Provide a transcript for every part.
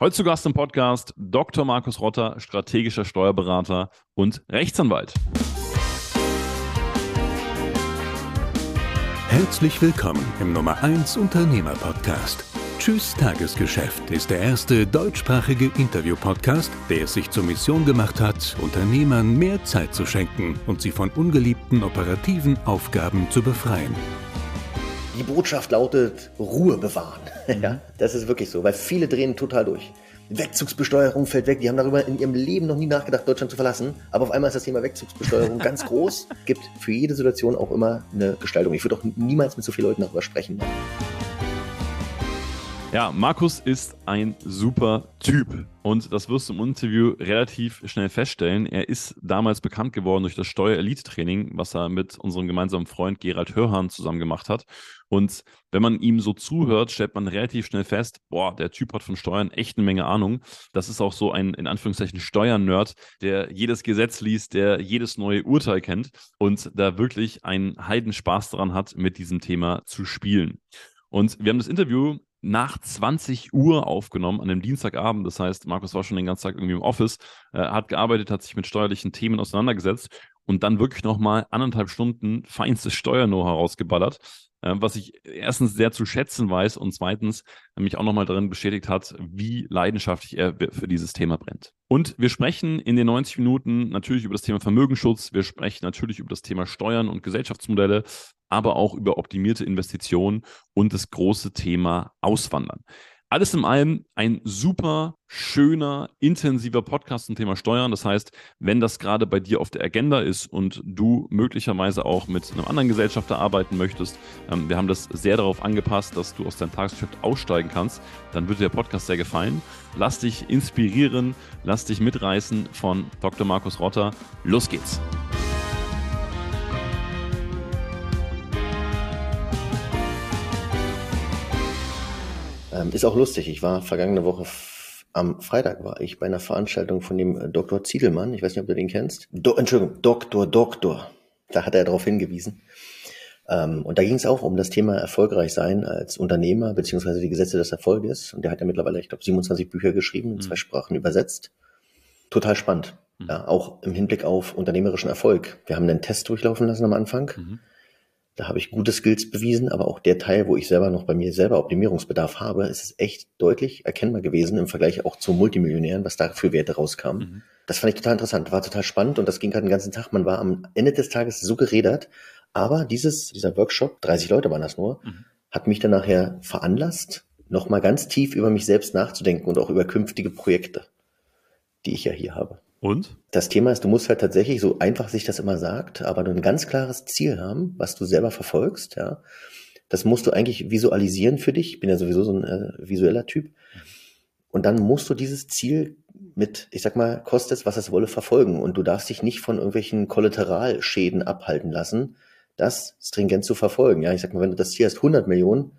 Heute zu Gast im Podcast Dr. Markus Rotter, strategischer Steuerberater und Rechtsanwalt. Herzlich willkommen im Nummer 1 Unternehmer Podcast. Tschüss Tagesgeschäft ist der erste deutschsprachige Interview-Podcast, der es sich zur Mission gemacht hat, Unternehmern mehr Zeit zu schenken und sie von ungeliebten operativen Aufgaben zu befreien. Die Botschaft lautet Ruhe bewahren. ja, das ist wirklich so, weil viele drehen total durch. Wegzugsbesteuerung fällt weg. Die haben darüber in ihrem Leben noch nie nachgedacht, Deutschland zu verlassen. Aber auf einmal ist das Thema Wegzugsbesteuerung ganz groß. Gibt für jede Situation auch immer eine Gestaltung. Ich würde auch niemals mit so vielen Leuten darüber sprechen. Ja, Markus ist ein super Typ. Und das wirst du im Interview relativ schnell feststellen. Er ist damals bekannt geworden durch das Steuer-Elite-Training, was er mit unserem gemeinsamen Freund Gerald Hörhan zusammen gemacht hat. Und wenn man ihm so zuhört, stellt man relativ schnell fest, boah, der Typ hat von Steuern echt eine Menge Ahnung. Das ist auch so ein, in Anführungszeichen, Steuernerd, der jedes Gesetz liest, der jedes neue Urteil kennt und da wirklich einen Heidenspaß daran hat, mit diesem Thema zu spielen. Und wir haben das Interview nach 20 Uhr aufgenommen an einem Dienstagabend. Das heißt, Markus war schon den ganzen Tag irgendwie im Office, äh, hat gearbeitet, hat sich mit steuerlichen Themen auseinandergesetzt und dann wirklich nochmal anderthalb Stunden feinstes Steuer-Know herausgeballert, äh, was ich erstens sehr zu schätzen weiß und zweitens mich auch nochmal darin bestätigt hat, wie leidenschaftlich er für dieses Thema brennt. Und wir sprechen in den 90 Minuten natürlich über das Thema Vermögensschutz, wir sprechen natürlich über das Thema Steuern und Gesellschaftsmodelle, aber auch über optimierte Investitionen und das große Thema Auswandern. Alles in allem ein super schöner, intensiver Podcast zum Thema Steuern. Das heißt, wenn das gerade bei dir auf der Agenda ist und du möglicherweise auch mit einem anderen Gesellschafter arbeiten möchtest, ähm, wir haben das sehr darauf angepasst, dass du aus deinem Tagesgeschäft aussteigen kannst, dann wird dir der Podcast sehr gefallen. Lass dich inspirieren, lass dich mitreißen von Dr. Markus Rotter. Los geht's! Ähm, ist auch lustig. Ich war vergangene Woche am Freitag war ich bei einer Veranstaltung von dem äh, Dr. Ziedelmann. Ich weiß nicht, ob du den kennst. Do, Entschuldigung, Doktor, Doktor. Da hat er darauf hingewiesen. Ähm, und da ging es auch um das Thema erfolgreich sein als Unternehmer, beziehungsweise die Gesetze des Erfolges. Und der hat ja mittlerweile, ich glaube, 27 Bücher geschrieben, in mhm. zwei Sprachen übersetzt. Total spannend. Mhm. Ja, auch im Hinblick auf unternehmerischen Erfolg. Wir haben einen Test durchlaufen lassen am Anfang. Mhm. Da habe ich gute Skills bewiesen, aber auch der Teil, wo ich selber noch bei mir selber Optimierungsbedarf habe, ist es echt deutlich erkennbar gewesen im Vergleich auch zu Multimillionären, was da für Werte rauskamen. Mhm. Das fand ich total interessant, war total spannend und das ging gerade den ganzen Tag. Man war am Ende des Tages so geredert, aber dieses, dieser Workshop, 30 Leute waren das nur, mhm. hat mich dann nachher veranlasst, nochmal ganz tief über mich selbst nachzudenken und auch über künftige Projekte, die ich ja hier habe. Und? Das Thema ist, du musst halt tatsächlich, so einfach sich das immer sagt, aber du ein ganz klares Ziel haben, was du selber verfolgst, ja. Das musst du eigentlich visualisieren für dich. Ich bin ja sowieso so ein äh, visueller Typ. Und dann musst du dieses Ziel mit, ich sag mal, kostet was es wolle, verfolgen. Und du darfst dich nicht von irgendwelchen Kollateralschäden abhalten lassen, das stringent zu verfolgen. Ja, ich sag mal, wenn du das Ziel hast 100 Millionen,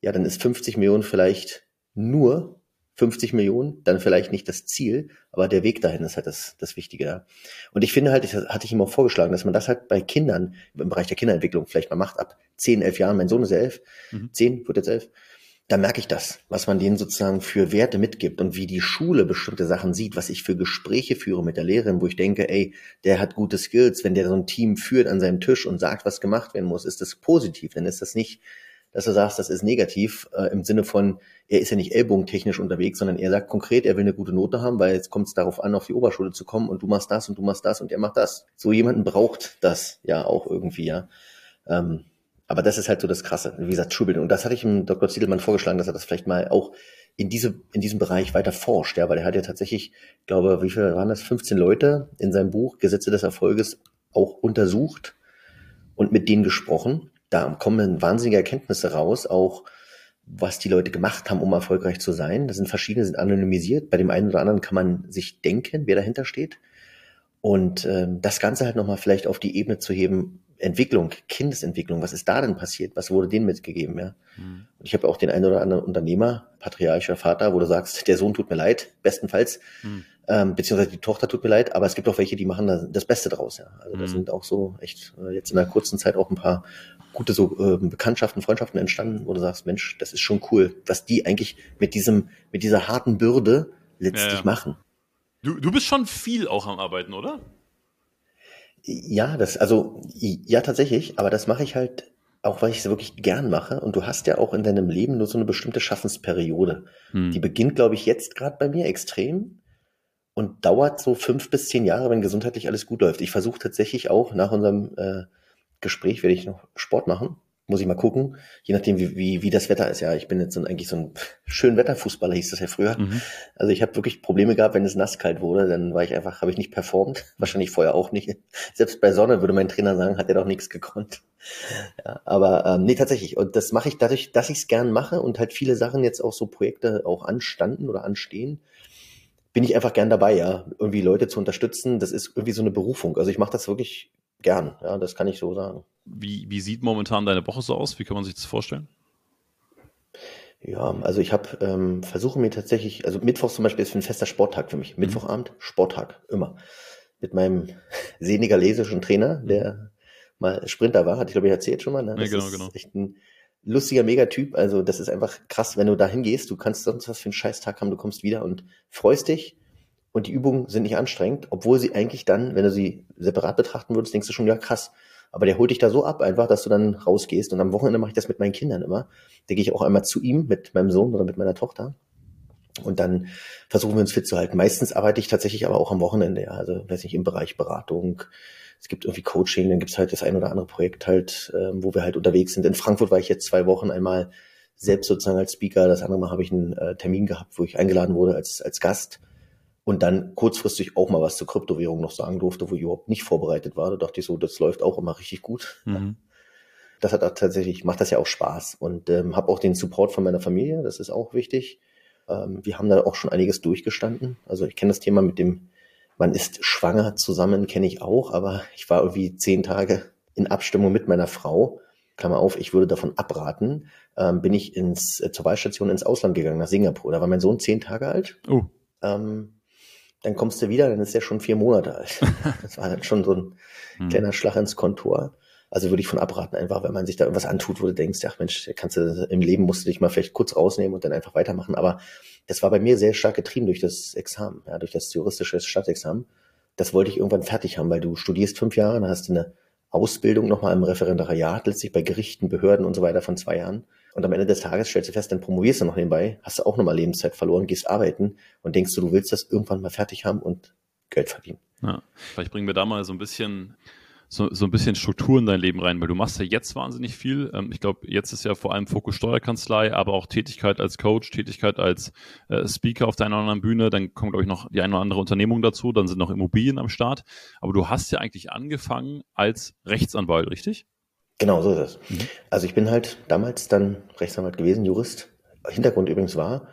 ja, dann ist 50 Millionen vielleicht nur 50 Millionen, dann vielleicht nicht das Ziel, aber der Weg dahin ist halt das, das Wichtige. Ja. Und ich finde halt, ich hatte ich ihm auch vorgeschlagen, dass man das halt bei Kindern, im Bereich der Kinderentwicklung vielleicht mal macht, ab 10, 11 Jahren, mein Sohn ist elf, mhm. 10, wird jetzt elf, da merke ich das, was man denen sozusagen für Werte mitgibt und wie die Schule bestimmte Sachen sieht, was ich für Gespräche führe mit der Lehrerin, wo ich denke, ey, der hat gute Skills, wenn der so ein Team führt an seinem Tisch und sagt, was gemacht werden muss, ist das positiv, dann ist das nicht dass du sagst, das ist negativ äh, im Sinne von, er ist ja nicht ellbogentechnisch unterwegs, sondern er sagt konkret, er will eine gute Note haben, weil jetzt kommt es darauf an, auf die Oberschule zu kommen und du machst das und du machst das und er macht das. So jemanden braucht das ja auch irgendwie, ja. Ähm, aber das ist halt so das Krasse, wie gesagt, Schulbildung. Und das hatte ich dem Dr. Ziedelmann vorgeschlagen, dass er das vielleicht mal auch in diese, in diesem Bereich weiter forscht, ja, weil er hat ja tatsächlich, glaube, wie viele waren das? 15 Leute in seinem Buch Gesetze des Erfolges auch untersucht und mit denen gesprochen da kommen wahnsinnige Erkenntnisse raus, auch was die Leute gemacht haben, um erfolgreich zu sein. Das sind verschiedene, sind anonymisiert. Bei dem einen oder anderen kann man sich denken, wer dahinter steht. Und ähm, das Ganze halt nochmal vielleicht auf die Ebene zu heben, Entwicklung, Kindesentwicklung, was ist da denn passiert? Was wurde denen mitgegeben? Ja? Mhm. Und ich habe auch den einen oder anderen Unternehmer, patriarchischer Vater, wo du sagst, der Sohn tut mir leid, bestenfalls. Mhm. Ähm, beziehungsweise die Tochter tut mir leid, aber es gibt auch welche, die machen da das Beste draus, ja. Also da Mhm. sind auch so echt äh, jetzt in der kurzen Zeit auch ein paar gute so äh, Bekanntschaften, Freundschaften entstanden, wo du sagst, Mensch, das ist schon cool, was die eigentlich mit diesem, mit dieser harten Bürde letztlich Ja, ja. machen. Du, du bist schon viel auch am Arbeiten, oder? Ja, das, also, ja, tatsächlich, aber das mache ich halt auch, weil ich es wirklich gern mache. Und du hast ja auch in deinem Leben nur so eine bestimmte Schaffensperiode. Hm. Die beginnt, glaube ich, jetzt gerade bei mir extrem und dauert so fünf bis zehn Jahre, wenn gesundheitlich alles gut läuft. Ich versuche tatsächlich auch nach unserem äh, Gespräch werde ich noch Sport machen. Muss ich mal gucken, je nachdem, wie, wie, wie das Wetter ist. Ja, ich bin jetzt so ein, eigentlich so ein Schönwetterfußballer, hieß das ja früher. Mhm. Also ich habe wirklich Probleme gehabt, wenn es nasskalt wurde, dann war ich einfach, habe ich nicht performt. Wahrscheinlich vorher auch nicht. Selbst bei Sonne würde mein Trainer sagen, hat er doch nichts gekonnt. Ja, aber ähm, nee, tatsächlich. Und das mache ich dadurch, dass ich es gern mache und halt viele Sachen jetzt auch so Projekte auch anstanden oder anstehen, bin ich einfach gern dabei, ja. Irgendwie Leute zu unterstützen, das ist irgendwie so eine Berufung. Also ich mache das wirklich gern, ja, das kann ich so sagen. Wie, wie sieht momentan deine Woche so aus? Wie kann man sich das vorstellen? Ja, also ich habe ähm, versuche mir tatsächlich, also Mittwoch zum Beispiel ist ein fester Sporttag für mich. Mhm. Mittwochabend, Sporttag, immer. Mit meinem senegalesischen Trainer, der mal Sprinter war, hatte ich glaube ich erzählt schon mal. Ne? Mhm. Ja, Das genau, ist genau. echt ein lustiger Megatyp. Also das ist einfach krass, wenn du da hingehst, du kannst sonst was für einen Scheißtag haben, du kommst wieder und freust dich. Und die Übungen sind nicht anstrengend, obwohl sie eigentlich dann, wenn du sie separat betrachten würdest, denkst du schon, ja krass. Aber der holt dich da so ab, einfach, dass du dann rausgehst. Und am Wochenende mache ich das mit meinen Kindern immer. Da gehe ich auch einmal zu ihm mit meinem Sohn oder mit meiner Tochter. Und dann versuchen wir uns fit zu halten. Meistens arbeite ich tatsächlich aber auch am Wochenende, ja. Also, weiß nicht, im Bereich Beratung. Es gibt irgendwie Coaching, dann gibt's halt das ein oder andere Projekt halt, ähm, wo wir halt unterwegs sind. In Frankfurt war ich jetzt zwei Wochen einmal selbst sozusagen als Speaker. Das andere Mal habe ich einen äh, Termin gehabt, wo ich eingeladen wurde als, als Gast und dann kurzfristig auch mal was zur Kryptowährung noch sagen durfte, wo ich überhaupt nicht vorbereitet war. Da dachte ich so, das läuft auch immer richtig gut. Mhm. Das hat auch tatsächlich, macht das ja auch Spaß und ähm, habe auch den Support von meiner Familie, das ist auch wichtig. Ähm, wir haben da auch schon einiges durchgestanden. Also ich kenne das Thema mit dem, man ist schwanger zusammen, kenne ich auch, aber ich war irgendwie zehn Tage in Abstimmung mit meiner Frau. Klammer auf, ich würde davon abraten, ähm, bin ich ins, äh, zur Wahlstation ins Ausland gegangen, nach Singapur. Da war mein Sohn zehn Tage alt. Oh, Ähm, dann kommst du wieder, dann ist er schon vier Monate alt. Das war dann schon so ein Hm. kleiner Schlag ins Kontor. Also würde ich von abraten, einfach, wenn man sich da irgendwas antut, wo du denkst, ach Mensch, kannst du im Leben musst du dich mal vielleicht kurz rausnehmen und dann einfach weitermachen. Aber das war bei mir sehr stark getrieben durch das Examen, ja, durch das juristische Staatsexamen. Das wollte ich irgendwann fertig haben, weil du studierst fünf Jahre, dann hast du eine Ausbildung nochmal im Referendariat, letztlich bei Gerichten, Behörden und so weiter von zwei Jahren. Und am Ende des Tages stellst du fest, dann promovierst du noch nebenbei, hast du auch nochmal Lebenszeit verloren, gehst arbeiten und denkst du, du willst das irgendwann mal fertig haben und Geld verdienen. Ja. Vielleicht bringen wir da mal so ein bisschen so, so ein bisschen Struktur in dein Leben rein, weil du machst ja jetzt wahnsinnig viel. Ähm, ich glaube, jetzt ist ja vor allem Fokus Steuerkanzlei, aber auch Tätigkeit als Coach, Tätigkeit als äh, Speaker auf deiner anderen Bühne. Dann kommt, glaube ich, noch die eine oder andere Unternehmung dazu. Dann sind noch Immobilien am Start. Aber du hast ja eigentlich angefangen als Rechtsanwalt, richtig? Genau, so ist es. Mhm. Also ich bin halt damals dann Rechtsanwalt gewesen, Jurist. Hintergrund übrigens war,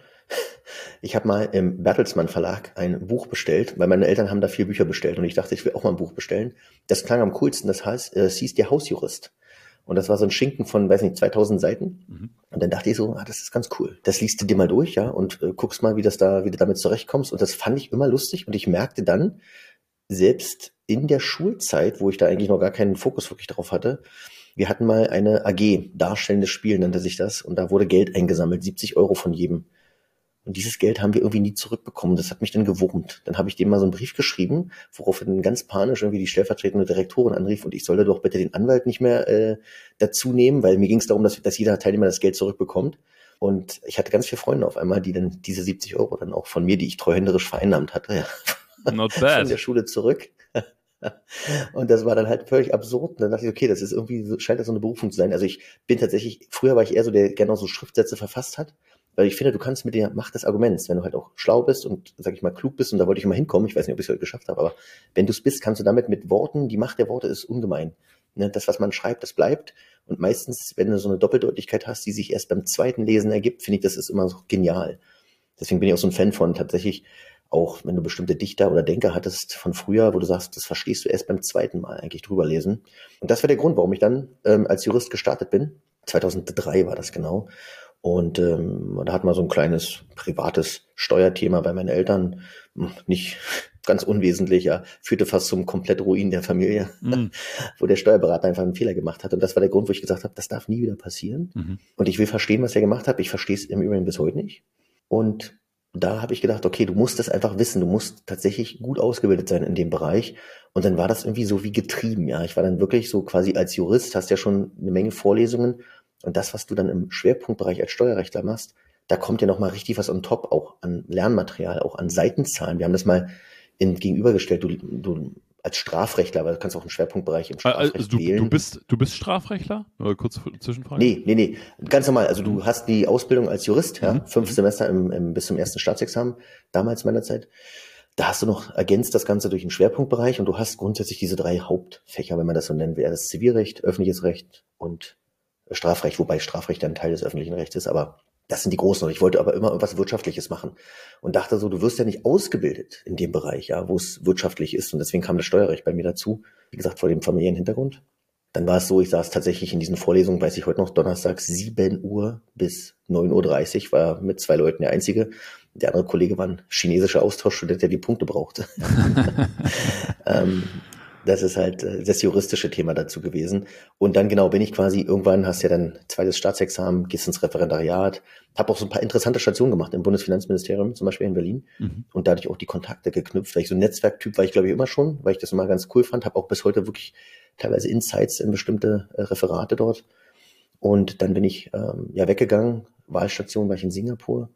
ich habe mal im Bertelsmann Verlag ein Buch bestellt, weil meine Eltern haben da vier Bücher bestellt und ich dachte, ich will auch mal ein Buch bestellen. Das klang am coolsten, das heißt, äh, es hieß der Hausjurist. Und das war so ein Schinken von, weiß nicht, 2000 Seiten. Mhm. Und dann dachte ich so, ah, das ist ganz cool. Das liest du dir mal durch, ja, und äh, guckst mal, wie das da, wie du damit zurechtkommst. Und das fand ich immer lustig. Und ich merkte dann, selbst in der Schulzeit, wo ich da eigentlich noch gar keinen Fokus wirklich drauf hatte, wir hatten mal eine AG, darstellendes Spiel nannte sich das, und da wurde Geld eingesammelt, 70 Euro von jedem. Und dieses Geld haben wir irgendwie nie zurückbekommen. Das hat mich dann gewurmt. Dann habe ich dem mal so einen Brief geschrieben, worauf dann ganz panisch irgendwie die stellvertretende Direktorin anrief und ich solle doch bitte den Anwalt nicht mehr äh, dazu nehmen, weil mir ging es darum, dass, dass jeder Teilnehmer das Geld zurückbekommt. Und ich hatte ganz viele Freunde auf einmal, die dann diese 70 Euro dann auch von mir, die ich treuhänderisch vereinnahmt hatte, ja, von der. Schule zurück. Und das war dann halt völlig absurd. Und dann dachte ich, okay, das ist irgendwie, scheint das so eine Berufung zu sein. Also ich bin tatsächlich, früher war ich eher so, der gerne auch so Schriftsätze verfasst hat. Weil ich finde, du kannst mit der Macht des Arguments, wenn du halt auch schlau bist und, sag ich mal, klug bist, und da wollte ich immer hinkommen, ich weiß nicht, ob ich es heute geschafft habe, aber wenn du es bist, kannst du damit mit Worten, die Macht der Worte ist ungemein. Ne, das, was man schreibt, das bleibt. Und meistens, wenn du so eine Doppeldeutigkeit hast, die sich erst beim zweiten Lesen ergibt, finde ich, das ist immer so genial. Deswegen bin ich auch so ein Fan von tatsächlich, auch wenn du bestimmte Dichter oder Denker hattest von früher, wo du sagst, das verstehst du erst beim zweiten Mal eigentlich drüber lesen. Und das war der Grund, warum ich dann ähm, als Jurist gestartet bin. 2003 war das genau. Und ähm, da hat man so ein kleines privates Steuerthema bei meinen Eltern. hm, nicht ganz unwesentlicher, führte fast zum Komplettruin der Familie, mhm. wo der Steuerberater einfach einen Fehler gemacht hat. Und das war der Grund, wo ich gesagt habe, das darf nie wieder passieren. Mhm. Und ich will verstehen, was er gemacht hat. Ich verstehe es im Übrigen bis heute nicht. Und da habe ich gedacht, okay, du musst das einfach wissen, du musst tatsächlich gut ausgebildet sein in dem Bereich. Und dann war das irgendwie so wie getrieben, ja. Ich war dann wirklich so quasi als Jurist, hast ja schon eine Menge Vorlesungen. Und das, was du dann im Schwerpunktbereich als Steuerrechtler machst, da kommt ja nochmal richtig was on top, auch an Lernmaterial, auch an Seitenzahlen. Wir haben das mal in, gegenübergestellt. Du, du als Strafrechtler, weil du kannst auch einen Schwerpunktbereich im Strafrecht also du, wählen. Du bist, du bist Strafrechtler? Oder kurz Zwischenfrage? Nee, nee, nee. Ganz normal. Also du hast die Ausbildung als Jurist, ja, mhm. fünf Semester im, im, bis zum ersten Staatsexamen, damals meiner Zeit. Da hast du noch ergänzt das Ganze durch einen Schwerpunktbereich und du hast grundsätzlich diese drei Hauptfächer, wenn man das so nennen will. Das Zivilrecht, öffentliches Recht und Strafrecht, wobei Strafrecht ein Teil des öffentlichen Rechts ist, aber das sind die Großen. Und ich wollte aber immer irgendwas Wirtschaftliches machen. Und dachte so, du wirst ja nicht ausgebildet in dem Bereich, ja, wo es wirtschaftlich ist. Und deswegen kam das Steuerrecht bei mir dazu. Wie gesagt, vor dem Familienhintergrund. Dann war es so, ich saß tatsächlich in diesen Vorlesungen, weiß ich heute noch, donnerstags 7 Uhr bis 9.30 Uhr, war mit zwei Leuten der Einzige. Der andere Kollege war ein chinesischer Austauschstudent, der die Punkte brauchte. ähm, das ist halt äh, das juristische Thema dazu gewesen. Und dann genau bin ich quasi, irgendwann hast du ja dann zweites Staatsexamen, gehst ins Referendariat, habe auch so ein paar interessante Stationen gemacht im Bundesfinanzministerium, zum Beispiel in Berlin. Mhm. Und dadurch auch die Kontakte geknüpft, weil ich so ein Netzwerktyp war ich, glaube ich, immer schon, weil ich das immer ganz cool fand, habe auch bis heute wirklich teilweise Insights in bestimmte äh, Referate dort. Und dann bin ich ähm, ja weggegangen, Wahlstation war ich in Singapur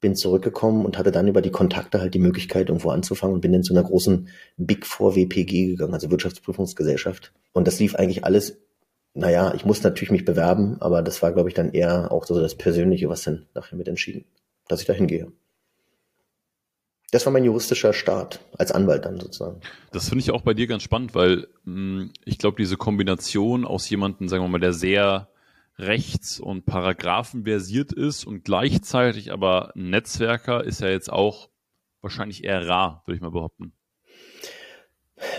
bin zurückgekommen und hatte dann über die Kontakte halt die Möglichkeit, irgendwo anzufangen und bin dann zu einer großen Big Four WPG gegangen, also Wirtschaftsprüfungsgesellschaft. Und das lief eigentlich alles, naja, ich musste natürlich mich bewerben, aber das war, glaube ich, dann eher auch so das Persönliche, was dann nachher mit entschieden, dass ich da hingehe. Das war mein juristischer Start als Anwalt dann sozusagen. Das finde ich auch bei dir ganz spannend, weil mh, hm, ich glaube, diese Kombination aus jemandem, sagen wir mal, der sehr rechts- und Paragraphen versiert ist und gleichzeitig aber Netzwerker ist ja jetzt auch wahrscheinlich eher rar, würde ich mal behaupten.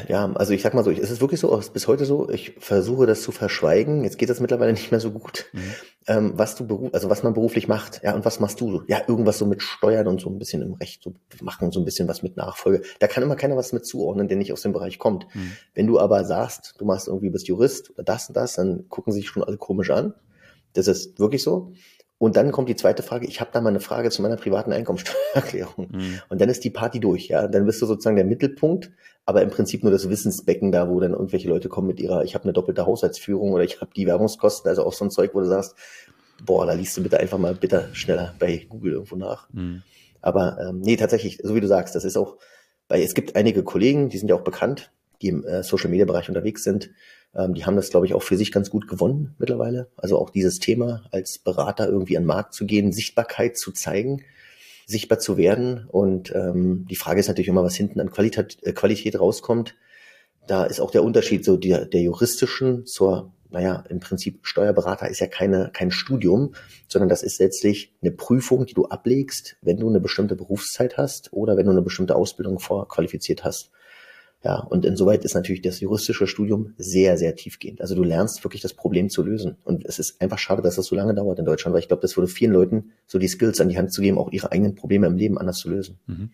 Ja, also ich sag mal so, es ist wirklich so, bis heute so, ich versuche das zu verschweigen. Jetzt geht das mittlerweile nicht mehr so gut. Mhm. Ähm, was du beruf, also was man beruflich macht, ja, und was machst du? Ja, irgendwas so mit Steuern und so ein bisschen im Recht, so machen so ein bisschen was mit Nachfolge. Da kann immer keiner was mit zuordnen, der nicht aus dem Bereich kommt. Mhm. Wenn du aber sagst, du machst irgendwie, bist Jurist oder das und das, dann gucken sich schon alle komisch an. Das ist wirklich so. Und dann kommt die zweite Frage. Ich habe da mal eine Frage zu meiner privaten Einkommensteuererklärung. Mhm. Und dann ist die Party durch. Ja, dann bist du sozusagen der Mittelpunkt, aber im Prinzip nur das Wissensbecken da, wo dann irgendwelche Leute kommen mit ihrer, ich habe eine doppelte Haushaltsführung oder ich habe die Werbungskosten, also auch so ein Zeug, wo du sagst, boah, da liest du bitte einfach mal bitte schneller bei Google irgendwo nach. Mhm. Aber ähm, nee, tatsächlich, so wie du sagst, das ist auch, weil es gibt einige Kollegen, die sind ja auch bekannt, die im äh, Social Media Bereich unterwegs sind ähm, die haben das, glaube ich, auch für sich ganz gut gewonnen mittlerweile. Also auch dieses Thema, als Berater irgendwie an den Markt zu gehen, Sichtbarkeit zu zeigen, sichtbar zu werden. Und ähm, die Frage ist natürlich immer, was hinten an Qualität, äh, Qualität rauskommt. Da ist auch der Unterschied so der, der juristischen zur, naja, im Prinzip Steuerberater ist ja keine, kein Studium, sondern das ist letztlich eine Prüfung, die du ablegst, wenn du eine bestimmte Berufszeit hast oder wenn du eine bestimmte Ausbildung vorqualifiziert hast. Ja, und insoweit ist natürlich das juristische Studium sehr, sehr tiefgehend. Also du lernst wirklich das Problem zu lösen. Und es ist einfach schade, dass das so lange dauert in Deutschland, weil ich glaube, das würde vielen Leuten so die Skills an die Hand zu geben, auch ihre eigenen Probleme im Leben anders zu lösen. Mhm.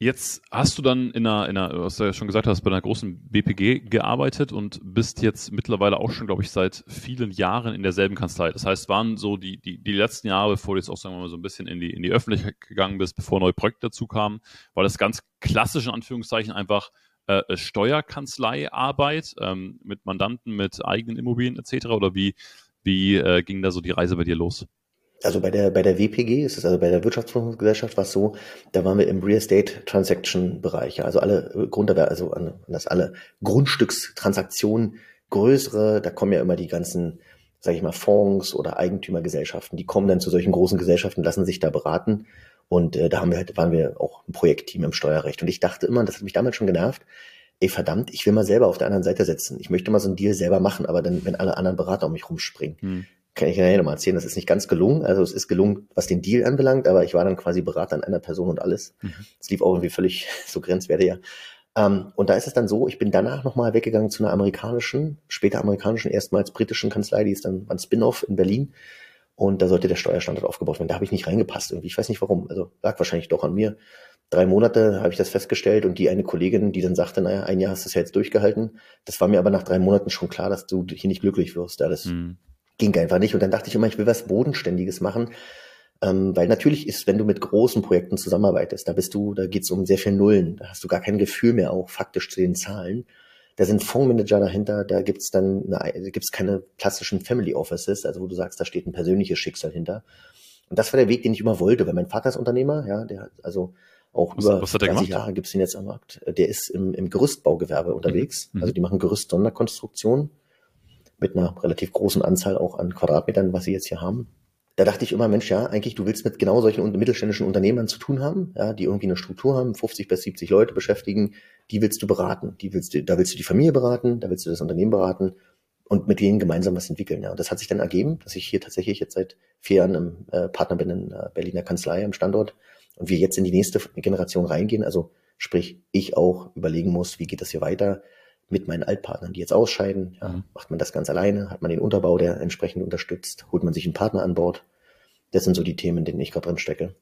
Jetzt hast du dann in einer, in einer, was du ja schon gesagt hast, bei einer großen BPG gearbeitet und bist jetzt mittlerweile auch schon, glaube ich, seit vielen Jahren in derselben Kanzlei. Das heißt, waren so die, die, die letzten Jahre, bevor du jetzt auch, sagen wir mal, so ein bisschen in die, in die Öffentlichkeit gegangen bist, bevor neue Projekte dazu kamen, war das ganz klassisch in Anführungszeichen einfach äh, Steuerkanzleiarbeit ähm, mit Mandanten, mit eigenen Immobilien etc. Oder wie, wie äh, ging da so die Reise bei dir los? Also bei der, bei der WPG ist es, also bei der Wirtschaftsprüfungsgesellschaft war es so, da waren wir im Real Estate Transaction Bereich, also alle Grunderwerbe, also das alle Grundstückstransaktionen, größere, da kommen ja immer die ganzen, sage ich mal, Fonds oder Eigentümergesellschaften, die kommen dann zu solchen großen Gesellschaften, lassen sich da beraten. Und äh, da haben wir halt, waren wir auch ein Projektteam im Steuerrecht. Und ich dachte immer, das hat mich damals schon genervt, ey verdammt, ich will mal selber auf der anderen Seite sitzen. Ich möchte mal so einen Deal selber machen, aber dann, wenn alle anderen Berater um mich rumspringen. Hm kann ich nachher nochmal erzählen, das ist nicht ganz gelungen. Also es ist gelungen, was den Deal anbelangt, aber ich war dann quasi Berater an einer Person und alles. Es mhm. lief auch irgendwie völlig so grenzwerte ja. Ähm, und da ist es dann so, ich bin danach nochmal weggegangen zu einer amerikanischen, später amerikanischen, erstmals britischen Kanzlei, die ist dann ein Spin-off in Berlin. Und da sollte der Steuerstandort aufgebaut werden. Da habe ich nicht reingepasst irgendwie. Ich weiß nicht warum. Also lag wahrscheinlich doch an mir. drei Monate habe ich das festgestellt und die eine Kollegin, die dann sagte, naja, ein Jahr hast du es ja jetzt durchgehalten. Das war mir aber nach drei Monaten schon klar, dass du hier nicht glücklich wirst. Ja, das mhm. Ging einfach nicht. Und dann dachte ich immer, ich will was Bodenständiges machen. Ähm, weil natürlich ist, wenn du mit großen Projekten zusammenarbeitest, da bist du, da geht's um sehr viel Nullen, da hast du gar kein Gefühl mehr auch faktisch zu den Zahlen. Da sind Fondsmanager dahinter, da gibt's dann eine, da gibt's keine klassischen Family Offices, also wo du sagst, da steht ein persönliches Schicksal hinter. Und das war der Weg, den ich immer wollte, weil mein Vater ist Unternehmer, ja, der also auch was, über was 30 Jahre gibt's den jetzt am Markt. Der ist im, im Gerüstbaugewerbe unterwegs. Mhm. Also die machen Gerüst-Sonderkonstruktion mit einer relativ großen Anzahl auch an Quadratmetern, was sie jetzt hier haben da dachte ich immer, Mensch, ja, eigentlich, du willst mit genau solchen mittelständischen Unternehmern zu tun haben, ja, die irgendwie eine Struktur haben, 50 bis 70 Leute beschäftigen, die willst du beraten, die willst du, da willst du die Familie beraten, da willst du das Unternehmen beraten und mit denen gemeinsam was entwickeln. Ja. Und das hat sich dann ergeben, dass ich hier tatsächlich jetzt seit vier Jahren im äh, Partner bin in äh, Berliner Kanzlei am Standort und wir jetzt in die nächste Generation reingehen. Also sprich, ich auch überlegen muss, wie geht das hier weiter mit meinen Altpartnern, die jetzt ausscheiden. Ja, mhm. Macht man das ganz alleine? Hat man den Unterbau, der entsprechend unterstützt? Holt man sich einen Partner an Bord? Das sind so die Themen, in denen ich gerade drin stecke.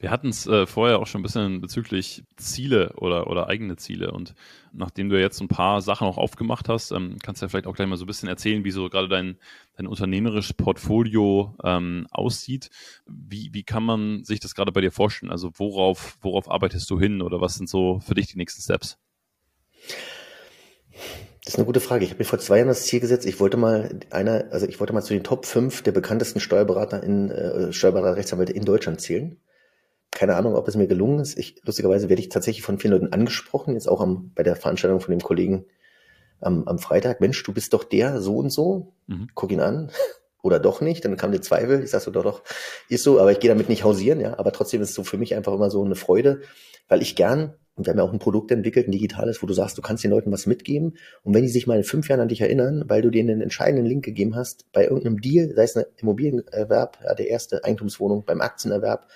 Wir hatten es äh, vorher auch schon ein bisschen bezüglich Ziele oder, oder eigene Ziele. Und nachdem du jetzt ein paar Sachen auch aufgemacht hast, ähm, kannst du ja vielleicht auch gleich mal so ein bisschen erzählen, wie so gerade dein, dein unternehmerisches Portfolio ähm, aussieht. Wie, wie kann man sich das gerade bei dir vorstellen? Also worauf, worauf arbeitest du hin oder was sind so für dich die nächsten Steps? Das ist eine gute Frage. Ich habe mir vor zwei Jahren das Ziel gesetzt, ich wollte mal einer, also ich wollte mal zu den Top 5 der bekanntesten Steuerberater in äh, Steuerberater Rechtsanwälte in Deutschland zählen. Keine Ahnung, ob es mir gelungen ist. Ich, lustigerweise werde ich tatsächlich von vielen Leuten angesprochen, jetzt auch am, bei der Veranstaltung von dem Kollegen am, am Freitag. Mensch, du bist doch der so und so. Mhm. Guck ihn an. Oder doch nicht, dann kam der Zweifel. Ich sag so, doch, doch, ist so, aber ich gehe damit nicht hausieren, ja. Aber trotzdem ist es so für mich einfach immer so eine Freude, weil ich gern und wir haben ja auch ein Produkt entwickelt, ein digitales, wo du sagst, du kannst den Leuten was mitgeben. Und wenn die sich mal in fünf Jahren an dich erinnern, weil du denen einen entscheidenden Link gegeben hast, bei irgendeinem Deal, sei es ein Immobilienerwerb, ja, der erste Eigentumswohnung, beim Aktienerwerb,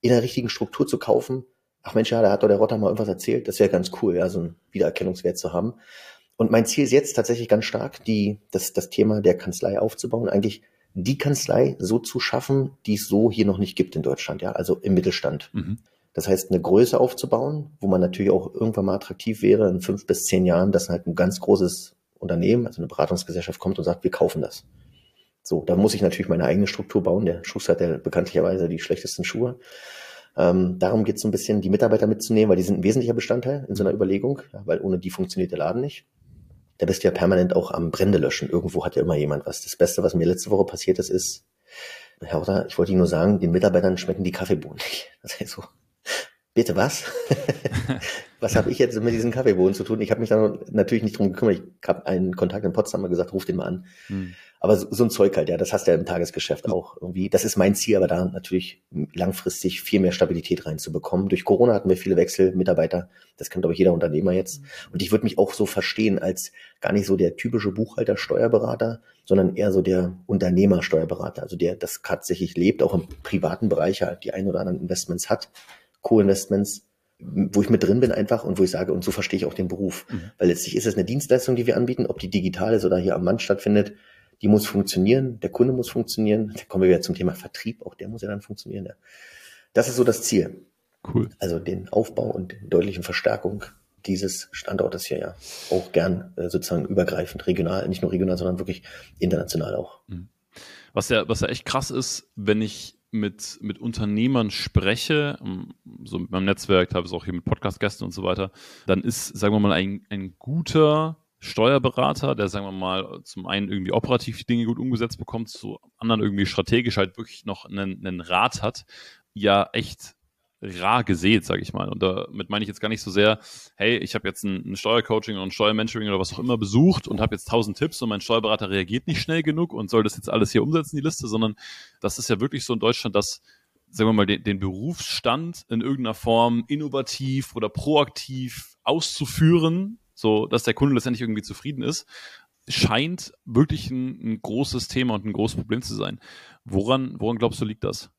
in der richtigen Struktur zu kaufen, ach Mensch, ja, da hat doch der Rotter mal irgendwas erzählt, das wäre ganz cool, ja, so einen Wiedererkennungswert zu haben. Und mein Ziel ist jetzt tatsächlich ganz stark, die, das, das Thema der Kanzlei aufzubauen, eigentlich die Kanzlei so zu schaffen, die es so hier noch nicht gibt in Deutschland, ja, also im Mittelstand. Mhm. Das heißt, eine Größe aufzubauen, wo man natürlich auch irgendwann mal attraktiv wäre, in fünf bis zehn Jahren, dass halt ein ganz großes Unternehmen, also eine Beratungsgesellschaft kommt und sagt, wir kaufen das. So, da muss ich natürlich meine eigene Struktur bauen. Der Schuster hat ja bekanntlicherweise die schlechtesten Schuhe. Ähm, darum geht es so ein bisschen, die Mitarbeiter mitzunehmen, weil die sind ein wesentlicher Bestandteil in so einer Überlegung, ja, weil ohne die funktioniert der Laden nicht. Da bist du ja permanent auch am Brände löschen. Irgendwo hat ja immer jemand was. Das Beste, was mir letzte Woche passiert ist, ist, Herr Otter, ich wollte Ihnen nur sagen, den Mitarbeitern schmecken die Kaffeebohnen nicht. Das heißt so, Bitte was? was habe ich jetzt mit diesen Kaffeebohnen zu tun? Ich habe mich da natürlich nicht drum gekümmert. Ich habe einen Kontakt in Potsdam gesagt, ruf den mal an. Hm. Aber so, so, ein Zeug halt, ja, das hast du ja im Tagesgeschäft hm. auch irgendwie. Das ist mein Ziel, aber da natürlich langfristig viel mehr Stabilität reinzubekommen. Durch Corona hatten wir viele Wechsel, Mitarbeiter. Das kennt, ich, jeder Unternehmer jetzt. Hm. Und ich würde mich auch so verstehen als gar nicht so der typische Buchhalter, Steuerberater, sondern eher so der Unternehmer, Steuerberater. Also der das tatsächlich lebt, auch im privaten Bereich halt die ein oder anderen Investments hat Co-Investments, wo ich mit drin bin einfach und wo ich sage, und so verstehe ich auch den Beruf. Mhm. Weil letztlich ist es eine Dienstleistung, die wir anbieten, ob die digital ist oder hier am Mann stattfindet, die muss funktionieren, der Kunde muss funktionieren. Da kommen wir wieder zum Thema Vertrieb, auch der muss ja dann funktionieren. Ja. Das ist so das Ziel. Cool. Also den Aufbau und deutlichen Verstärkung dieses Standortes hier ja auch gern äh, sozusagen übergreifend, regional, nicht nur regional, sondern wirklich international auch. Mhm. Was ja, was ja echt krass ist, wenn ich mit, mit Unternehmern spreche, ähm, so mit meinem Netzwerk, es auch hier mit Podcast-Gästen und so weiter, dann ist, sagen wir mal, ein, ein guter Steuerberater, der, sagen wir mal, zum einen irgendwie operativ die Dinge gut umgesetzt bekommt, zum anderen irgendwie strategisch halt wirklich noch einen, einen Rat hat, ja echt rar gesät, sage ich mal. Und damit meine ich jetzt gar nicht so sehr, hey, ich habe jetzt ein, ein Steuercoaching oder ein Steuermentoring oder was auch immer besucht und habe jetzt tausend Tipps und mein Steuerberater reagiert nicht schnell genug und soll das jetzt alles hier umsetzen, die Liste, sondern das ist ja wirklich so in Deutschland, dass sagen wir mal, den, den Berufsstand in irgendeiner Form innovativ oder proaktiv auszuführen, so dass der Kunde letztendlich irgendwie zufrieden ist, scheint wirklich ein, ein großes Thema und ein großes Problem zu sein. Woran, woran glaubst du, liegt das?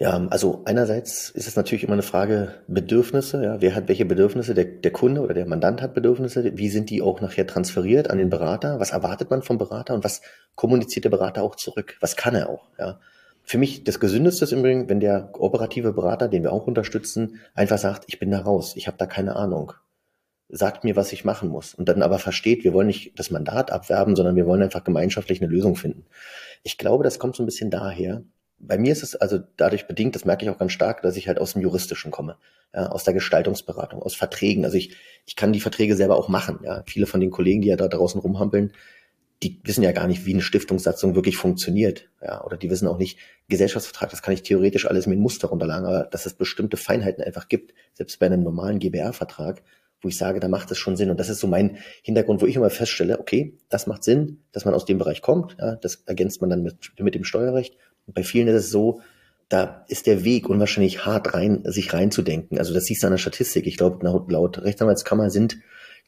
Ja, also einerseits ist es natürlich immer eine Frage Bedürfnisse. Ja, wer hat welche Bedürfnisse? Der, der Kunde oder der Mandant hat Bedürfnisse. Wie sind die auch nachher transferiert an den Berater? Was erwartet man vom Berater und was kommuniziert der Berater auch zurück? Was kann er auch? Ja, für mich das Gesündeste ist übrigens, wenn der operative Berater, den wir auch unterstützen, einfach sagt, ich bin da raus, ich habe da keine Ahnung. Sagt mir, was ich machen muss. Und dann aber versteht, wir wollen nicht das Mandat abwerben, sondern wir wollen einfach gemeinschaftlich eine Lösung finden. Ich glaube, das kommt so ein bisschen daher. Bei mir ist es also dadurch bedingt, das merke ich auch ganz stark, dass ich halt aus dem Juristischen komme, ja, aus der Gestaltungsberatung, aus Verträgen. Also ich, ich kann die Verträge selber auch machen. Ja. Viele von den Kollegen, die ja da draußen rumhampeln, die wissen ja gar nicht, wie eine Stiftungssatzung wirklich funktioniert. Ja, oder die wissen auch nicht, Gesellschaftsvertrag, das kann ich theoretisch alles mit Muster runterlagen, aber dass es bestimmte Feinheiten einfach gibt, selbst bei einem normalen GBR-Vertrag, wo ich sage, da macht es schon Sinn. Und das ist so mein Hintergrund, wo ich immer feststelle, okay, das macht Sinn, dass man aus dem Bereich kommt. Ja, das ergänzt man dann mit, mit dem Steuerrecht. Bei vielen ist es so, da ist der Weg unwahrscheinlich hart rein, sich reinzudenken. Also das siehst du an der Statistik. Ich glaube, laut, laut Rechtsanwaltskammer sind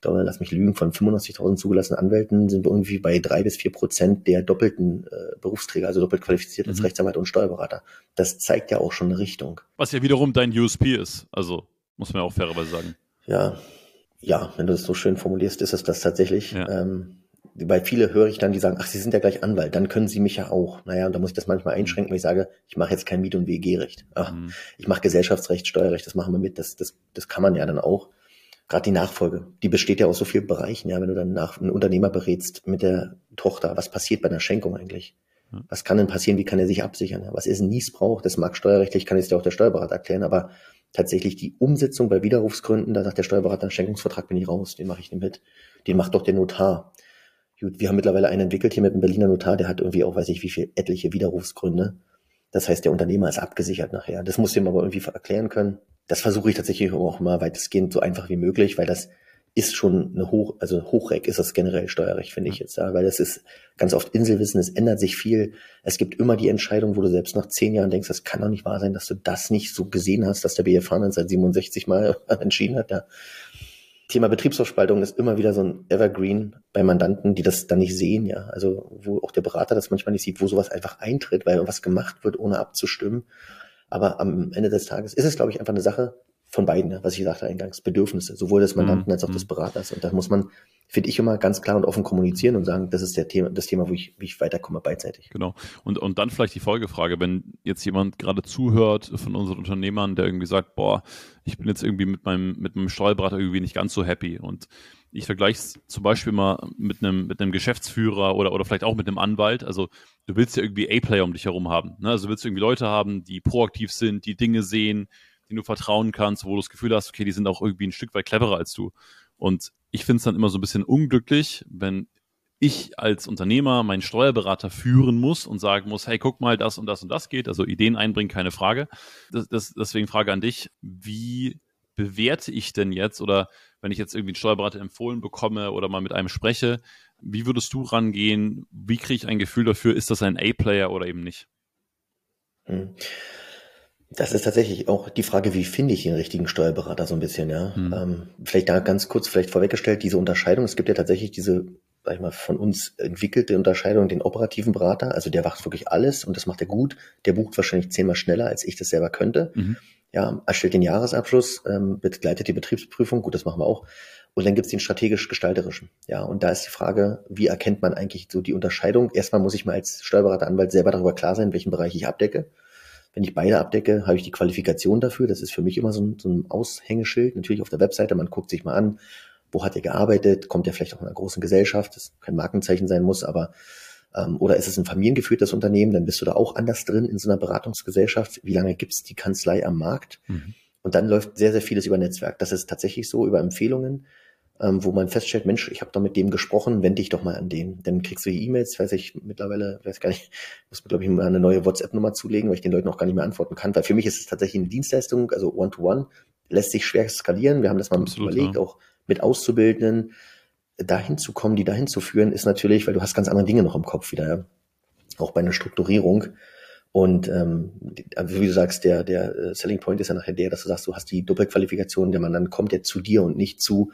glaube, lass mich lügen, von 95.000 zugelassenen Anwälten sind wir irgendwie bei drei bis vier Prozent der doppelten äh, Berufsträger, also doppelt qualifiziert als mhm. Rechtsanwalt und Steuerberater. Das zeigt ja auch schon eine Richtung. Was ja wiederum dein USP ist, also muss man ja auch fairerweise sagen. Ja, ja, wenn du es so schön formulierst, ist es das tatsächlich. Ja. Ähm, weil viele höre ich dann, die sagen, ach, Sie sind ja gleich Anwalt, dann können Sie mich ja auch. Naja, und da muss ich das manchmal einschränken, weil ich sage, ich mache jetzt kein Miet- und WG-Recht. Mhm. Ich mache Gesellschaftsrecht, Steuerrecht, das machen wir mit, das, das, das kann man ja dann auch gerade die Nachfolge, die besteht ja aus so vielen Bereichen, ja, wenn du dann nach einen Unternehmer berätst mit der Tochter, was passiert bei einer Schenkung eigentlich? Was kann denn passieren? Wie kann er sich absichern? Was ist ein Niesbrauch? Das mag steuerrechtlich, kann jetzt ja auch der Steuerberater erklären, aber tatsächlich die Umsetzung bei Widerrufsgründen, da sagt der Steuerberater, Schenkungsvertrag bin ich raus, den mache ich nicht mit. Den macht doch der Notar. Gut, wir haben mittlerweile einen entwickelt hier mit einem Berliner Notar, der hat irgendwie auch, weiß ich wie viel, etliche Widerrufsgründe. Das heißt, der Unternehmer ist abgesichert nachher. Das muss ihm aber irgendwie erklären können das versuche ich tatsächlich auch immer weitestgehend so einfach wie möglich, weil das ist schon eine Hoch, also Hochreck ist das generell Steuerrecht, finde ich jetzt, ja, weil das ist ganz oft Inselwissen, es ändert sich viel. Es gibt immer die Entscheidung, wo du selbst nach zehn Jahren denkst, das kann doch nicht wahr sein, dass du das nicht so gesehen hast, dass der BFH seit 67 Mal entschieden hat, ja. Thema Betriebsaufspaltung ist immer wieder so ein Evergreen bei Mandanten, die das dann nicht sehen, ja. Also, wo auch der Berater das manchmal nicht sieht, wo sowas einfach eintritt, weil was gemacht wird, ohne abzustimmen. Aber am Ende des Tages ist es, glaube ich, einfach eine Sache von beiden, was ich sagte eingangs, Bedürfnisse, sowohl des Mandanten mhm. als auch des mhm. Beraters. Und da muss man, finde ich, immer ganz klar und offen kommunizieren und sagen, das ist der Thema, das Thema, wo ich, wie ich weiterkomme beidseitig. Genau. Und, und dann vielleicht die Folgefrage, wenn jetzt jemand gerade zuhört von unseren Unternehmern, der irgendwie sagt, boah, ich bin jetzt irgendwie mit meinem, mit meinem Steuerberater irgendwie nicht ganz so happy und ich vergleiche es zum Beispiel mal mit einem, mit einem Geschäftsführer oder, oder vielleicht auch mit einem Anwalt. Also du willst ja irgendwie A-Player um dich herum haben. Ne? Also du willst irgendwie Leute haben, die proaktiv sind, die Dinge sehen, denen du vertrauen kannst, wo du das Gefühl hast, okay, die sind auch irgendwie ein Stück weit cleverer als du. Und ich finde es dann immer so ein bisschen unglücklich, wenn ich als Unternehmer meinen Steuerberater führen muss und sagen muss, hey, guck mal, das und das und das geht. Also Ideen einbringen, keine Frage. Das, das, deswegen Frage an dich, wie bewerte ich denn jetzt oder wenn ich jetzt irgendwie einen Steuerberater empfohlen bekomme oder mal mit einem spreche, wie würdest du rangehen? Wie kriege ich ein Gefühl dafür, ist das ein A-Player oder eben nicht? Hm. Das ist tatsächlich auch die Frage, wie finde ich den richtigen Steuerberater so ein bisschen, ja. Hm. Ähm, vielleicht da ganz kurz vielleicht vorweggestellt, diese Unterscheidung, es gibt ja tatsächlich diese, sag ich mal, von uns entwickelte Unterscheidung, den operativen Berater, also der macht wirklich alles und das macht er gut, der bucht wahrscheinlich zehnmal schneller, als ich das selber könnte. Mhm ja, erstellt den Jahresabschluss, ähm, begleitet die Betriebsprüfung, gut, das machen wir auch. Und dann gibt's den strategisch-gestalterischen. Ja, und da ist die Frage, wie erkennt man eigentlich so die Unterscheidung? Erstmal muss ich mal als Steuerberater, Anwalt selber darüber klar sein, welchen Bereich ich abdecke. Wenn ich beide abdecke, habe ich die Qualifikation dafür. Das ist für mich immer so ein, so ein Aushängeschild. Natürlich auf der Webseite, man guckt sich mal an, wo hat er gearbeitet, kommt er vielleicht auch in einer großen Gesellschaft, das kein Markenzeichen sein muss, aber ähm, oder ist es ein familiengeführtes Unternehmen, dann bist du da auch anders drin in so einer Beratungsgesellschaft. Wie lange gibt's die Kanzlei am Markt? Mhm. Und dann läuft sehr, sehr vieles über Netzwerk. Das ist tatsächlich so, über Empfehlungen, ähm, wo man feststellt, Mensch, ich habe doch mit dem gesprochen, wende dich doch mal an den. Dann kriegst du die E-Mails, weiß ich mittlerweile, weiß gar nicht, muss mir, glaube ich, mal eine neue WhatsApp-Nummer zulegen, weil ich den Leuten auch gar nicht mehr antworten kann. Weil für mich ist es tatsächlich eine Dienstleistung, also One-to-One, -one, lässt sich schwer skalieren. Wir haben das mal Absolut, überlegt, ja. auch mit Auszubildenden dahin zu kommen, die dahin zu führen, ist natürlich, weil du hast ganz andere Dinge noch im Kopf wieder, ja? auch bei einer Strukturierung. Und ähm, wie du sagst, der, der äh, Selling Point ist ja nachher der, dass du sagst, du hast die Doppelqualifikation, der man dann kommt der zu dir und nicht zu,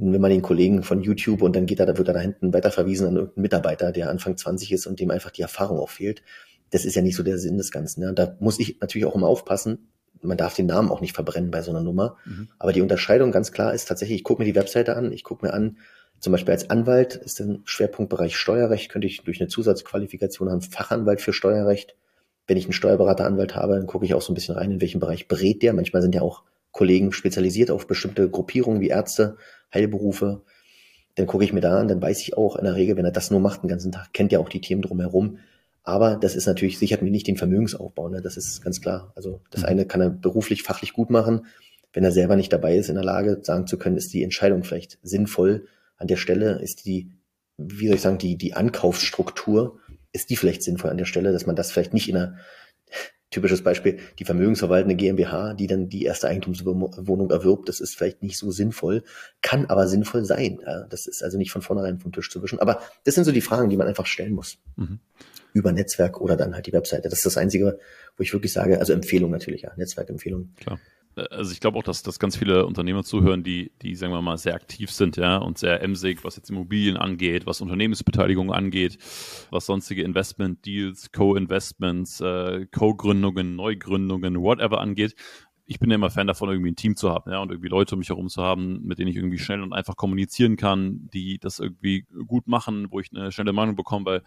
wenn man den Kollegen von YouTube und dann geht er, da wird er da hinten weiterverwiesen an irgendeinen Mitarbeiter, der Anfang 20 ist und dem einfach die Erfahrung auch fehlt. Das ist ja nicht so der Sinn des Ganzen. Ja. Da muss ich natürlich auch immer aufpassen, man darf den Namen auch nicht verbrennen bei so einer Nummer. Mhm. Aber die Unterscheidung ganz klar ist tatsächlich, ich gucke mir die Webseite an, ich gucke mir an, zum Beispiel als Anwalt ist ein Schwerpunktbereich Steuerrecht, könnte ich durch eine Zusatzqualifikation haben, Fachanwalt für Steuerrecht. wenn ich einen Steuerberateranwalt habe, dann gucke ich auch so ein bisschen rein, in welchem Bereich berät der. Manchmal sind ja auch Kollegen spezialisiert auf bestimmte Gruppierungen wie Ärzte, Heilberufe. Dann gucke ich mir da an, dann weiß ich auch in der Regel, wenn er das nur macht den ganzen Tag, kennt er auch die Themen drumherum. Aber das ist natürlich, sichert mir nicht den Vermögensaufbau, ne? das ist ganz klar. Also das mhm. eine kann er beruflich, fachlich gut machen. Wenn er selber nicht dabei ist, in der Lage sagen zu können, ist die Entscheidung vielleicht sinnvoll. An der Stelle ist die, wie soll ich sagen, die, die Ankaufsstruktur, ist die vielleicht sinnvoll an der Stelle, dass man das vielleicht nicht in einer typisches Beispiel, die vermögensverwaltende GmbH, die dann die erste Eigentumswohnung erwirbt, das ist vielleicht nicht so sinnvoll, kann aber sinnvoll sein. Das ist also nicht von vornherein vom Tisch zu wischen. Aber das sind so die Fragen, die man einfach stellen muss. Mhm. Über Netzwerk oder dann halt die Webseite. Das ist das Einzige, wo ich wirklich sage, also Empfehlung natürlich, ja, Netzwerkempfehlung. Klar also ich glaube auch, dass, dass ganz viele Unternehmer zuhören, die, die, sagen wir mal, sehr aktiv sind, ja, und sehr emsig, was jetzt Immobilien angeht, was Unternehmensbeteiligung angeht, was sonstige Investment-Deals, Co-Investments, äh, Co-Gründungen, Neugründungen, whatever angeht. Ich bin ja immer Fan davon, irgendwie ein Team zu haben, ja, und irgendwie Leute um mich herum zu haben, mit denen ich irgendwie schnell und einfach kommunizieren kann, die das irgendwie gut machen, wo ich eine schnelle Meinung bekomme, weil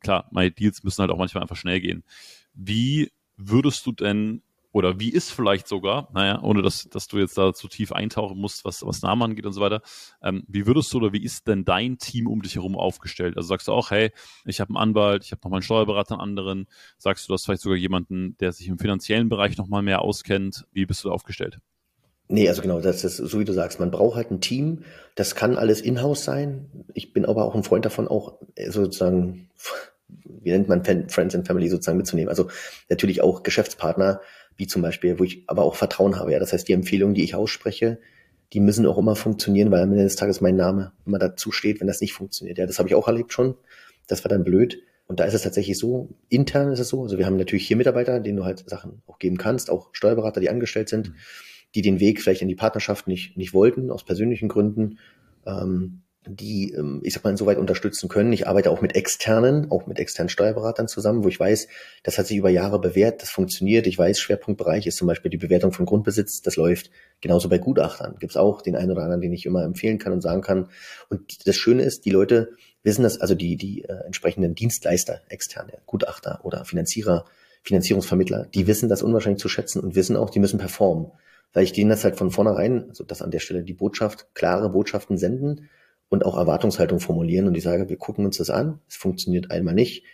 klar, meine Deals müssen halt auch manchmal einfach schnell gehen. Wie würdest du denn oder wie ist vielleicht sogar, naja, ohne dass, dass du jetzt da zu tief eintauchen musst, was, was Namen angeht und so weiter, ähm, wie würdest du oder wie ist denn dein Team um dich herum aufgestellt? Also sagst du auch, hey, ich habe einen Anwalt, ich habe nochmal einen Steuerberater, einen anderen, sagst du, hast vielleicht sogar jemanden, der sich im finanziellen Bereich nochmal mehr auskennt, wie bist du da aufgestellt? Nee, also genau, das ist so wie du sagst, man braucht halt ein Team, das kann alles in-house sein. Ich bin aber auch ein Freund davon, auch äh, sozusagen, wie nennt man Friends and Family sozusagen mitzunehmen. Also natürlich auch Geschäftspartner, wie zum Beispiel, wo ich aber auch Vertrauen habe. Ja, das heißt, die Empfehlungen, die ich ausspreche, die müssen auch immer funktionieren, weil am Ende des Tages mein Name immer dazu steht, wenn das nicht funktioniert. Ja, das habe ich auch erlebt schon. Das war dann blöd. Und da ist es tatsächlich so, intern ist es so, also wir haben natürlich hier Mitarbeiter, denen du halt Sachen auch geben kannst, auch Steuerberater, die angestellt sind, mhm. die den Weg vielleicht in die Partnerschaft nicht, nicht wollten, aus persönlichen Gründen. Ähm, die, ähm, ich sag mal, insoweit unterstützen können. Ich arbeite auch mit externen, auch mit externen Steuerberatern zusammen, wo ich weiß, das hat sich über Jahre bewährt, das funktioniert. Ich weiß, Schwerpunktbereich ist zum Beispiel die Bewertung von Grundbesitz, das läuft. Genauso bei Gutachtern gibt's auch den einen oder anderen, den ich immer empfehlen kann und sagen kann. Und das Schöne ist, die Leute wissen das, also die, die äh, entsprechenden Dienstleister, externe, Gutachter oder Finanzierer, Finanzierungsvermittler, die wissen das unwahrscheinlich zu schätzen und wissen auch, die müssen performen. Weil ich denen das halt von vornherein, also das an der Stelle die Botschaft, klare Botschaften senden und auch Erwartungshaltung formulieren und ich sage, wir gucken uns das an, es funktioniert einmal nicht,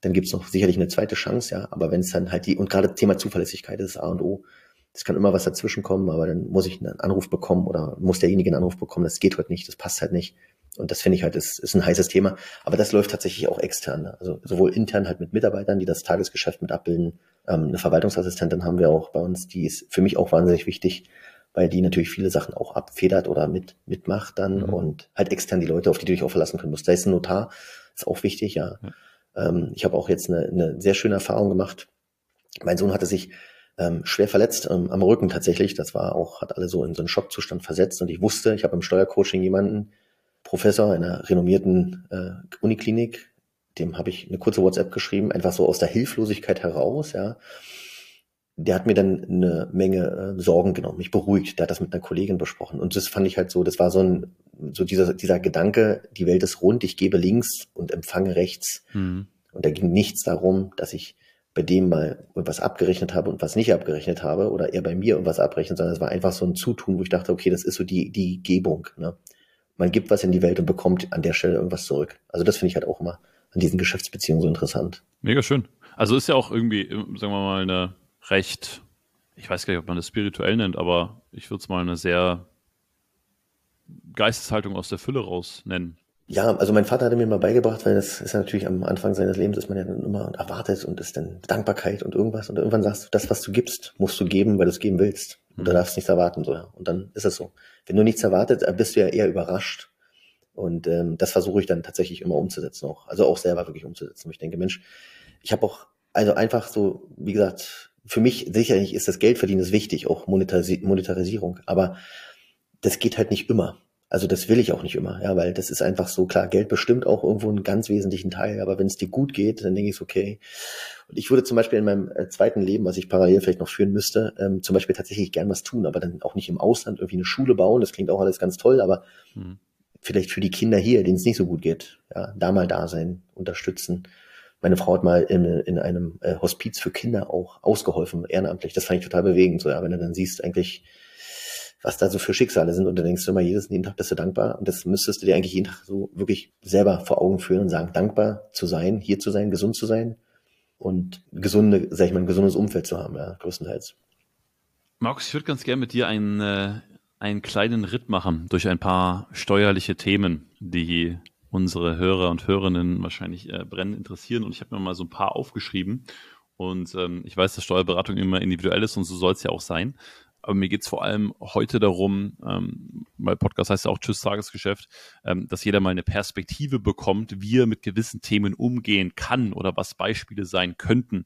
dann gibt es noch sicherlich eine zweite Chance, ja, aber wenn es dann halt die, und gerade Thema Zuverlässigkeit ist A und O, es kann immer was dazwischen kommen, aber dann muss ich einen Anruf bekommen oder muss derjenige einen Anruf bekommen, das geht heute nicht, das passt halt nicht. Und das finde ich halt, ist, ist ein heißes Thema. Aber das läuft tatsächlich auch extern. Also sowohl intern halt mit Mitarbeitern, die das Tagesgeschäft mit abbilden. Ähm, eine Verwaltungsassistentin haben wir auch bei uns, die ist für mich auch wahnsinnig wichtig, weil die natürlich viele Sachen auch abfedert oder mit, mitmacht dann mhm. und halt extern die Leute, auf die du dich auch verlassen können musst. Da ist ein Notar, ist auch wichtig, ja. ja. Ähm, ich habe auch jetzt eine, eine sehr schöne Erfahrung gemacht. Mein Sohn hatte sich ähm, schwer verletzt ähm, am Rücken tatsächlich. Das war auch, hat alle so in so einen Schockzustand versetzt und ich wusste, ich habe im Steuercoaching jemanden, Professor einer renommierten äh, Uniklinik, dem habe ich eine kurze WhatsApp geschrieben, einfach so aus der Hilflosigkeit heraus, ja der hat mir dann eine Menge äh, Sorgen genommen, mich beruhigt. Der hat das mit einer Kollegin besprochen. Und das fand ich halt so, das war so ein, so dieser, dieser Gedanke, die Welt ist rund, ich gebe links und empfange rechts. Mhm. Und da ging nichts darum, dass ich bei dem mal was abgerechnet habe und was nicht abgerechnet habe oder er bei mir irgendwas abrechnet, sondern es war einfach so ein Zutun, wo ich dachte, okay, das ist so die, die Gebung. Ne? Man gibt was in die Welt und bekommt an der Stelle irgendwas zurück. Also das finde ich halt auch immer an diesen Geschäftsbeziehungen so interessant. Mega schön. Also ist ja auch irgendwie, sagen wir mal, eine recht, ich weiß gar nicht, ob man das spirituell nennt, aber ich würde es mal eine sehr Geisteshaltung aus der Fülle raus nennen. Ja, also mein Vater hatte mir mal beigebracht, weil das ist ja natürlich am Anfang seines Lebens, ist man ja dann immer erwartet und ist dann Dankbarkeit und irgendwas. Und irgendwann sagst du, das, was du gibst, musst du geben, weil du es geben willst. Und da mhm. darfst du nichts erwarten, so ja. Und dann ist es so. Wenn du nichts erwartet, bist du ja eher überrascht. Und ähm, das versuche ich dann tatsächlich immer umzusetzen auch. Also auch selber wirklich umzusetzen. Ich denke, Mensch, ich habe auch, also einfach so, wie gesagt, für mich sicherlich ist das Geldverdienen ist wichtig, auch Monetarisi Monetarisierung, aber das geht halt nicht immer. Also das will ich auch nicht immer, ja, weil das ist einfach so klar, Geld bestimmt auch irgendwo einen ganz wesentlichen Teil, aber wenn es dir gut geht, dann denke ich, okay. Und ich würde zum Beispiel in meinem äh, zweiten Leben, was ich parallel vielleicht noch führen müsste, ähm, zum Beispiel tatsächlich gern was tun, aber dann auch nicht im Ausland irgendwie eine Schule bauen, das klingt auch alles ganz toll, aber mhm. vielleicht für die Kinder hier, denen es nicht so gut geht, ja, da mal da sein, unterstützen Meine Frau hat mal in, in einem äh, Hospiz für Kinder auch ausgeholfen, ehrenamtlich. Das fand ich total bewegend, so, ja, wenn du dann siehst eigentlich, was da so für Schicksale sind und du denkst immer, jedes, jeden Tag bist du dankbar und das müsstest du dir eigentlich jeden Tag so wirklich selber vor Augen führen und sagen, dankbar zu sein, hier zu sein, gesund zu sein und gesunde, sag ich mal, ein gesundes Umfeld zu haben, ja, größtenteils. Markus, ich würde ganz gerne mit dir einen, äh, einen kleinen Ritt machen durch ein paar steuerliche Themen, die unsere Hörer und Hörerinnen wahrscheinlich äh, brennend interessieren. Und ich habe mir mal so ein paar aufgeschrieben. Und ähm, ich weiß, dass Steuerberatung immer individuell ist und so soll es ja auch sein. Aber mir geht es vor allem heute darum, ähm, weil Podcast heißt ja auch Tschüss Tagesgeschäft, ähm, dass jeder mal eine Perspektive bekommt, wie er mit gewissen Themen umgehen kann oder was Beispiele sein könnten.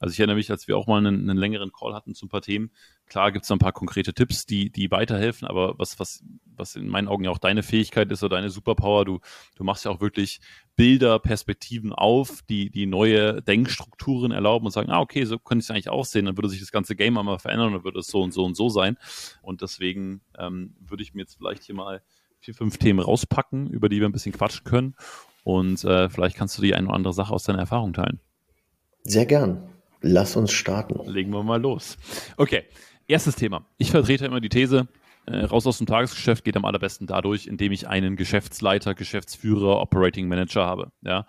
Also ich erinnere mich, als wir auch mal einen, einen längeren Call hatten zu ein paar Themen. Klar gibt es ein paar konkrete Tipps, die, die weiterhelfen, aber was, was, was in meinen Augen ja auch deine Fähigkeit ist oder deine Superpower, du, du machst ja auch wirklich Bilder, Perspektiven auf, die, die neue Denkstrukturen erlauben und sagen, ah, okay, so könnte es eigentlich aussehen, dann würde sich das ganze Game einmal verändern und dann würde es so und so und so sein. Und deswegen ähm, würde ich mir jetzt vielleicht hier mal vier, fünf Themen rauspacken, über die wir ein bisschen quatschen können. Und äh, vielleicht kannst du die eine oder andere Sache aus deiner Erfahrung teilen. Sehr gern. Lass uns starten. Legen wir mal los. Okay, erstes Thema. Ich vertrete immer die These, äh, raus aus dem Tagesgeschäft geht am allerbesten dadurch, indem ich einen Geschäftsleiter, Geschäftsführer, Operating Manager habe. Ja?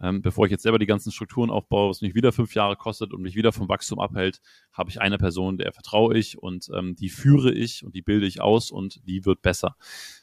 Ähm, bevor ich jetzt selber die ganzen Strukturen aufbaue, was mich wieder fünf Jahre kostet und mich wieder vom Wachstum abhält, habe ich eine Person, der vertraue ich und ähm, die führe ich und die bilde ich aus und die wird besser.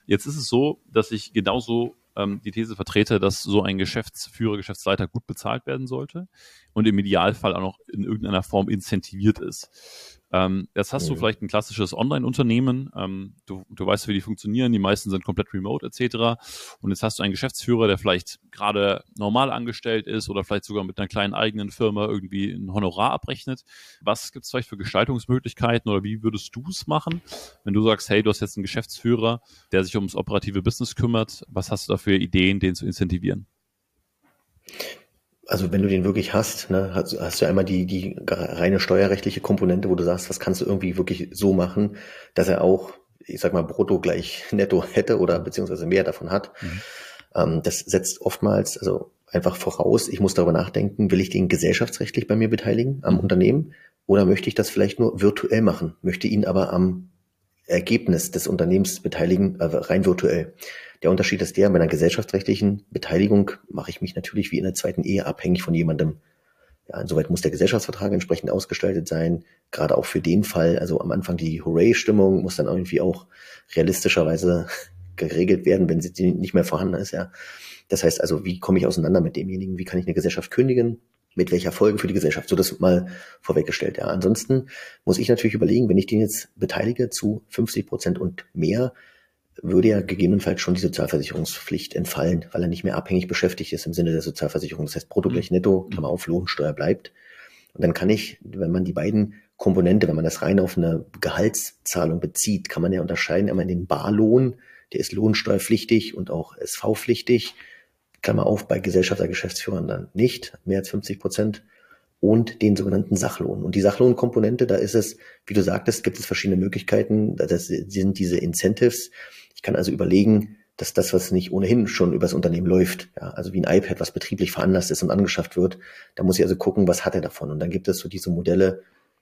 Jetzt ist es so, dass ich genauso ähm, die These vertrete, dass so ein Geschäftsführer, Geschäftsleiter gut bezahlt werden sollte und im Idealfall auch noch in irgendeiner Form incentiviert ist. Ähm, jetzt hast mhm. du vielleicht ein klassisches Online-Unternehmen, ähm, du, du weißt, wie die funktionieren, die meisten sind komplett remote etc. Und jetzt hast du einen Geschäftsführer, der vielleicht gerade normal angestellt ist oder vielleicht sogar mit einer kleinen eigenen Firma irgendwie ein Honorar abrechnet. Was gibt es vielleicht für Gestaltungsmöglichkeiten oder wie würdest du es machen, wenn du sagst, hey, du hast jetzt einen Geschäftsführer, der sich ums operative Business kümmert, was hast du da für Ideen, den zu incentivieren? Also wenn du den wirklich hast, ne, hast, hast du einmal die, die reine steuerrechtliche Komponente, wo du sagst, was kannst du irgendwie wirklich so machen, dass er auch, ich sag mal, brutto gleich netto hätte oder beziehungsweise mehr davon hat. Mhm. Ähm, das setzt oftmals, also einfach voraus, ich muss darüber nachdenken, will ich den gesellschaftsrechtlich bei mir beteiligen am mhm. Unternehmen oder möchte ich das vielleicht nur virtuell machen, möchte ihn aber am Ergebnis des Unternehmens beteiligen, äh, rein virtuell. Der Unterschied ist der, bei einer gesellschaftsrechtlichen Beteiligung mache ich mich natürlich wie in der zweiten Ehe abhängig von jemandem. Ja, insoweit muss der Gesellschaftsvertrag entsprechend ausgestaltet sein, gerade auch für den Fall, also am Anfang die Hooray-Stimmung muss dann irgendwie auch realistischerweise geregelt werden, wenn sie nicht mehr vorhanden ist, ja. Das heißt also, wie komme ich auseinander mit demjenigen? Wie kann ich eine Gesellschaft kündigen? Mit welcher Folge für die Gesellschaft? So das mal vorweggestellt, ja. Ansonsten muss ich natürlich überlegen, wenn ich den jetzt beteilige zu 50 Prozent und mehr, würde ja gegebenenfalls schon die Sozialversicherungspflicht entfallen, weil er nicht mehr abhängig beschäftigt ist im Sinne der Sozialversicherung. Das heißt, brutto gleich netto, Klammer auf, Lohnsteuer bleibt. Und dann kann ich, wenn man die beiden Komponente, wenn man das rein auf eine Gehaltszahlung bezieht, kann man ja unterscheiden einmal in den Barlohn, der ist lohnsteuerpflichtig und auch SV-pflichtig. Klammer auf, bei Gesellschafter, Geschäftsführern dann nicht, mehr als 50 Prozent und den sogenannten Sachlohn. Und die Sachlohnkomponente, da ist es, wie du sagtest, gibt es verschiedene Möglichkeiten. Das sind diese Incentives. Ich kann also überlegen, dass das, was nicht ohnehin schon übers Unternehmen läuft, ja, also wie ein iPad, was betrieblich veranlasst ist und angeschafft wird, da muss ich also gucken, was hat er davon. Und dann gibt es so diese Modelle,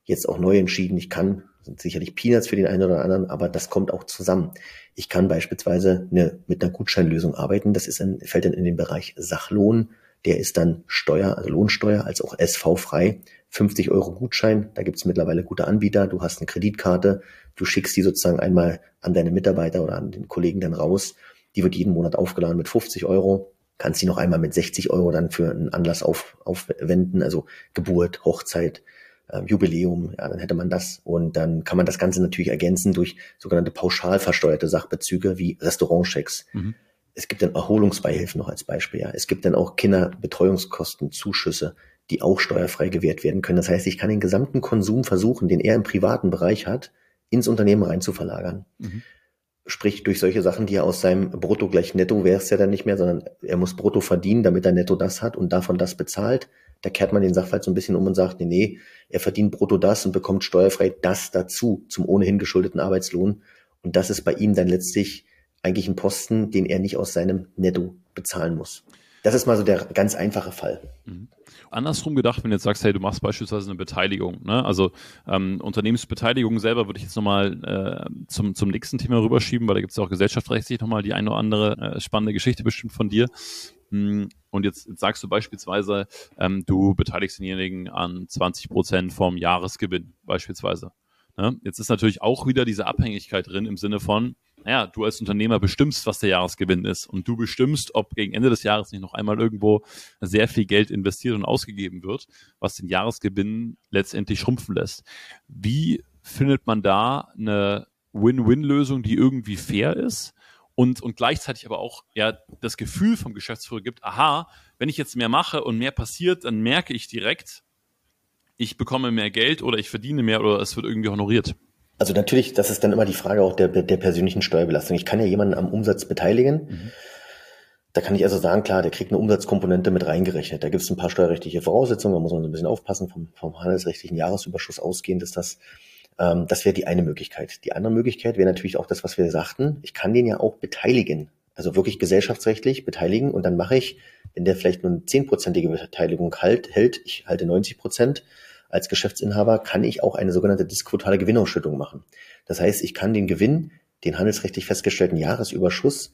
jetzt auch neu entschieden. Ich kann, sind sicherlich Peanuts für den einen oder anderen, aber das kommt auch zusammen. Ich kann beispielsweise eine, mit einer Gutscheinlösung arbeiten. Das ist ein, fällt dann in den Bereich Sachlohn. Der ist dann Steuer, also Lohnsteuer, als auch SV-frei. 50 Euro Gutschein, da gibt es mittlerweile gute Anbieter. Du hast eine Kreditkarte, du schickst die sozusagen einmal an deine Mitarbeiter oder an den Kollegen dann raus. Die wird jeden Monat aufgeladen mit 50 Euro. Kannst die noch einmal mit 60 Euro dann für einen Anlass auf, aufwenden, also Geburt, Hochzeit, äh, Jubiläum, ja, dann hätte man das. Und dann kann man das Ganze natürlich ergänzen durch sogenannte pauschal versteuerte Sachbezüge wie Restaurantchecks. Mhm. Es gibt dann Erholungsbeihilfen noch als Beispiel. Ja. Es gibt dann auch Kinderbetreuungskostenzuschüsse, die auch steuerfrei gewährt werden können. Das heißt, ich kann den gesamten Konsum versuchen, den er im privaten Bereich hat, ins Unternehmen rein zu verlagern. Mhm. Sprich, durch solche Sachen, die er aus seinem Brutto gleich Netto wäre es ja dann nicht mehr, sondern er muss Brutto verdienen, damit er Netto das hat und davon das bezahlt. Da kehrt man den Sachverhalt so ein bisschen um und sagt, nee, nee, er verdient Brutto das und bekommt steuerfrei das dazu zum ohnehin geschuldeten Arbeitslohn. Und das ist bei ihm dann letztlich eigentlich ein Posten, den er nicht aus seinem Netto bezahlen muss. Das ist mal so der ganz einfache Fall. Mhm. Andersrum gedacht, wenn du jetzt sagst, hey, du machst beispielsweise eine Beteiligung, ne? also ähm, Unternehmensbeteiligung selber würde ich jetzt nochmal äh, zum, zum nächsten Thema rüberschieben, weil da gibt es ja auch gesellschaftsrechtlich nochmal die eine oder andere äh, spannende Geschichte bestimmt von dir. Hm, und jetzt, jetzt sagst du beispielsweise, ähm, du beteiligst denjenigen an 20 Prozent vom Jahresgewinn beispielsweise. Ne? Jetzt ist natürlich auch wieder diese Abhängigkeit drin im Sinne von, naja, du als Unternehmer bestimmst, was der Jahresgewinn ist und du bestimmst, ob gegen Ende des Jahres nicht noch einmal irgendwo sehr viel Geld investiert und ausgegeben wird, was den Jahresgewinn letztendlich schrumpfen lässt. Wie findet man da eine Win-Win-Lösung, die irgendwie fair ist und, und gleichzeitig aber auch ja das Gefühl vom Geschäftsführer gibt, aha, wenn ich jetzt mehr mache und mehr passiert, dann merke ich direkt, ich bekomme mehr Geld oder ich verdiene mehr oder es wird irgendwie honoriert. Also natürlich, das ist dann immer die Frage auch der, der persönlichen Steuerbelastung. Ich kann ja jemanden am Umsatz beteiligen. Mhm. Da kann ich also sagen, klar, der kriegt eine Umsatzkomponente mit reingerechnet. Da gibt es ein paar steuerrechtliche Voraussetzungen, da muss man so ein bisschen aufpassen, vom, vom handelsrechtlichen Jahresüberschuss ausgehend ist das, ähm, das wäre die eine Möglichkeit. Die andere Möglichkeit wäre natürlich auch das, was wir sagten. Ich kann den ja auch beteiligen. Also wirklich gesellschaftsrechtlich beteiligen und dann mache ich, wenn der vielleicht nur eine zehnprozentige Beteiligung halt, hält, ich halte 90 Prozent, als Geschäftsinhaber kann ich auch eine sogenannte disquotale Gewinnausschüttung machen. Das heißt, ich kann den Gewinn, den handelsrechtlich festgestellten Jahresüberschuss,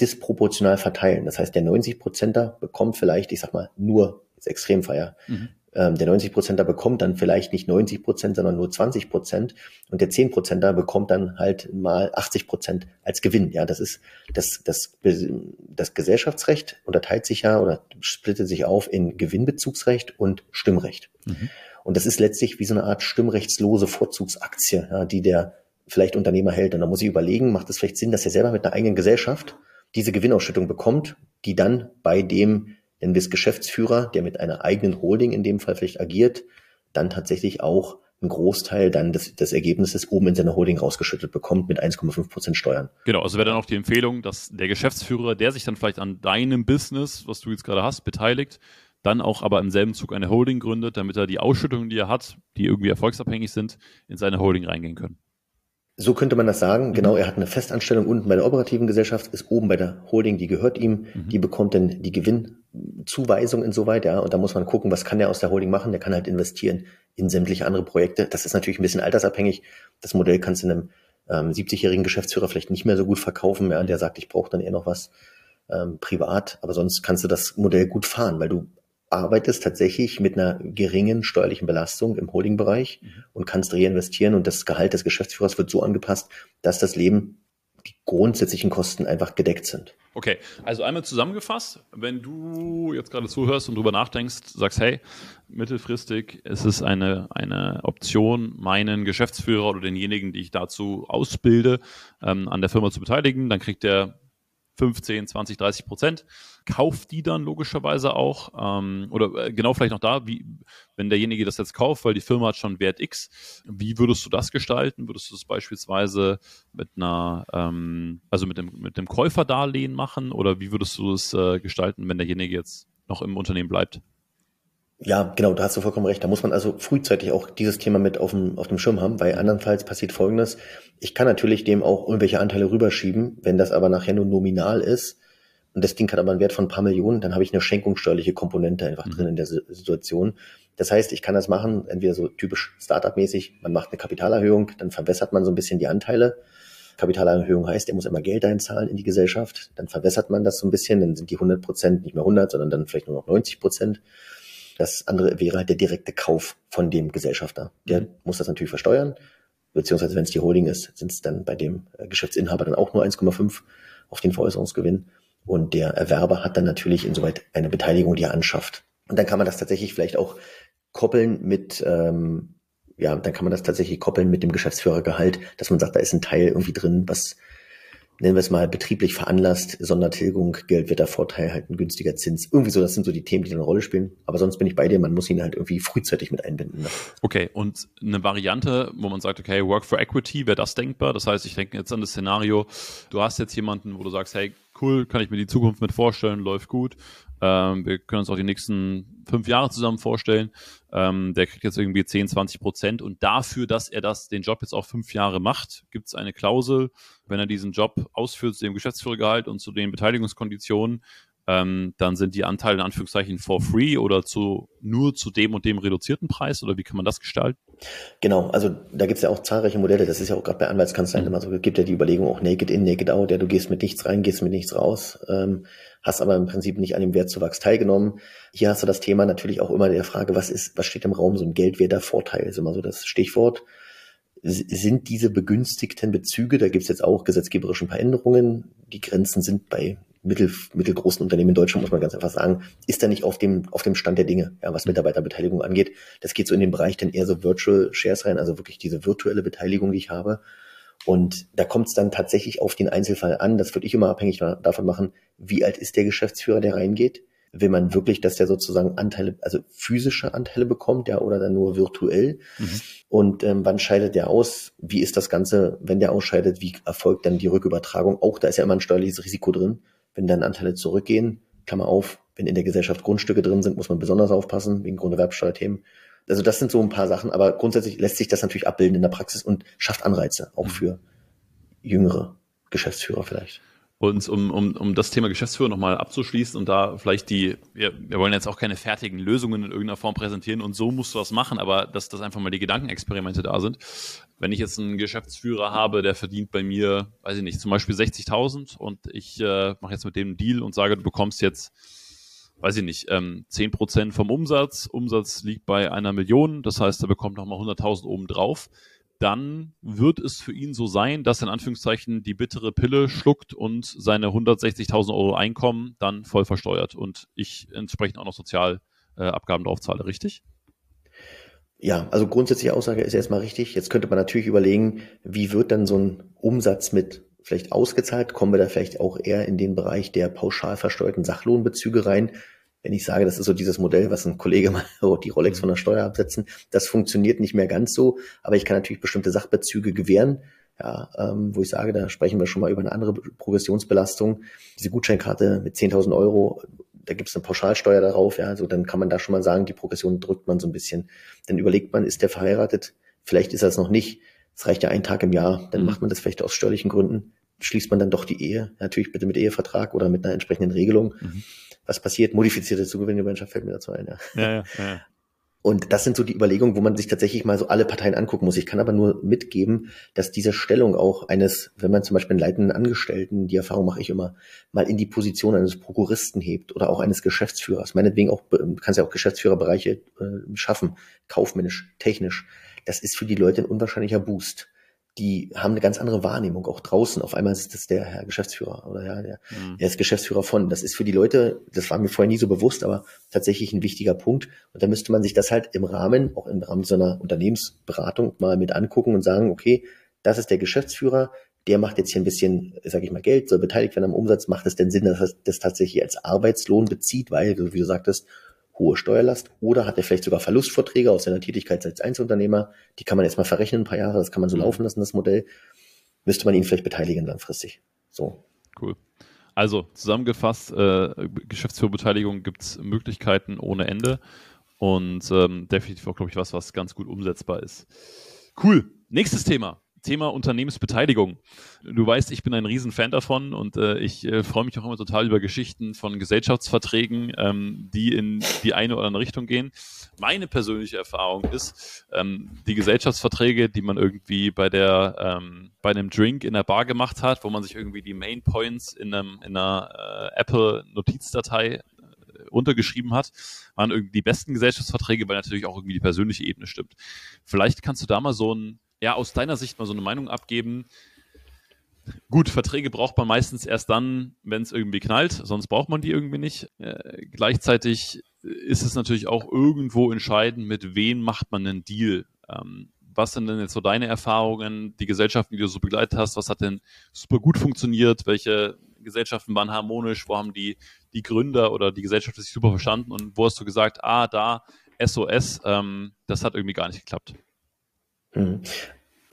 disproportional verteilen. Das heißt, der 90-Prozenter bekommt vielleicht, ich sag mal, nur, jetzt Extremfeier, mhm. ähm, der 90-Prozenter bekommt dann vielleicht nicht 90 Prozent, sondern nur 20 Prozent und der 10-Prozenter bekommt dann halt mal 80 Prozent als Gewinn. Ja, das ist, das, das, das Gesellschaftsrecht unterteilt sich ja oder splittet sich auf in Gewinnbezugsrecht und Stimmrecht. Mhm. Und das ist letztlich wie so eine Art stimmrechtslose Vorzugsaktie, ja, die der vielleicht Unternehmer hält. Und da muss ich überlegen, macht es vielleicht Sinn, dass er selber mit einer eigenen Gesellschaft diese Gewinnausschüttung bekommt, die dann bei dem, nennen wir es Geschäftsführer, der mit einer eigenen Holding in dem Fall vielleicht agiert, dann tatsächlich auch einen Großteil dann des, des Ergebnisses oben in seiner Holding rausgeschüttet bekommt mit 1,5 Prozent Steuern. Genau, also wäre dann auch die Empfehlung, dass der Geschäftsführer, der sich dann vielleicht an deinem Business, was du jetzt gerade hast, beteiligt, dann auch aber im selben Zug eine Holding gründet, damit er die Ausschüttungen, die er hat, die irgendwie erfolgsabhängig sind, in seine Holding reingehen können. So könnte man das sagen. Mhm. Genau, er hat eine Festanstellung unten bei der operativen Gesellschaft, ist oben bei der Holding, die gehört ihm, mhm. die bekommt dann die Gewinnzuweisung insoweit, ja. Und da muss man gucken, was kann er aus der Holding machen? Der kann halt investieren in sämtliche andere Projekte. Das ist natürlich ein bisschen altersabhängig. Das Modell kannst du einem ähm, 70-jährigen Geschäftsführer vielleicht nicht mehr so gut verkaufen, ja. Der sagt, ich brauche dann eher noch was ähm, privat, aber sonst kannst du das Modell gut fahren, weil du arbeitest tatsächlich mit einer geringen steuerlichen Belastung im Holdingbereich mhm. und kannst reinvestieren und das Gehalt des Geschäftsführers wird so angepasst, dass das Leben die grundsätzlichen Kosten einfach gedeckt sind. Okay, also einmal zusammengefasst, wenn du jetzt gerade zuhörst und drüber nachdenkst, sagst, hey, mittelfristig ist es eine, eine Option, meinen Geschäftsführer oder denjenigen, die ich dazu ausbilde, ähm, an der Firma zu beteiligen, dann kriegt der 15, 20, 30 Prozent, kauft die dann logischerweise auch, ähm, oder äh, genau vielleicht noch da, wie, wenn derjenige das jetzt kauft, weil die Firma hat schon Wert X, wie würdest du das gestalten? Würdest du das beispielsweise mit einer, ähm, also mit dem, mit dem Käuferdarlehen machen oder wie würdest du es äh, gestalten, wenn derjenige jetzt noch im Unternehmen bleibt? Ja, genau, da hast du vollkommen recht. Da muss man also frühzeitig auch dieses Thema mit auf dem, auf dem Schirm haben, weil andernfalls passiert Folgendes. Ich kann natürlich dem auch irgendwelche Anteile rüberschieben, wenn das aber nachher nur nominal ist und das Ding hat aber einen Wert von ein paar Millionen, dann habe ich eine schenkungssteuerliche Komponente einfach mhm. drin in der Situation. Das heißt, ich kann das machen, entweder so typisch Startup-mäßig, man macht eine Kapitalerhöhung, dann verwässert man so ein bisschen die Anteile. Kapitalerhöhung heißt, er muss immer Geld einzahlen in die Gesellschaft, dann verwässert man das so ein bisschen, dann sind die 100 Prozent nicht mehr 100, sondern dann vielleicht nur noch 90 Prozent. Das andere wäre halt der direkte Kauf von dem Gesellschafter. Der mhm. muss das natürlich versteuern, beziehungsweise wenn es die Holding ist, sind es dann bei dem äh, Geschäftsinhaber dann auch nur 1,5 auf den Veräußerungsgewinn. Und der Erwerber hat dann natürlich insoweit eine Beteiligung, die er anschafft. Und dann kann man das tatsächlich vielleicht auch koppeln mit, ähm, ja, dann kann man das tatsächlich koppeln mit dem Geschäftsführergehalt, dass man sagt, da ist ein Teil irgendwie drin, was nennen wir es mal, betrieblich veranlasst, Sondertilgung, Geldwerter Vorteil, halt ein günstiger Zins. Irgendwie so, das sind so die Themen, die eine Rolle spielen. Aber sonst bin ich bei dir, man muss ihn halt irgendwie frühzeitig mit einbinden. Ne? Okay, und eine Variante, wo man sagt, okay, Work for Equity, wäre das denkbar? Das heißt, ich denke jetzt an das Szenario, du hast jetzt jemanden, wo du sagst, hey, cool, kann ich mir die Zukunft mit vorstellen, läuft gut. Ähm, wir können uns auch die nächsten fünf Jahre zusammen vorstellen. Ähm, der kriegt jetzt irgendwie 10, 20 Prozent und dafür, dass er das, den Job jetzt auch fünf Jahre macht, gibt es eine Klausel, wenn er diesen Job ausführt zu dem Geschäftsführergehalt und zu den Beteiligungskonditionen, ähm, dann sind die Anteile in Anführungszeichen for free oder zu nur zu dem und dem reduzierten Preis oder wie kann man das gestalten? Genau, also da gibt es ja auch zahlreiche Modelle, das ist ja auch gerade bei Anwaltskanzleien mhm. immer so, gibt ja die Überlegung auch Naked in, Naked out, ja, du gehst mit nichts rein, gehst mit nichts raus, ähm, hast aber im Prinzip nicht an dem Wertzuwachs teilgenommen. Hier hast du das Thema natürlich auch immer der Frage, was ist, was steht im Raum, so ein Geldwerter Vorteil, ist immer so das Stichwort sind diese begünstigten Bezüge, da gibt es jetzt auch gesetzgeberisch ein paar Änderungen, die Grenzen sind bei mittel, mittelgroßen Unternehmen in Deutschland, muss man ganz einfach sagen, ist da nicht auf dem, auf dem Stand der Dinge, ja, was Mitarbeiterbeteiligung angeht. Das geht so in den Bereich dann eher so Virtual Shares rein, also wirklich diese virtuelle Beteiligung, die ich habe. Und da kommt es dann tatsächlich auf den Einzelfall an. Das würde ich immer abhängig davon machen, wie alt ist der Geschäftsführer, der reingeht will man wirklich, dass der sozusagen Anteile, also physische Anteile bekommt, ja, oder dann nur virtuell? Mhm. Und ähm, wann scheidet der aus? Wie ist das Ganze, wenn der ausscheidet? Wie erfolgt dann die Rückübertragung? Auch da ist ja immer ein steuerliches Risiko drin. Wenn dann Anteile zurückgehen, Klammer auf, wenn in der Gesellschaft Grundstücke drin sind, muss man besonders aufpassen, wegen Grunderwerbsteuerthemen. Also das sind so ein paar Sachen, aber grundsätzlich lässt sich das natürlich abbilden in der Praxis und schafft Anreize, auch mhm. für jüngere Geschäftsführer vielleicht. Und um, um, um das Thema Geschäftsführer nochmal abzuschließen und da vielleicht die, wir, wir wollen jetzt auch keine fertigen Lösungen in irgendeiner Form präsentieren und so musst du was machen, aber dass das einfach mal die Gedankenexperimente da sind. Wenn ich jetzt einen Geschäftsführer habe, der verdient bei mir, weiß ich nicht, zum Beispiel 60.000 und ich äh, mache jetzt mit dem einen Deal und sage, du bekommst jetzt, weiß ich nicht, ähm, 10% vom Umsatz. Umsatz liegt bei einer Million, das heißt, er bekommt nochmal 100.000 oben drauf dann wird es für ihn so sein, dass er in Anführungszeichen die bittere Pille schluckt und seine 160.000 Euro Einkommen dann voll versteuert und ich entsprechend auch noch Sozialabgaben drauf zahle, richtig? Ja, also grundsätzliche Aussage ist erstmal richtig. Jetzt könnte man natürlich überlegen, wie wird dann so ein Umsatz mit vielleicht ausgezahlt? Kommen wir da vielleicht auch eher in den Bereich der pauschal versteuerten Sachlohnbezüge rein? Wenn ich sage, das ist so dieses Modell, was ein Kollege mal die Rolex von der Steuer absetzen, das funktioniert nicht mehr ganz so, aber ich kann natürlich bestimmte Sachbezüge gewähren, ja, ähm, wo ich sage, da sprechen wir schon mal über eine andere Progressionsbelastung. Diese Gutscheinkarte mit 10.000 Euro, da gibt es eine Pauschalsteuer darauf, ja, also dann kann man da schon mal sagen, die Progression drückt man so ein bisschen. Dann überlegt man, ist der verheiratet? Vielleicht ist er es noch nicht. Es reicht ja ein Tag im Jahr, dann mhm. macht man das vielleicht aus steuerlichen Gründen. Schließt man dann doch die Ehe, natürlich bitte mit Ehevertrag oder mit einer entsprechenden Regelung. Mhm was passiert, modifizierte Zugewinngemeinschaft fällt mir dazu ein. Ja. Ja, ja, ja. Und das sind so die Überlegungen, wo man sich tatsächlich mal so alle Parteien angucken muss. Ich kann aber nur mitgeben, dass diese Stellung auch eines, wenn man zum Beispiel einen leitenden Angestellten, die Erfahrung mache ich immer, mal in die Position eines Prokuristen hebt oder auch eines Geschäftsführers. Meinetwegen auch, kannst ja auch Geschäftsführerbereiche äh, schaffen, kaufmännisch, technisch. Das ist für die Leute ein unwahrscheinlicher Boost die haben eine ganz andere Wahrnehmung, auch draußen. Auf einmal ist das der Herr Geschäftsführer oder ja, der, mhm. er ist Geschäftsführer von. Das ist für die Leute, das war mir vorher nie so bewusst, aber tatsächlich ein wichtiger Punkt. Und da müsste man sich das halt im Rahmen, auch im Rahmen so einer Unternehmensberatung mal mit angucken und sagen, okay, das ist der Geschäftsführer, der macht jetzt hier ein bisschen, sage ich mal, Geld, soll beteiligt werden am Umsatz. Macht es denn Sinn, dass er das tatsächlich als Arbeitslohn bezieht, weil, wie du sagtest, hohe Steuerlast oder hat er vielleicht sogar Verlustvorträge aus seiner Tätigkeit als Einzelunternehmer. Die kann man jetzt mal verrechnen, ein paar Jahre, das kann man so mhm. laufen lassen, das Modell. Müsste man ihn vielleicht beteiligen langfristig. So. Cool. Also zusammengefasst, äh, Geschäftsführerbeteiligung gibt es Möglichkeiten ohne Ende und ähm, definitiv auch, glaube ich, was, was ganz gut umsetzbar ist. Cool. Nächstes Thema. Thema Unternehmensbeteiligung. Du weißt, ich bin ein Riesenfan davon und äh, ich äh, freue mich auch immer total über Geschichten von Gesellschaftsverträgen, ähm, die in die eine oder andere Richtung gehen. Meine persönliche Erfahrung ist, ähm, die Gesellschaftsverträge, die man irgendwie bei der ähm, bei einem Drink in der Bar gemacht hat, wo man sich irgendwie die Main Points in, einem, in einer äh, Apple Notizdatei äh, untergeschrieben hat, waren irgendwie die besten Gesellschaftsverträge, weil natürlich auch irgendwie die persönliche Ebene stimmt. Vielleicht kannst du da mal so ein ja, aus deiner Sicht mal so eine Meinung abgeben. Gut, Verträge braucht man meistens erst dann, wenn es irgendwie knallt, sonst braucht man die irgendwie nicht. Äh, gleichzeitig ist es natürlich auch irgendwo entscheidend, mit wem macht man einen Deal. Ähm, was sind denn jetzt so deine Erfahrungen, die Gesellschaften, die du so begleitet hast? Was hat denn super gut funktioniert? Welche Gesellschaften waren harmonisch? Wo haben die, die Gründer oder die Gesellschaft sich super verstanden? Und wo hast du gesagt, ah, da, SOS, ähm, das hat irgendwie gar nicht geklappt? Mhm.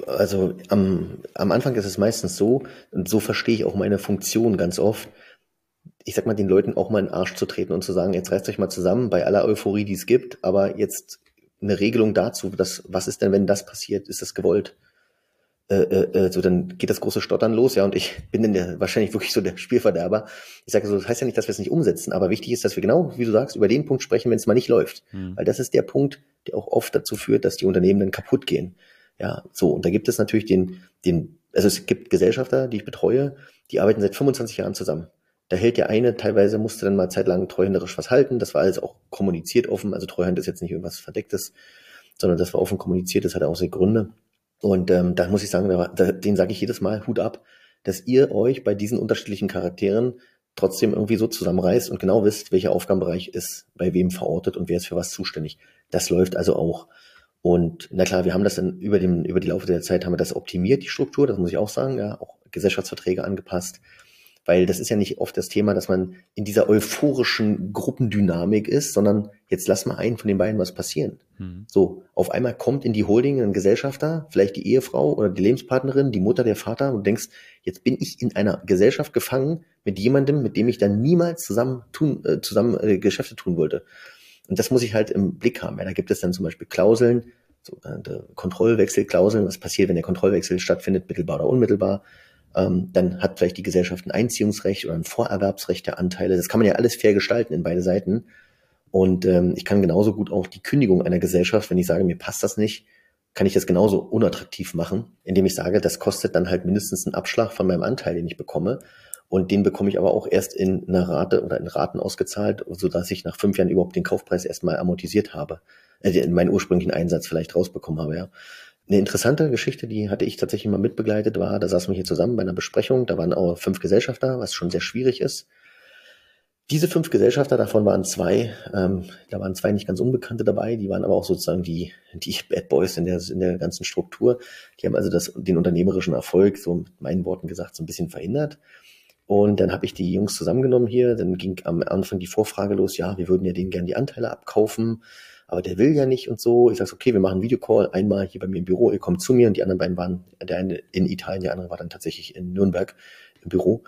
Also am, am Anfang ist es meistens so, und so verstehe ich auch meine Funktion ganz oft, ich sag mal, den Leuten auch mal in den Arsch zu treten und zu sagen, jetzt reißt euch mal zusammen bei aller Euphorie, die es gibt, aber jetzt eine Regelung dazu, dass, was ist denn, wenn das passiert, ist das gewollt? äh, äh, so dann geht das große Stottern los, ja, und ich bin dann der, wahrscheinlich wirklich so der Spielverderber. Ich sage so, das heißt ja nicht, dass wir es nicht umsetzen, aber wichtig ist, dass wir genau, wie du sagst, über den Punkt sprechen, wenn es mal nicht läuft. Mhm. Weil das ist der Punkt, der auch oft dazu führt, dass die Unternehmen dann kaputt gehen. Ja, so, und da gibt es natürlich den, den, also es gibt Gesellschafter, die ich betreue, die arbeiten seit 25 Jahren zusammen. Da hält der eine, teilweise musste dann mal zeitlang treuhänderisch was halten. Das war alles auch kommuniziert offen. Also Treuhand ist jetzt nicht irgendwas Verdecktes, sondern das war offen kommuniziert. Das hat auch seine Gründe. Und ähm, da muss ich sagen, den sage ich jedes Mal Hut ab, dass ihr euch bei diesen unterschiedlichen Charakteren trotzdem irgendwie so zusammenreißt und genau wisst, welcher Aufgabenbereich ist bei wem verortet und wer ist für was zuständig. Das läuft also auch. Und na klar, wir haben das dann über, dem, über die Laufe der Zeit haben wir das optimiert, die Struktur, das muss ich auch sagen, ja, auch Gesellschaftsverträge angepasst. Weil das ist ja nicht oft das Thema, dass man in dieser euphorischen Gruppendynamik ist, sondern jetzt lass mal einen von den beiden was passieren. Mhm. So, auf einmal kommt in die Holding ein Gesellschafter, vielleicht die Ehefrau oder die Lebenspartnerin, die Mutter, der Vater und denkst, jetzt bin ich in einer Gesellschaft gefangen mit jemandem, mit dem ich dann niemals zusammen tun, äh, zusammen äh, Geschäfte tun wollte. Und das muss ich halt im Blick haben. Ja, da gibt es dann zum Beispiel Klauseln, sogenannte Kontrollwechselklauseln, was passiert, wenn der Kontrollwechsel stattfindet, mittelbar oder unmittelbar ähm, dann hat vielleicht die Gesellschaft ein Einziehungsrecht oder ein Vorerwerbsrecht der Anteile. Das kann man ja alles fair gestalten in beide Seiten. Und ähm, ich kann genauso gut auch die Kündigung einer Gesellschaft, wenn ich sage, mir passt das nicht, kann ich das genauso unattraktiv machen, indem ich sage, das kostet dann halt mindestens einen Abschlag von meinem Anteil, den ich bekomme. Und den bekomme ich aber auch erst in einer Rate oder in Raten ausgezahlt, sodass ich nach fünf Jahren überhaupt den Kaufpreis erstmal amortisiert habe, äh, meinen ursprünglichen Einsatz vielleicht rausbekommen habe, ja. Eine interessante Geschichte, die hatte ich tatsächlich mal mitbegleitet, war, da saßen wir hier zusammen bei einer Besprechung, da waren auch fünf Gesellschafter, was schon sehr schwierig ist. Diese fünf Gesellschafter, davon waren zwei, ähm, da waren zwei nicht ganz Unbekannte dabei, die waren aber auch sozusagen die, die Bad Boys in der, in der ganzen Struktur. Die haben also das, den unternehmerischen Erfolg, so mit meinen Worten gesagt, so ein bisschen verhindert. Und dann habe ich die Jungs zusammengenommen hier, dann ging am Anfang die Vorfrage los, ja, wir würden ja denen gerne die Anteile abkaufen aber der will ja nicht und so. Ich sage, okay, wir machen einen Videocall, einmal hier bei mir im Büro, ihr kommt zu mir und die anderen beiden waren, der eine in Italien, der andere war dann tatsächlich in Nürnberg im Büro.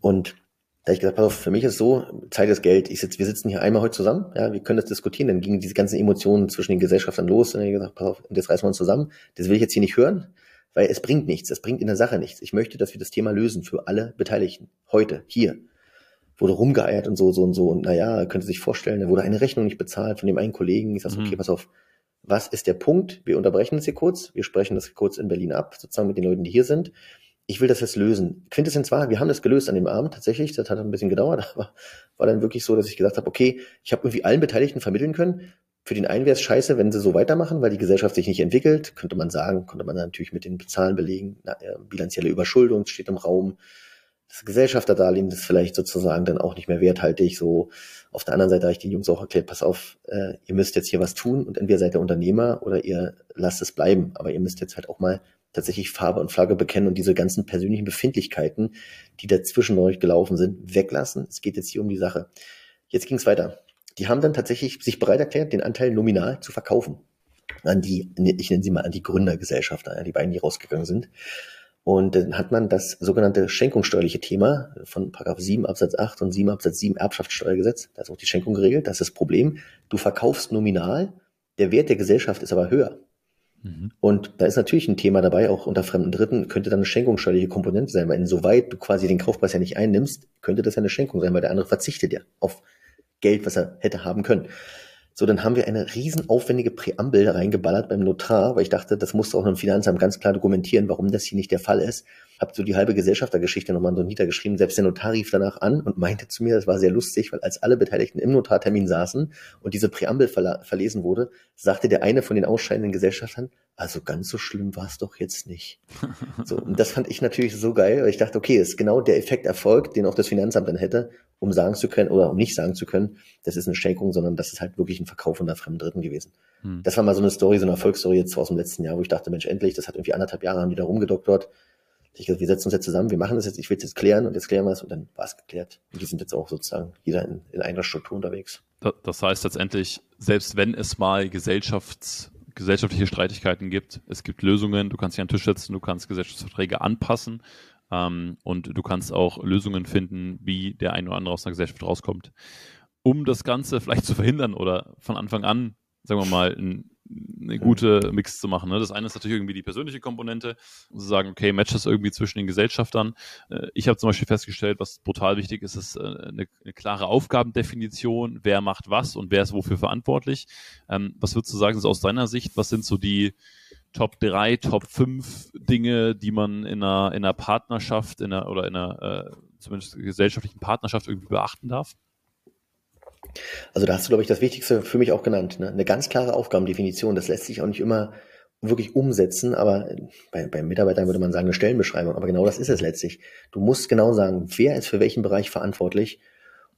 Und da ich gesagt, pass auf, für mich ist so, Zeit ist Geld. Ich sitz, wir sitzen hier einmal heute zusammen, ja, wir können das diskutieren. Dann gingen diese ganzen Emotionen zwischen den Gesellschaftern los. Und dann habe ich gesagt, pass auf, jetzt reißen wir uns zusammen. Das will ich jetzt hier nicht hören, weil es bringt nichts. Es bringt in der Sache nichts. Ich möchte, dass wir das Thema lösen für alle Beteiligten. Heute, hier wurde rumgeeiert und so, so und so. Und naja, könnte sich vorstellen, da wurde eine Rechnung nicht bezahlt von dem einen Kollegen. Ich sage, mhm. okay, pass auf, was ist der Punkt? Wir unterbrechen das hier kurz. Wir sprechen das kurz in Berlin ab, sozusagen mit den Leuten, die hier sind. Ich will das jetzt lösen. Quintessenz war, wir haben das gelöst an dem Abend tatsächlich. Das hat ein bisschen gedauert, aber war dann wirklich so, dass ich gesagt habe, okay, ich habe irgendwie allen Beteiligten vermitteln können. Für den einen wäre es scheiße, wenn sie so weitermachen, weil die Gesellschaft sich nicht entwickelt. Könnte man sagen, konnte man natürlich mit den Bezahlen belegen. Na, äh, bilanzielle Überschuldung steht im Raum das Gesellschafterdarlehen ist vielleicht sozusagen dann auch nicht mehr werthaltig. So auf der anderen Seite habe ich den Jungs auch erklärt, pass auf, äh, ihr müsst jetzt hier was tun und entweder seid ihr Unternehmer oder ihr lasst es bleiben. Aber ihr müsst jetzt halt auch mal tatsächlich Farbe und Flagge bekennen und diese ganzen persönlichen Befindlichkeiten, die dazwischen euch gelaufen sind, weglassen. Es geht jetzt hier um die Sache. Jetzt ging es weiter. Die haben dann tatsächlich sich bereit erklärt, den Anteil nominal zu verkaufen an die, ich nenne sie mal an die Gründergesellschafter, die beiden, die rausgegangen sind. Und dann hat man das sogenannte schenkungssteuerliche Thema von Paragraph 7 Absatz 8 und 7 Absatz 7 Erbschaftssteuergesetz. Da ist auch die Schenkung geregelt. Das ist das Problem. Du verkaufst nominal, der Wert der Gesellschaft ist aber höher. Mhm. Und da ist natürlich ein Thema dabei, auch unter fremden Dritten könnte dann eine schenkungssteuerliche Komponente sein, weil insoweit du quasi den Kaufpreis ja nicht einnimmst, könnte das ja eine Schenkung sein, weil der andere verzichtet ja auf Geld, was er hätte haben können. So, dann haben wir eine riesen aufwendige Präambel reingeballert beim Notar, weil ich dachte, das musste auch im Finanzamt ganz klar dokumentieren, warum das hier nicht der Fall ist. Hab so die halbe Gesellschaftergeschichte nochmal so niedergeschrieben. Selbst der Notar rief danach an und meinte zu mir, das war sehr lustig, weil als alle Beteiligten im Notartermin saßen und diese Präambel verlesen wurde, sagte der eine von den ausscheidenden Gesellschaftern, also ganz so schlimm war es doch jetzt nicht. So, und das fand ich natürlich so geil, weil ich dachte, okay, ist genau der Effekt Erfolg, den auch das Finanzamt dann hätte, um sagen zu können oder um nicht sagen zu können, das ist eine Schenkung, sondern das ist halt wirklich ein Verkauf unter fremden Dritten gewesen. Hm. Das war mal so eine Story, so eine Erfolgsstory jetzt aus dem letzten Jahr, wo ich dachte, Mensch, endlich, das hat irgendwie anderthalb Jahre haben die da rumgedoktort. Ich gesagt, wir setzen uns jetzt zusammen, wir machen das jetzt, ich will es jetzt klären und jetzt klären wir es und dann war es geklärt. Und die sind jetzt auch sozusagen jeder in, in einer Struktur unterwegs. Das heißt letztendlich, selbst wenn es mal Gesellschafts gesellschaftliche Streitigkeiten gibt. Es gibt Lösungen, du kannst dich an den Tisch setzen, du kannst Gesellschaftsverträge anpassen ähm, und du kannst auch Lösungen finden, wie der ein oder andere aus einer Gesellschaft rauskommt. Um das Ganze vielleicht zu verhindern oder von Anfang an, sagen wir mal, ein eine gute Mix zu machen. Ne? Das eine ist natürlich irgendwie die persönliche Komponente, zu sagen, okay, match das irgendwie zwischen den Gesellschaftern. Äh, ich habe zum Beispiel festgestellt, was brutal wichtig ist, ist äh, eine, eine, klare Aufgabendefinition, wer macht was und wer ist wofür verantwortlich. Ähm, was würdest du sagen, ist aus deiner Sicht, was sind so die Top 3, Top 5 Dinge, die man in einer, in einer Partnerschaft in einer, oder in einer äh, zumindest gesellschaftlichen Partnerschaft irgendwie beachten darf? Also da hast du, glaube ich, das Wichtigste für mich auch genannt. Ne? Eine ganz klare Aufgabendefinition. Das lässt sich auch nicht immer wirklich umsetzen, aber bei, bei Mitarbeitern würde man sagen, eine Stellenbeschreibung. Aber genau das ist es letztlich. Du musst genau sagen, wer ist für welchen Bereich verantwortlich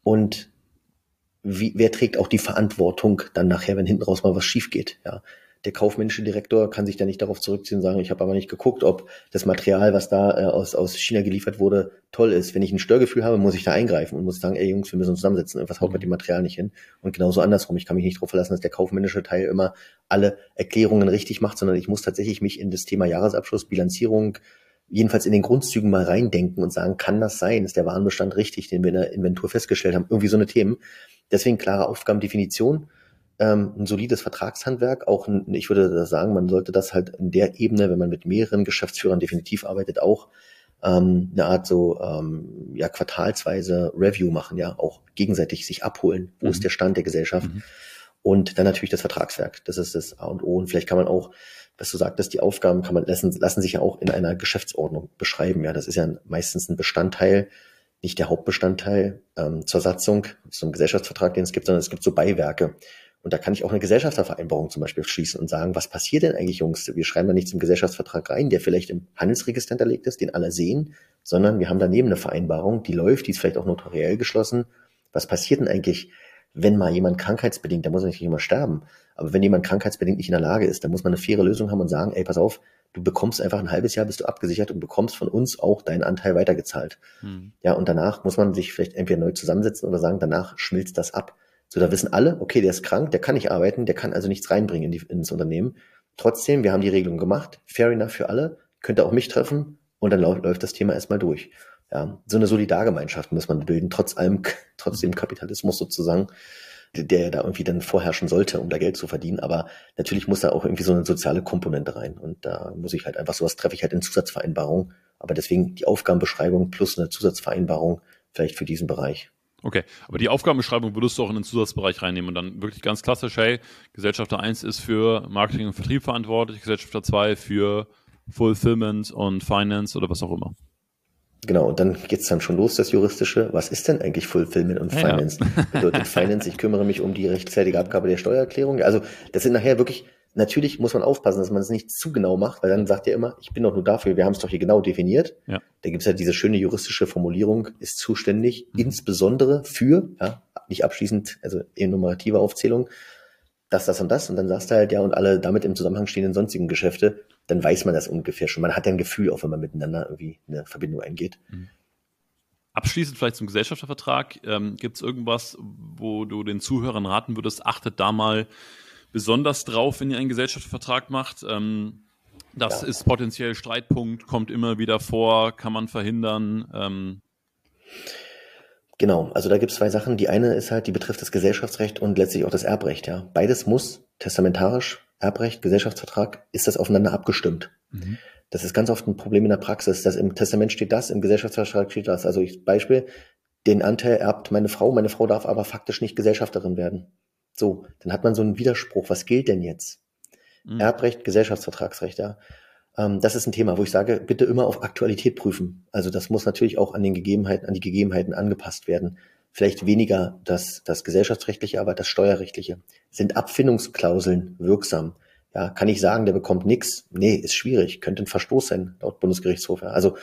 und wie, wer trägt auch die Verantwortung dann nachher, wenn hinten raus mal was schief geht. Ja der kaufmännische Direktor kann sich da nicht darauf zurückziehen und sagen, ich habe aber nicht geguckt, ob das Material, was da äh, aus, aus China geliefert wurde, toll ist. Wenn ich ein Störgefühl habe, muss ich da eingreifen und muss sagen, ey Jungs, wir müssen uns zusammensetzen, irgendwas haut mit dem Material nicht hin. Und genauso andersrum. Ich kann mich nicht darauf verlassen, dass der kaufmännische Teil immer alle Erklärungen richtig macht, sondern ich muss tatsächlich mich in das Thema Jahresabschluss, Bilanzierung, jedenfalls in den Grundzügen mal reindenken und sagen, kann das sein? Ist der Warenbestand richtig, den wir in der Inventur festgestellt haben? Irgendwie so eine Themen. Deswegen klare Aufgabendefinition ähm, ein solides Vertragshandwerk. Auch, ein, ich würde sagen, man sollte das halt in der Ebene, wenn man mit mehreren Geschäftsführern definitiv arbeitet, auch ähm, eine Art so ähm, ja quartalsweise Review machen, ja auch gegenseitig sich abholen. Wo mhm. ist der Stand der Gesellschaft? Mhm. Und dann natürlich das Vertragswerk. Das ist das A und O. Und vielleicht kann man auch, was du sagtest, die Aufgaben kann man lassen, lassen sich ja auch in einer Geschäftsordnung beschreiben. Ja, das ist ja meistens ein Bestandteil, nicht der Hauptbestandteil ähm, zur Satzung, so ein Gesellschaftsvertrag, den es gibt, sondern es gibt so Beiwerke. Und da kann ich auch eine Gesellschaftervereinbarung zum Beispiel schließen und sagen, was passiert denn eigentlich, Jungs? Wir schreiben da nichts im Gesellschaftsvertrag rein, der vielleicht im Handelsregister hinterlegt ist, den alle sehen, sondern wir haben daneben eine Vereinbarung, die läuft, die ist vielleicht auch notariell geschlossen. Was passiert denn eigentlich, wenn mal jemand krankheitsbedingt, da muss er nicht immer sterben, aber wenn jemand krankheitsbedingt nicht in der Lage ist, dann muss man eine faire Lösung haben und sagen, ey, pass auf, du bekommst einfach ein halbes Jahr, bist du abgesichert und bekommst von uns auch deinen Anteil weitergezahlt. Hm. Ja, und danach muss man sich vielleicht entweder neu zusammensetzen oder sagen, danach schmilzt das ab. So, da wissen alle, okay, der ist krank, der kann nicht arbeiten, der kann also nichts reinbringen in die, ins Unternehmen. Trotzdem, wir haben die Regelung gemacht, fair enough für alle, könnte auch mich treffen und dann läuft, läuft das Thema erstmal durch. Ja, so eine Solidargemeinschaft muss man bilden, trotz allem, trotz dem Kapitalismus sozusagen, der da irgendwie dann vorherrschen sollte, um da Geld zu verdienen. Aber natürlich muss da auch irgendwie so eine soziale Komponente rein. Und da muss ich halt einfach sowas treffe ich halt in Zusatzvereinbarungen. Aber deswegen die Aufgabenbeschreibung plus eine Zusatzvereinbarung vielleicht für diesen Bereich. Okay, aber die Aufgabenbeschreibung würdest du auch in den Zusatzbereich reinnehmen und dann wirklich ganz klassisch, hey, Gesellschafter 1 ist für Marketing und Vertrieb verantwortlich, Gesellschafter 2 für Fulfillment und Finance oder was auch immer. Genau, und dann geht's dann schon los, das Juristische. Was ist denn eigentlich Fulfillment und Finance? Ja. Bedeutet Finance, ich kümmere mich um die rechtzeitige Abgabe der Steuererklärung. Also das sind nachher wirklich Natürlich muss man aufpassen, dass man es nicht zu genau macht, weil dann sagt er immer, ich bin doch nur dafür, wir haben es doch hier genau definiert. Ja. Da gibt es ja diese schöne juristische Formulierung, ist zuständig, mhm. insbesondere für, ja, nicht abschließend, also enumerative Aufzählung, das, das und das. Und dann sagst du halt, ja, und alle damit im Zusammenhang stehenden sonstigen Geschäfte, dann weiß man das ungefähr schon. Man hat ja ein Gefühl, auch wenn man miteinander irgendwie eine Verbindung eingeht. Mhm. Abschließend vielleicht zum Gesellschaftervertrag. Ähm, Gibt es irgendwas, wo du den Zuhörern raten würdest, achtet da mal besonders drauf, wenn ihr einen Gesellschaftsvertrag macht. Ähm, das ja. ist potenziell Streitpunkt, kommt immer wieder vor, kann man verhindern. Ähm. Genau, also da gibt es zwei Sachen. Die eine ist halt, die betrifft das Gesellschaftsrecht und letztlich auch das Erbrecht. Ja, beides muss testamentarisch, Erbrecht, Gesellschaftsvertrag, ist das aufeinander abgestimmt. Mhm. Das ist ganz oft ein Problem in der Praxis, dass im Testament steht das, im Gesellschaftsvertrag steht das. Also ich, Beispiel, den Anteil erbt meine Frau, meine Frau darf aber faktisch nicht Gesellschafterin werden. So, dann hat man so einen Widerspruch. Was gilt denn jetzt? Mhm. Erbrecht, Gesellschaftsvertragsrecht, ja. Ähm, das ist ein Thema, wo ich sage, bitte immer auf Aktualität prüfen. Also das muss natürlich auch an den Gegebenheiten, an die Gegebenheiten angepasst werden. Vielleicht weniger das, das gesellschaftsrechtliche, aber das steuerrechtliche. Sind Abfindungsklauseln wirksam? Ja, kann ich sagen, der bekommt nichts? Nee, ist schwierig. Könnte ein Verstoß sein, laut Bundesgerichtshof. Ja. Also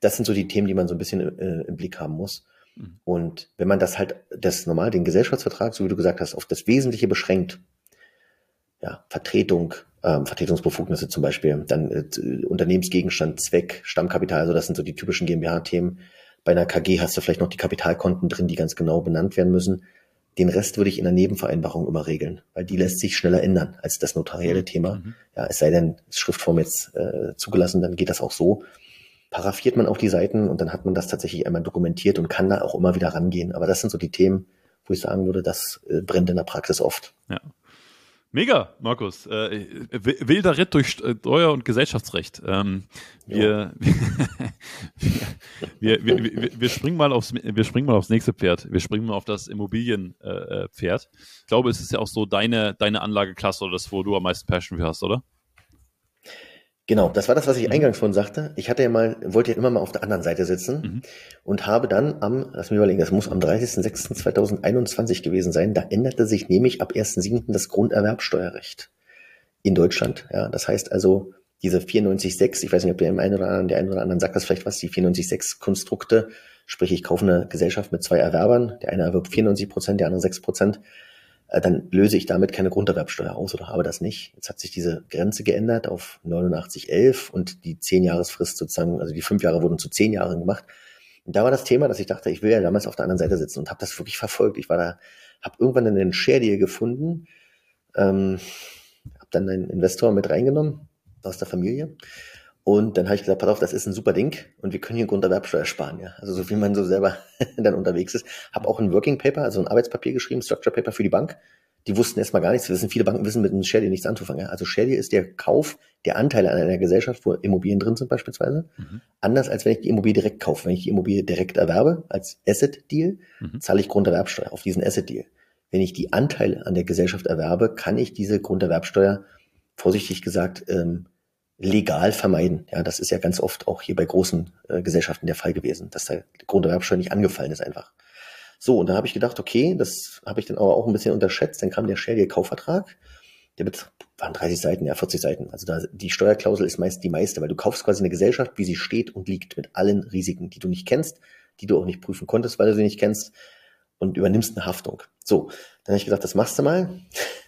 das sind so die Themen, die man so ein bisschen äh, im Blick haben muss. Mhm. Und wenn man das halt, das normal, den Gesellschaftsvertrag, so wie du gesagt hast, auf das Wesentliche beschränkt, ja, Vertretung, ähm, Vertretungsbefugnisse zum Beispiel, dann äh, Unternehmensgegenstand, Zweck, Stammkapital, also das sind so die typischen GmbH-Themen. Bei einer KG hast du vielleicht noch die Kapitalkonten drin, die ganz genau benannt werden müssen. Den Rest würde ich in der Nebenvereinbarung immer regeln, weil die lässt sich schneller ändern als das notarielle mhm. Thema. Mhm. Ja, es sei denn, Schriftform jetzt äh, zugelassen, dann geht das auch so paraffiert man auch die Seiten und dann hat man das tatsächlich einmal dokumentiert und kann da auch immer wieder rangehen. Aber das sind so die Themen, wo ich sagen würde, das äh, brennt in der Praxis oft. Ja. Mega, Markus. Äh, wilder Ritt durch Steuer- und Gesellschaftsrecht. Ähm, wir, wir, wir, wir, wir, springen mal aufs, wir springen mal aufs nächste Pferd. Wir springen mal auf das Immobilienpferd. Äh, ich glaube, es ist ja auch so deine, deine Anlageklasse oder das, wo du am meisten Passion für hast, oder? Genau, das war das, was ich mhm. eingangs schon sagte. Ich hatte ja mal, wollte ja immer mal auf der anderen Seite sitzen mhm. und habe dann am, lass mich überlegen, das muss am 30.06.2021 gewesen sein, da änderte sich nämlich ab 1.07. das Grunderwerbsteuerrecht in Deutschland. Ja, das heißt also, diese 94.6, ich weiß nicht, ob der im einen oder anderen, der einen oder anderen sagt das vielleicht was, die 94.6 Konstrukte, sprich ich kaufe eine Gesellschaft mit zwei Erwerbern, der eine erwirbt 94 Prozent, der andere 6 Prozent, dann löse ich damit keine Grunderwerbsteuer aus oder habe das nicht. Jetzt hat sich diese Grenze geändert auf 89,11 und die 10-Jahresfrist sozusagen, also die fünf Jahre wurden zu zehn Jahren gemacht. Und da war das Thema, dass ich dachte, ich will ja damals auf der anderen Seite sitzen und habe das wirklich verfolgt. Ich war da, habe irgendwann einen Share Deal gefunden, ähm, habe dann einen Investor mit reingenommen aus der Familie und dann habe ich gesagt, pass auf, das ist ein super Ding und wir können hier Grunderwerbsteuer sparen, ja. Also so wie man so selber dann unterwegs ist. Habe auch ein Working Paper, also ein Arbeitspapier geschrieben, Structure Paper für die Bank. Die wussten erstmal gar nichts. wissen, viele Banken wissen mit einem Share Deal nichts anzufangen. Ja? Also Share Deal ist der Kauf der Anteile an einer Gesellschaft, wo Immobilien drin sind beispielsweise. Mhm. Anders als wenn ich die Immobilie direkt kaufe. Wenn ich die Immobilie direkt erwerbe als Asset Deal, mhm. zahle ich Grunderwerbsteuer auf diesen Asset Deal. Wenn ich die Anteile an der Gesellschaft erwerbe, kann ich diese Grunderwerbsteuer, vorsichtig gesagt, ähm, legal vermeiden. Ja, das ist ja ganz oft auch hier bei großen äh, Gesellschaften der Fall gewesen, dass der Grunderwerbsteuer nicht angefallen ist einfach. So, und dann habe ich gedacht, okay, das habe ich dann aber auch ein bisschen unterschätzt. Dann kam der Share-Kaufvertrag. Der waren 30 Seiten, ja, 40 Seiten. Also da, die Steuerklausel ist meist die meiste, weil du kaufst quasi eine Gesellschaft, wie sie steht und liegt, mit allen Risiken, die du nicht kennst, die du auch nicht prüfen konntest, weil du sie nicht kennst und übernimmst eine Haftung. So, dann habe ich gesagt, das machst du mal.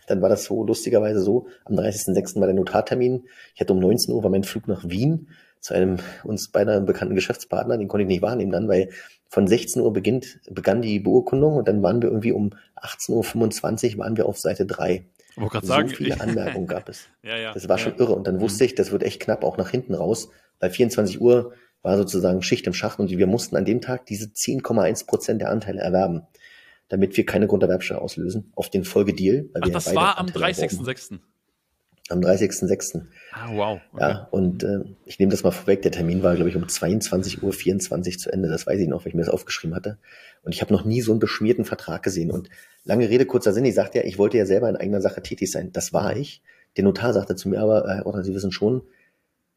Dann war das so lustigerweise so, am 30.06. war der Notartermin. Ich hatte um 19 Uhr war mein Flug nach Wien zu einem uns beinahe bekannten Geschäftspartner, den konnte ich nicht wahrnehmen dann, weil von 16 Uhr beginnt, begann die Beurkundung und dann waren wir irgendwie um 18.25 Uhr waren wir auf Seite 3. Ich so sagen, viele Anmerkungen gab es. ja, ja, das war ja. schon irre. Und dann wusste mhm. ich, das wird echt knapp auch nach hinten raus, weil 24 Uhr war sozusagen Schicht im Schacht und wir mussten an dem Tag diese 10,1 Prozent der Anteile erwerben damit wir keine Grunderwerbsteuer auslösen auf den Folgedeal. Ach, das war am 30.06. Am 30.06. Ah, wow. Okay. Ja, und äh, ich nehme das mal vorweg. Der Termin war, glaube ich, um 22.24 Uhr zu Ende. Das weiß ich noch, weil ich mir das aufgeschrieben hatte. Und ich habe noch nie so einen beschmierten Vertrag gesehen. Und lange Rede, kurzer Sinn. Ich sagte ja, ich wollte ja selber in eigener Sache tätig sein. Das war ich. Der Notar sagte zu mir aber, Herr Otter, Sie wissen schon,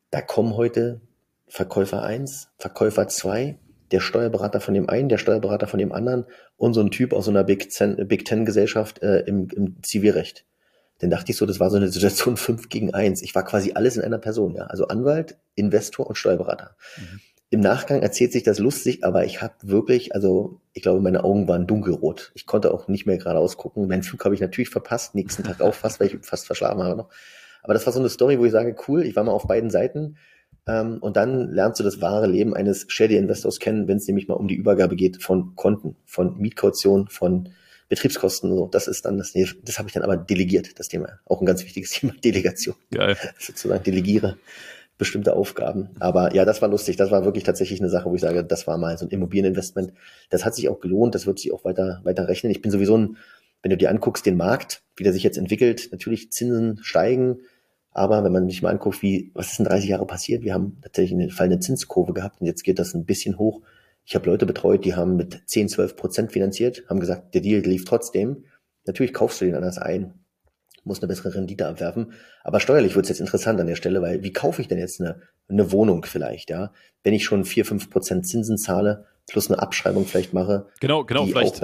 da kommen heute Verkäufer 1, Verkäufer 2, der Steuerberater von dem einen, der Steuerberater von dem anderen und so ein Typ aus so einer Big Ten, Big Ten Gesellschaft äh, im, im Zivilrecht. Dann dachte ich so, das war so eine Situation fünf gegen eins. Ich war quasi alles in einer Person, ja. Also Anwalt, Investor und Steuerberater. Mhm. Im Nachgang erzählt sich das lustig, aber ich habe wirklich, also ich glaube, meine Augen waren dunkelrot. Ich konnte auch nicht mehr geradeaus gucken. Meinen Flug habe ich natürlich verpasst, nächsten Tag auch fast, weil ich fast verschlafen habe noch. Aber das war so eine Story, wo ich sage, cool, ich war mal auf beiden Seiten und dann lernst du das wahre Leben eines Shady-Investors kennen, wenn es nämlich mal um die Übergabe geht von Konten, von Mietkaution, von Betriebskosten. So, das ist dann das, das habe ich dann aber delegiert, das Thema. Auch ein ganz wichtiges Thema, Delegation. Geil. Sozusagen delegiere bestimmte Aufgaben. Aber ja, das war lustig. Das war wirklich tatsächlich eine Sache, wo ich sage, das war mal so ein Immobilieninvestment. Das hat sich auch gelohnt. Das wird sich auch weiter, weiter rechnen. Ich bin sowieso ein, wenn du dir anguckst, den Markt, wie der sich jetzt entwickelt, natürlich Zinsen steigen, aber wenn man sich mal anguckt, wie, was ist in 30 Jahren passiert? Wir haben tatsächlich eine fallende Zinskurve gehabt und jetzt geht das ein bisschen hoch. Ich habe Leute betreut, die haben mit 10, 12 Prozent finanziert, haben gesagt, der Deal lief trotzdem. Natürlich kaufst du den anders ein, musst eine bessere Rendite abwerfen. Aber steuerlich wird es jetzt interessant an der Stelle, weil wie kaufe ich denn jetzt eine, eine Wohnung vielleicht, ja? Wenn ich schon 4, 5 Prozent Zinsen zahle, plus eine Abschreibung vielleicht mache. Genau, genau, vielleicht.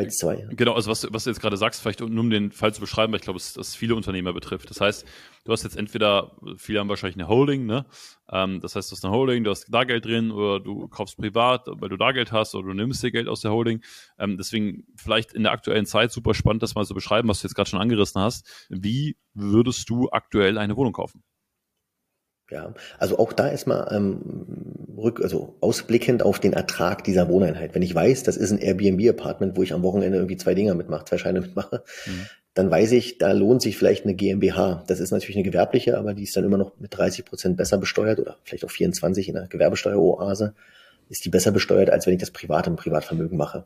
Genau, also was, was du jetzt gerade sagst, vielleicht nur um den Fall zu beschreiben, weil ich glaube, es das viele Unternehmer betrifft. Das heißt, du hast jetzt entweder, viele haben wahrscheinlich eine Holding, ne? Ähm, das heißt, du hast eine Holding, du hast da Geld drin oder du kaufst privat, weil du da Geld hast oder du nimmst dir Geld aus der Holding. Ähm, deswegen vielleicht in der aktuellen Zeit super spannend, das mal zu beschreiben, was du jetzt gerade schon angerissen hast. Wie würdest du aktuell eine Wohnung kaufen? Ja, also auch da erstmal ähm, rück, also ausblickend auf den Ertrag dieser Wohneinheit. Wenn ich weiß, das ist ein Airbnb-Apartment, wo ich am Wochenende irgendwie zwei Dinger mitmache, zwei Scheine mitmache, mhm. dann weiß ich, da lohnt sich vielleicht eine GmbH. Das ist natürlich eine gewerbliche, aber die ist dann immer noch mit 30 Prozent besser besteuert oder vielleicht auch 24 in der Gewerbesteueroase ist die besser besteuert, als wenn ich das privat im Privatvermögen mache.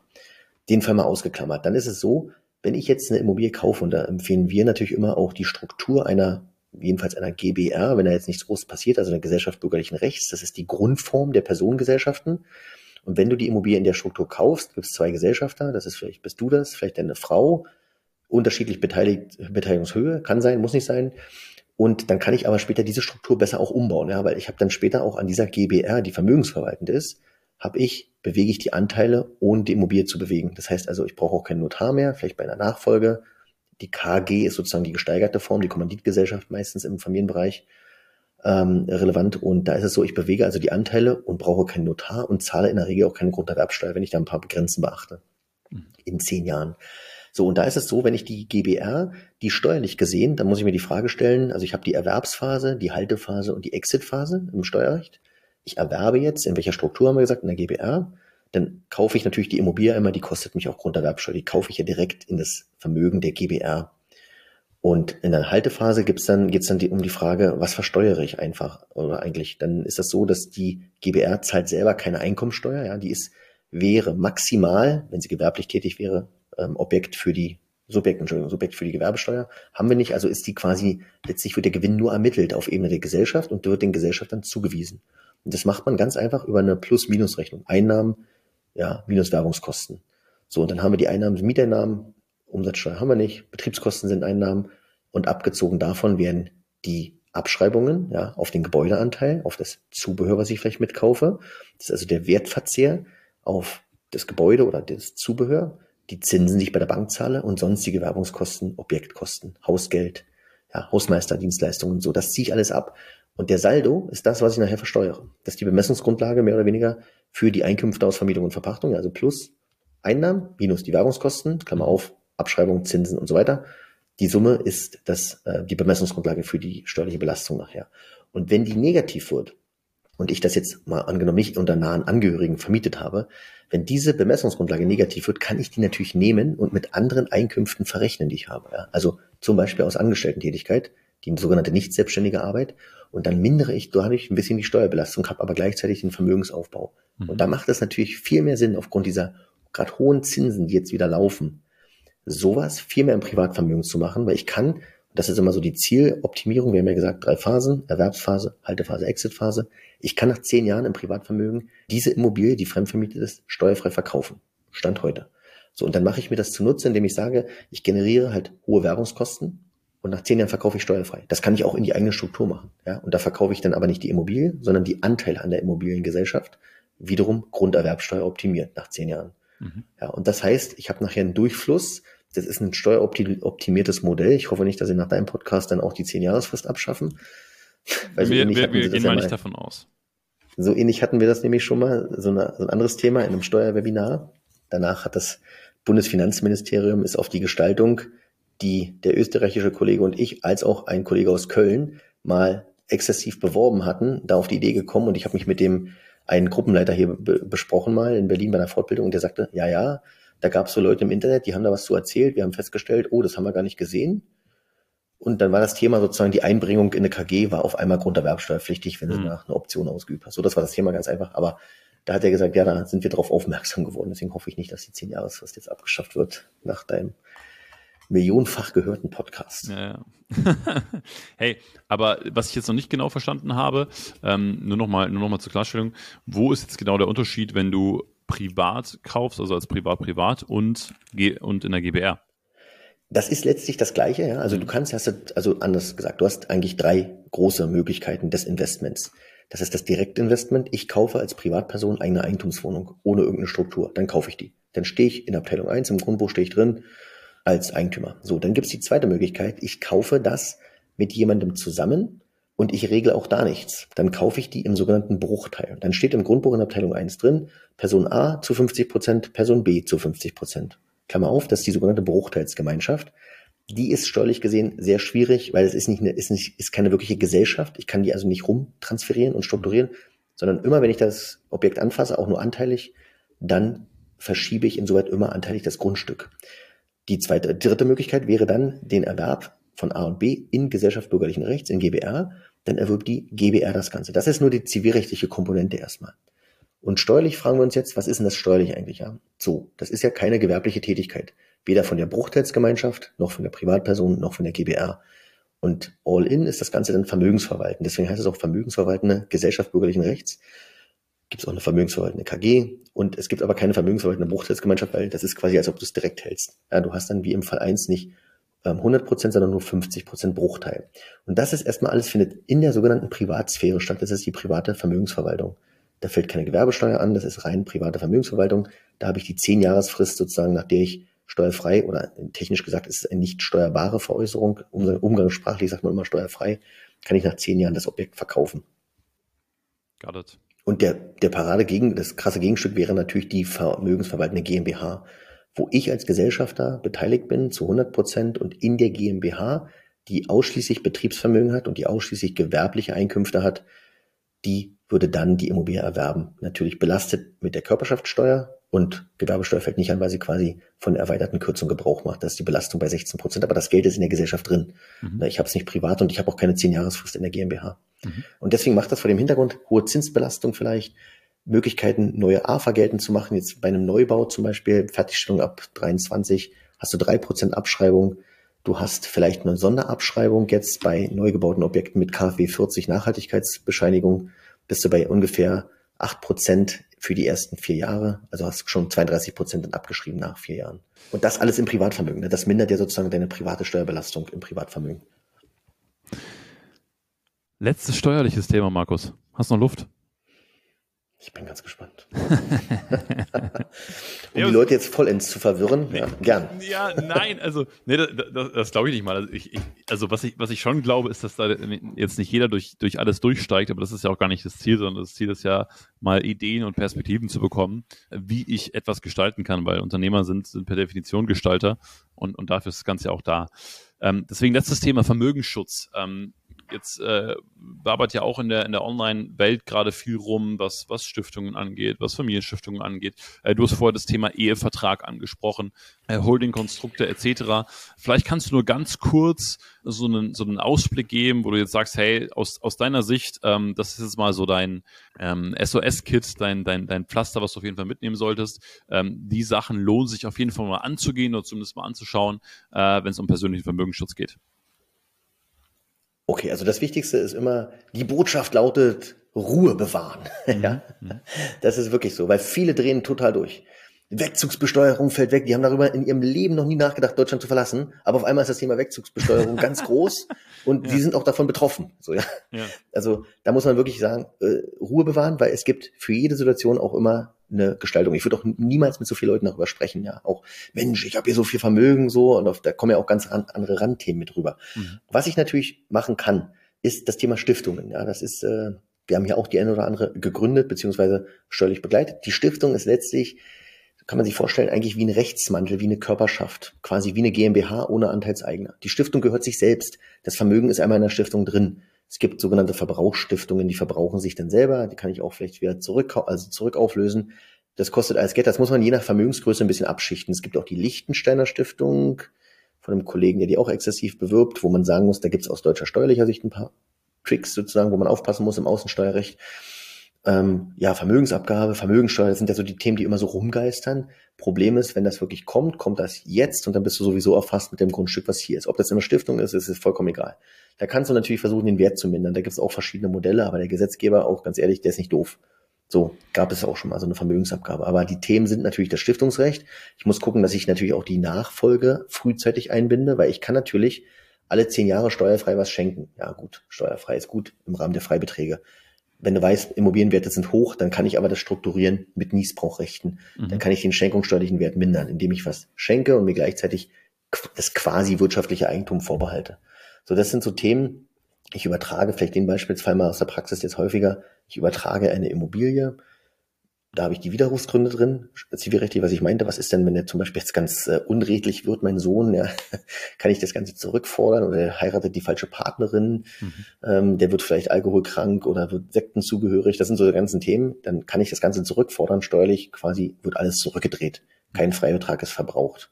Den Fall mal ausgeklammert. Dann ist es so, wenn ich jetzt eine Immobilie kaufe, und da empfehlen wir natürlich immer auch die Struktur einer, jedenfalls einer GBR, wenn da jetzt nichts Großes passiert, also eine Gesellschaft bürgerlichen Rechts, das ist die Grundform der Personengesellschaften. Und wenn du die Immobilie in der Struktur kaufst, gibt es zwei Gesellschafter, das ist vielleicht, bist du das, vielleicht deine Frau, unterschiedlich beteiligt, Beteiligungshöhe, kann sein, muss nicht sein. Und dann kann ich aber später diese Struktur besser auch umbauen, ja, weil ich habe dann später auch an dieser GBR, die vermögensverwaltend ist, habe ich, bewege ich die Anteile, ohne die Immobilie zu bewegen. Das heißt also, ich brauche auch keinen Notar mehr, vielleicht bei einer Nachfolge. Die KG ist sozusagen die gesteigerte Form, die Kommanditgesellschaft meistens im Familienbereich ähm, relevant. Und da ist es so, ich bewege also die Anteile und brauche keinen Notar und zahle in der Regel auch keine Grunderwerbsteuer, wenn ich da ein paar Grenzen beachte. Mhm. In zehn Jahren. So, und da ist es so, wenn ich die GBR, die steuerlich gesehen, dann muss ich mir die Frage stellen, also ich habe die Erwerbsphase, die Haltephase und die Exitphase im Steuerrecht. Ich erwerbe jetzt, in welcher Struktur haben wir gesagt, in der GBR, dann kaufe ich natürlich die Immobilie immer, die kostet mich auch Grunderwerbsteuer, die kaufe ich ja direkt in das Vermögen der GBR. Und in der Haltephase gibt's dann, geht's dann die, um die Frage, was versteuere ich einfach oder eigentlich? Dann ist das so, dass die GBR zahlt selber keine Einkommensteuer, ja, die ist, wäre maximal, wenn sie gewerblich tätig wäre, ähm, Objekt für die Subjekt, Entschuldigung, Subjekt für die Gewerbesteuer. Haben wir nicht, also ist die quasi, letztlich wird der Gewinn nur ermittelt auf Ebene der Gesellschaft und wird den Gesellschaftern zugewiesen. Und das macht man ganz einfach über eine Plus-Minus-Rechnung. Einnahmen, ja, minus Werbungskosten. So, und dann haben wir die Einnahmen, Mieteinnahmen, Umsatzsteuer haben wir nicht, Betriebskosten sind Einnahmen und abgezogen davon werden die Abschreibungen, ja, auf den Gebäudeanteil, auf das Zubehör, was ich vielleicht mitkaufe. Das ist also der Wertverzehr auf das Gebäude oder das Zubehör die Zinsen, die ich bei der Bank zahle und sonstige Werbungskosten, Objektkosten, Hausgeld, ja, Hausmeisterdienstleistungen und so. Das ziehe ich alles ab. Und der Saldo ist das, was ich nachher versteuere. Das ist die Bemessungsgrundlage mehr oder weniger für die Einkünfte aus Vermietung und Verpachtung, also plus Einnahmen minus die Werbungskosten, Klammer auf, Abschreibung, Zinsen und so weiter. Die Summe ist das, äh, die Bemessungsgrundlage für die steuerliche Belastung nachher. Und wenn die negativ wird, und ich das jetzt mal angenommen nicht unter nahen Angehörigen vermietet habe, wenn diese Bemessungsgrundlage negativ wird, kann ich die natürlich nehmen und mit anderen Einkünften verrechnen, die ich habe. Ja. Also zum Beispiel aus Angestellten-Tätigkeit, die sogenannte nicht selbstständige Arbeit. Und dann mindere ich dadurch ein bisschen die Steuerbelastung, habe aber gleichzeitig den Vermögensaufbau. Mhm. Und da macht es natürlich viel mehr Sinn, aufgrund dieser gerade hohen Zinsen, die jetzt wieder laufen, sowas viel mehr im Privatvermögen zu machen, weil ich kann, das ist immer so die Zieloptimierung, wir haben ja gesagt, drei Phasen, Erwerbsphase, Haltephase, Exitphase. Ich kann nach zehn Jahren im Privatvermögen diese Immobilie, die fremdvermietet ist, steuerfrei verkaufen. Stand heute. So, und dann mache ich mir das zunutze, indem ich sage, ich generiere halt hohe Werbungskosten und nach zehn Jahren verkaufe ich steuerfrei. Das kann ich auch in die eigene Struktur machen. Ja? Und da verkaufe ich dann aber nicht die Immobilie, sondern die Anteile an der Immobiliengesellschaft, wiederum Grunderwerbsteuer optimiert nach zehn Jahren. Mhm. Ja, und das heißt, ich habe nachher einen Durchfluss. Das ist ein steueroptimiertes Modell. Ich hoffe nicht, dass Sie nach deinem Podcast dann auch die zehn Jahresfrist abschaffen. Weil so wir, wir, wir gehen mal nicht davon aus. So ähnlich hatten wir das nämlich schon mal, so, eine, so ein anderes Thema in einem Steuerwebinar. Danach hat das Bundesfinanzministerium ist auf die Gestaltung, die der österreichische Kollege und ich, als auch ein Kollege aus Köln mal exzessiv beworben hatten, da auf die Idee gekommen und ich habe mich mit dem einen Gruppenleiter hier be besprochen mal in Berlin bei einer Fortbildung und der sagte, ja, ja, da gab es so Leute im Internet, die haben da was zu erzählt, wir haben festgestellt, oh, das haben wir gar nicht gesehen. Und dann war das Thema sozusagen, die Einbringung in eine KG war auf einmal grunderwerbsteuerpflichtig, wenn du mhm. nach eine Option ausgeübt hast. So, das war das Thema ganz einfach. Aber da hat er gesagt, ja, da sind wir darauf aufmerksam geworden. Deswegen hoffe ich nicht, dass die zehn Jahresfrist jetzt abgeschafft wird nach deinem millionenfach gehörten Podcast. Ja, ja. hey, aber was ich jetzt noch nicht genau verstanden habe, ähm, nur nochmal nur noch mal zur Klarstellung, wo ist jetzt genau der Unterschied, wenn du privat kaufst, also als Privat-Privat und, und in der GBR? Das ist letztlich das Gleiche, ja. Also du kannst, hast du, also anders gesagt, du hast eigentlich drei große Möglichkeiten des Investments. Das ist das Direktinvestment. Ich kaufe als Privatperson eine Eigentumswohnung ohne irgendeine Struktur. Dann kaufe ich die. Dann stehe ich in Abteilung 1, im Grundbuch stehe ich drin als Eigentümer. So, dann gibt's die zweite Möglichkeit. Ich kaufe das mit jemandem zusammen und ich regle auch da nichts. Dann kaufe ich die im sogenannten Bruchteil. Dann steht im Grundbuch in Abteilung 1 drin, Person A zu 50 Prozent, Person B zu 50 Prozent. Klammer auf, das ist die sogenannte Bruchteilsgemeinschaft. Die ist steuerlich gesehen sehr schwierig, weil es ist nicht eine, ist nicht, ist keine wirkliche Gesellschaft. Ich kann die also nicht rumtransferieren und strukturieren, sondern immer, wenn ich das Objekt anfasse, auch nur anteilig, dann verschiebe ich insoweit immer anteilig das Grundstück. Die zweite, dritte Möglichkeit wäre dann den Erwerb von A und B in Gesellschaft bürgerlichen Rechts, in GBR, dann erwirbt die GBR das Ganze. Das ist nur die zivilrechtliche Komponente erstmal. Und steuerlich fragen wir uns jetzt, was ist denn das steuerlich eigentlich? Ja? So, das ist ja keine gewerbliche Tätigkeit. Weder von der Bruchteilsgemeinschaft, noch von der Privatperson, noch von der GBR. Und all in ist das Ganze dann Vermögensverwalten. Deswegen heißt es auch Vermögensverwaltende Gesellschaft bürgerlichen Rechts. Gibt es auch eine Vermögensverwaltende KG und es gibt aber keine Vermögensverwaltende Bruchteilsgemeinschaft, weil das ist quasi, als ob du es direkt hältst. Ja, du hast dann wie im Fall 1 nicht 100 ähm, Prozent, sondern nur 50 Prozent Bruchteil. Und das ist erstmal alles findet in der sogenannten Privatsphäre statt. Das ist die private Vermögensverwaltung. Da fällt keine Gewerbesteuer an, das ist rein private Vermögensverwaltung. Da habe ich die 10 Jahresfrist sozusagen, nach der ich steuerfrei oder technisch gesagt ist es eine nicht steuerbare Veräußerung. Umgangssprachlich sagt man immer steuerfrei. Kann ich nach 10 Jahren das Objekt verkaufen. Got it. Und der, der Parade gegen, das krasse Gegenstück wäre natürlich die vermögensverwaltende GmbH, wo ich als Gesellschafter beteiligt bin zu 100 Prozent und in der GmbH, die ausschließlich Betriebsvermögen hat und die ausschließlich gewerbliche Einkünfte hat, die würde dann die Immobilie erwerben. Natürlich belastet mit der Körperschaftssteuer und Gewerbesteuer fällt nicht an, weil sie quasi von der erweiterten Kürzung Gebrauch macht. Das ist die Belastung bei 16 Prozent, aber das Geld ist in der Gesellschaft drin. Mhm. Ich habe es nicht privat und ich habe auch keine 10 Jahresfrist in der GmbH. Mhm. Und deswegen macht das vor dem Hintergrund hohe Zinsbelastung vielleicht, Möglichkeiten, neue AFA geltend zu machen. Jetzt bei einem Neubau zum Beispiel, Fertigstellung ab 23, hast du drei Prozent Abschreibung. Du hast vielleicht eine Sonderabschreibung jetzt bei neu gebauten Objekten mit KfW 40 Nachhaltigkeitsbescheinigung. Bist du bei ungefähr acht Prozent für die ersten vier Jahre. Also hast schon 32 Prozent dann abgeschrieben nach vier Jahren. Und das alles im Privatvermögen. Ne? Das mindert ja sozusagen deine private Steuerbelastung im Privatvermögen. Letztes steuerliches Thema, Markus. Hast du noch Luft? Ich bin ganz gespannt. um die Leute jetzt vollends zu verwirren, ja, gern. Ja, nein, also, nee, das, das, das glaube ich nicht mal. Also, ich, ich, also, was, ich, was ich schon glaube, ist, dass da jetzt nicht jeder durch, durch alles durchsteigt, aber das ist ja auch gar nicht das Ziel, sondern das Ziel ist ja, mal Ideen und Perspektiven zu bekommen, wie ich etwas gestalten kann, weil Unternehmer sind, sind per Definition Gestalter und, und dafür ist das Ganze ja auch da. Ähm, deswegen letztes Thema Vermögensschutz. Ähm, jetzt äh, wabert ja auch in der, in der Online-Welt gerade viel rum, was, was Stiftungen angeht, was Familienstiftungen angeht. Äh, du hast vorher das Thema Ehevertrag angesprochen, äh, Holding-Konstrukte etc. Vielleicht kannst du nur ganz kurz so einen, so einen Ausblick geben, wo du jetzt sagst, hey, aus, aus deiner Sicht, ähm, das ist jetzt mal so dein ähm, SOS-Kit, dein, dein, dein Pflaster, was du auf jeden Fall mitnehmen solltest. Ähm, die Sachen lohnen sich auf jeden Fall mal anzugehen oder zumindest mal anzuschauen, äh, wenn es um persönlichen Vermögensschutz geht. Okay, also das Wichtigste ist immer, die Botschaft lautet Ruhe bewahren. ja? Mhm. Das ist wirklich so, weil viele drehen total durch. Wegzugsbesteuerung fällt weg. Die haben darüber in ihrem Leben noch nie nachgedacht, Deutschland zu verlassen. Aber auf einmal ist das Thema Wegzugsbesteuerung ganz groß und ja. die sind auch davon betroffen. So, ja? ja. Also da muss man wirklich sagen, äh, Ruhe bewahren, weil es gibt für jede Situation auch immer eine Gestaltung. Ich würde auch niemals mit so vielen Leuten darüber sprechen. Ja, auch Mensch, ich habe hier so viel Vermögen so und auf, da kommen ja auch ganz ran, andere Randthemen mit rüber. Mhm. Was ich natürlich machen kann, ist das Thema Stiftungen. Ja, das ist äh, wir haben hier auch die eine oder andere gegründet beziehungsweise steuerlich begleitet. Die Stiftung ist letztlich kann man sich vorstellen, eigentlich wie ein Rechtsmantel, wie eine Körperschaft, quasi wie eine GmbH ohne Anteilseigner. Die Stiftung gehört sich selbst. Das Vermögen ist einmal in der Stiftung drin. Es gibt sogenannte Verbrauchsstiftungen, die verbrauchen sich dann selber. Die kann ich auch vielleicht wieder zurück, also zurück auflösen. Das kostet alles Geld. Das muss man je nach Vermögensgröße ein bisschen abschichten. Es gibt auch die Lichtensteiner Stiftung von einem Kollegen, der die auch exzessiv bewirbt, wo man sagen muss, da gibt es aus deutscher steuerlicher Sicht ein paar Tricks sozusagen, wo man aufpassen muss im Außensteuerrecht. Ähm, ja, Vermögensabgabe, Vermögensteuer, das sind ja so die Themen, die immer so rumgeistern. Problem ist, wenn das wirklich kommt, kommt das jetzt und dann bist du sowieso erfasst mit dem Grundstück, was hier ist. Ob das in der Stiftung ist, ist, ist vollkommen egal. Da kannst du natürlich versuchen, den Wert zu mindern. Da gibt es auch verschiedene Modelle, aber der Gesetzgeber, auch ganz ehrlich, der ist nicht doof. So, gab es auch schon mal so eine Vermögensabgabe. Aber die Themen sind natürlich das Stiftungsrecht. Ich muss gucken, dass ich natürlich auch die Nachfolge frühzeitig einbinde, weil ich kann natürlich alle zehn Jahre steuerfrei was schenken. Ja gut, steuerfrei ist gut im Rahmen der Freibeträge wenn du weißt, Immobilienwerte sind hoch, dann kann ich aber das strukturieren mit Niesbrauchrechten. Mhm. Dann kann ich den schenkungssteuerlichen Wert mindern, indem ich was schenke und mir gleichzeitig das quasi wirtschaftliche Eigentum vorbehalte. So, das sind so Themen. Ich übertrage vielleicht den Beispielsfall mal aus der Praxis jetzt häufiger. Ich übertrage eine Immobilie da habe ich die Widerrufsgründe drin, zivilrechtlich, was ich meinte. Was ist denn, wenn er zum Beispiel jetzt ganz äh, unredlich wird, mein Sohn, ja, kann ich das Ganze zurückfordern oder er heiratet die falsche Partnerin, mhm. ähm, der wird vielleicht alkoholkrank oder wird Sektenzugehörig, das sind so die ganzen Themen. Dann kann ich das Ganze zurückfordern, steuerlich quasi wird alles zurückgedreht. Kein Freibetrag ist verbraucht.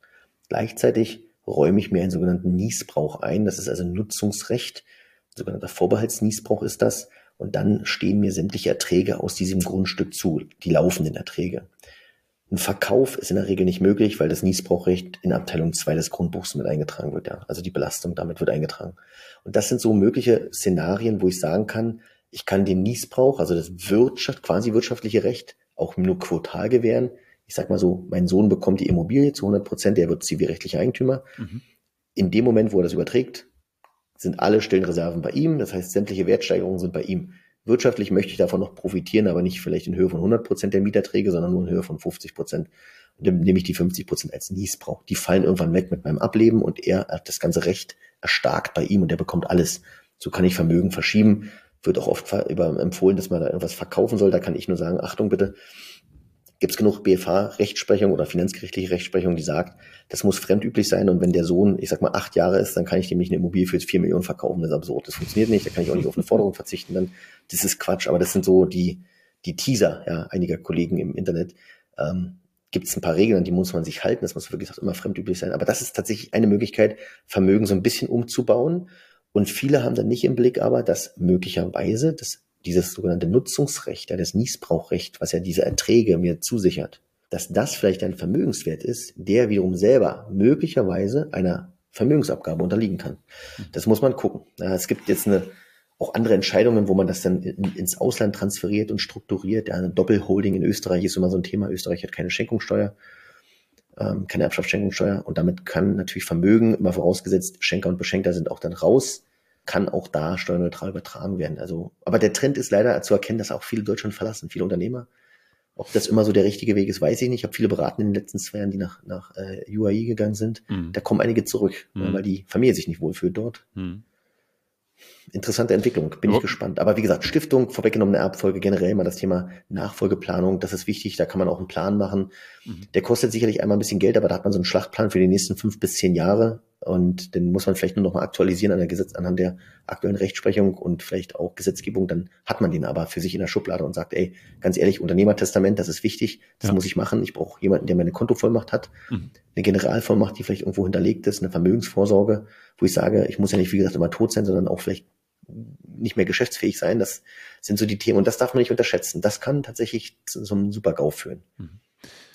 Gleichzeitig räume ich mir einen sogenannten Niesbrauch ein. Das ist also Nutzungsrecht. Ein sogenannter Vorbehaltsniesbrauch ist das und dann stehen mir sämtliche Erträge aus diesem Grundstück zu, die laufenden Erträge. Ein Verkauf ist in der Regel nicht möglich, weil das Niesbrauchrecht in Abteilung 2 des Grundbuchs mit eingetragen wird, ja. Also die Belastung damit wird eingetragen. Und das sind so mögliche Szenarien, wo ich sagen kann, ich kann den Niesbrauch, also das Wirtschaft, quasi wirtschaftliche Recht, auch nur quotal gewähren. Ich sag mal so, mein Sohn bekommt die Immobilie zu 100 Prozent, der wird zivilrechtlicher Eigentümer. Mhm. In dem Moment, wo er das überträgt, sind alle stillen Reserven bei ihm. Das heißt, sämtliche Wertsteigerungen sind bei ihm. Wirtschaftlich möchte ich davon noch profitieren, aber nicht vielleicht in Höhe von 100 Prozent der Mieterträge, sondern nur in Höhe von 50 Prozent. Und dann nehme ich die 50 Prozent als Niesbrauch. Die fallen irgendwann weg mit meinem Ableben und er hat das ganze Recht erstarkt bei ihm und er bekommt alles. So kann ich Vermögen verschieben. Wird auch oft über empfohlen, dass man da irgendwas verkaufen soll. Da kann ich nur sagen, Achtung bitte, gibt es genug BFH-Rechtsprechung oder finanzgerichtliche Rechtsprechung, die sagt, das muss fremdüblich sein und wenn der Sohn, ich sag mal, acht Jahre ist, dann kann ich dem nicht eine Immobilie für vier Millionen verkaufen. Das ist absurd. Das funktioniert nicht. Da kann ich auch nicht auf eine Forderung verzichten. Dann, das ist Quatsch. Aber das sind so die, die Teaser ja, einiger Kollegen im Internet. Ähm, gibt es ein paar Regeln, an die muss man sich halten. Das muss wirklich auch immer fremdüblich sein. Aber das ist tatsächlich eine Möglichkeit, Vermögen so ein bisschen umzubauen. Und viele haben dann nicht im Blick aber, dass möglicherweise das dieses sogenannte Nutzungsrecht, ja, das Niesbrauchrecht, was ja diese Erträge mir zusichert, dass das vielleicht ein Vermögenswert ist, der wiederum selber möglicherweise einer Vermögensabgabe unterliegen kann. Das muss man gucken. Ja, es gibt jetzt eine, auch andere Entscheidungen, wo man das dann in, ins Ausland transferiert und strukturiert. Ja, eine Doppelholding in Österreich ist immer so ein Thema. Österreich hat keine Schenkungssteuer, ähm, keine Erbschaftsschenkungssteuer und damit kann natürlich Vermögen, immer vorausgesetzt, Schenker und Beschenker sind auch dann raus, kann auch da steuerneutral übertragen werden. Also, aber der Trend ist leider zu erkennen, dass auch viele Deutschland verlassen, viele Unternehmer. Ob das immer so der richtige Weg ist, weiß ich nicht. Ich habe viele beraten in den letzten zwei Jahren, die nach, nach äh, UAE gegangen sind. Mhm. Da kommen einige zurück, mhm. weil die Familie sich nicht wohlfühlt dort. Mhm interessante Entwicklung, bin ich gespannt. Aber wie gesagt, Stiftung, vorweggenommene Erbfolge, generell mal das Thema Nachfolgeplanung, das ist wichtig, da kann man auch einen Plan machen. Mhm. Der kostet sicherlich einmal ein bisschen Geld, aber da hat man so einen Schlachtplan für die nächsten fünf bis zehn Jahre und den muss man vielleicht nur noch mal aktualisieren an der Gesetz, anhand der aktuellen Rechtsprechung und vielleicht auch Gesetzgebung, dann hat man den aber für sich in der Schublade und sagt, ey, ganz ehrlich, Unternehmertestament, das ist wichtig, das ja. muss ich machen, ich brauche jemanden, der meine Kontovollmacht hat, mhm. eine Generalvollmacht, die vielleicht irgendwo hinterlegt ist, eine Vermögensvorsorge, wo ich sage, ich muss ja nicht, wie gesagt, immer tot sein, sondern auch vielleicht nicht mehr geschäftsfähig sein. Das sind so die Themen und das darf man nicht unterschätzen. Das kann tatsächlich zu so einem Super-GAU führen. Mhm.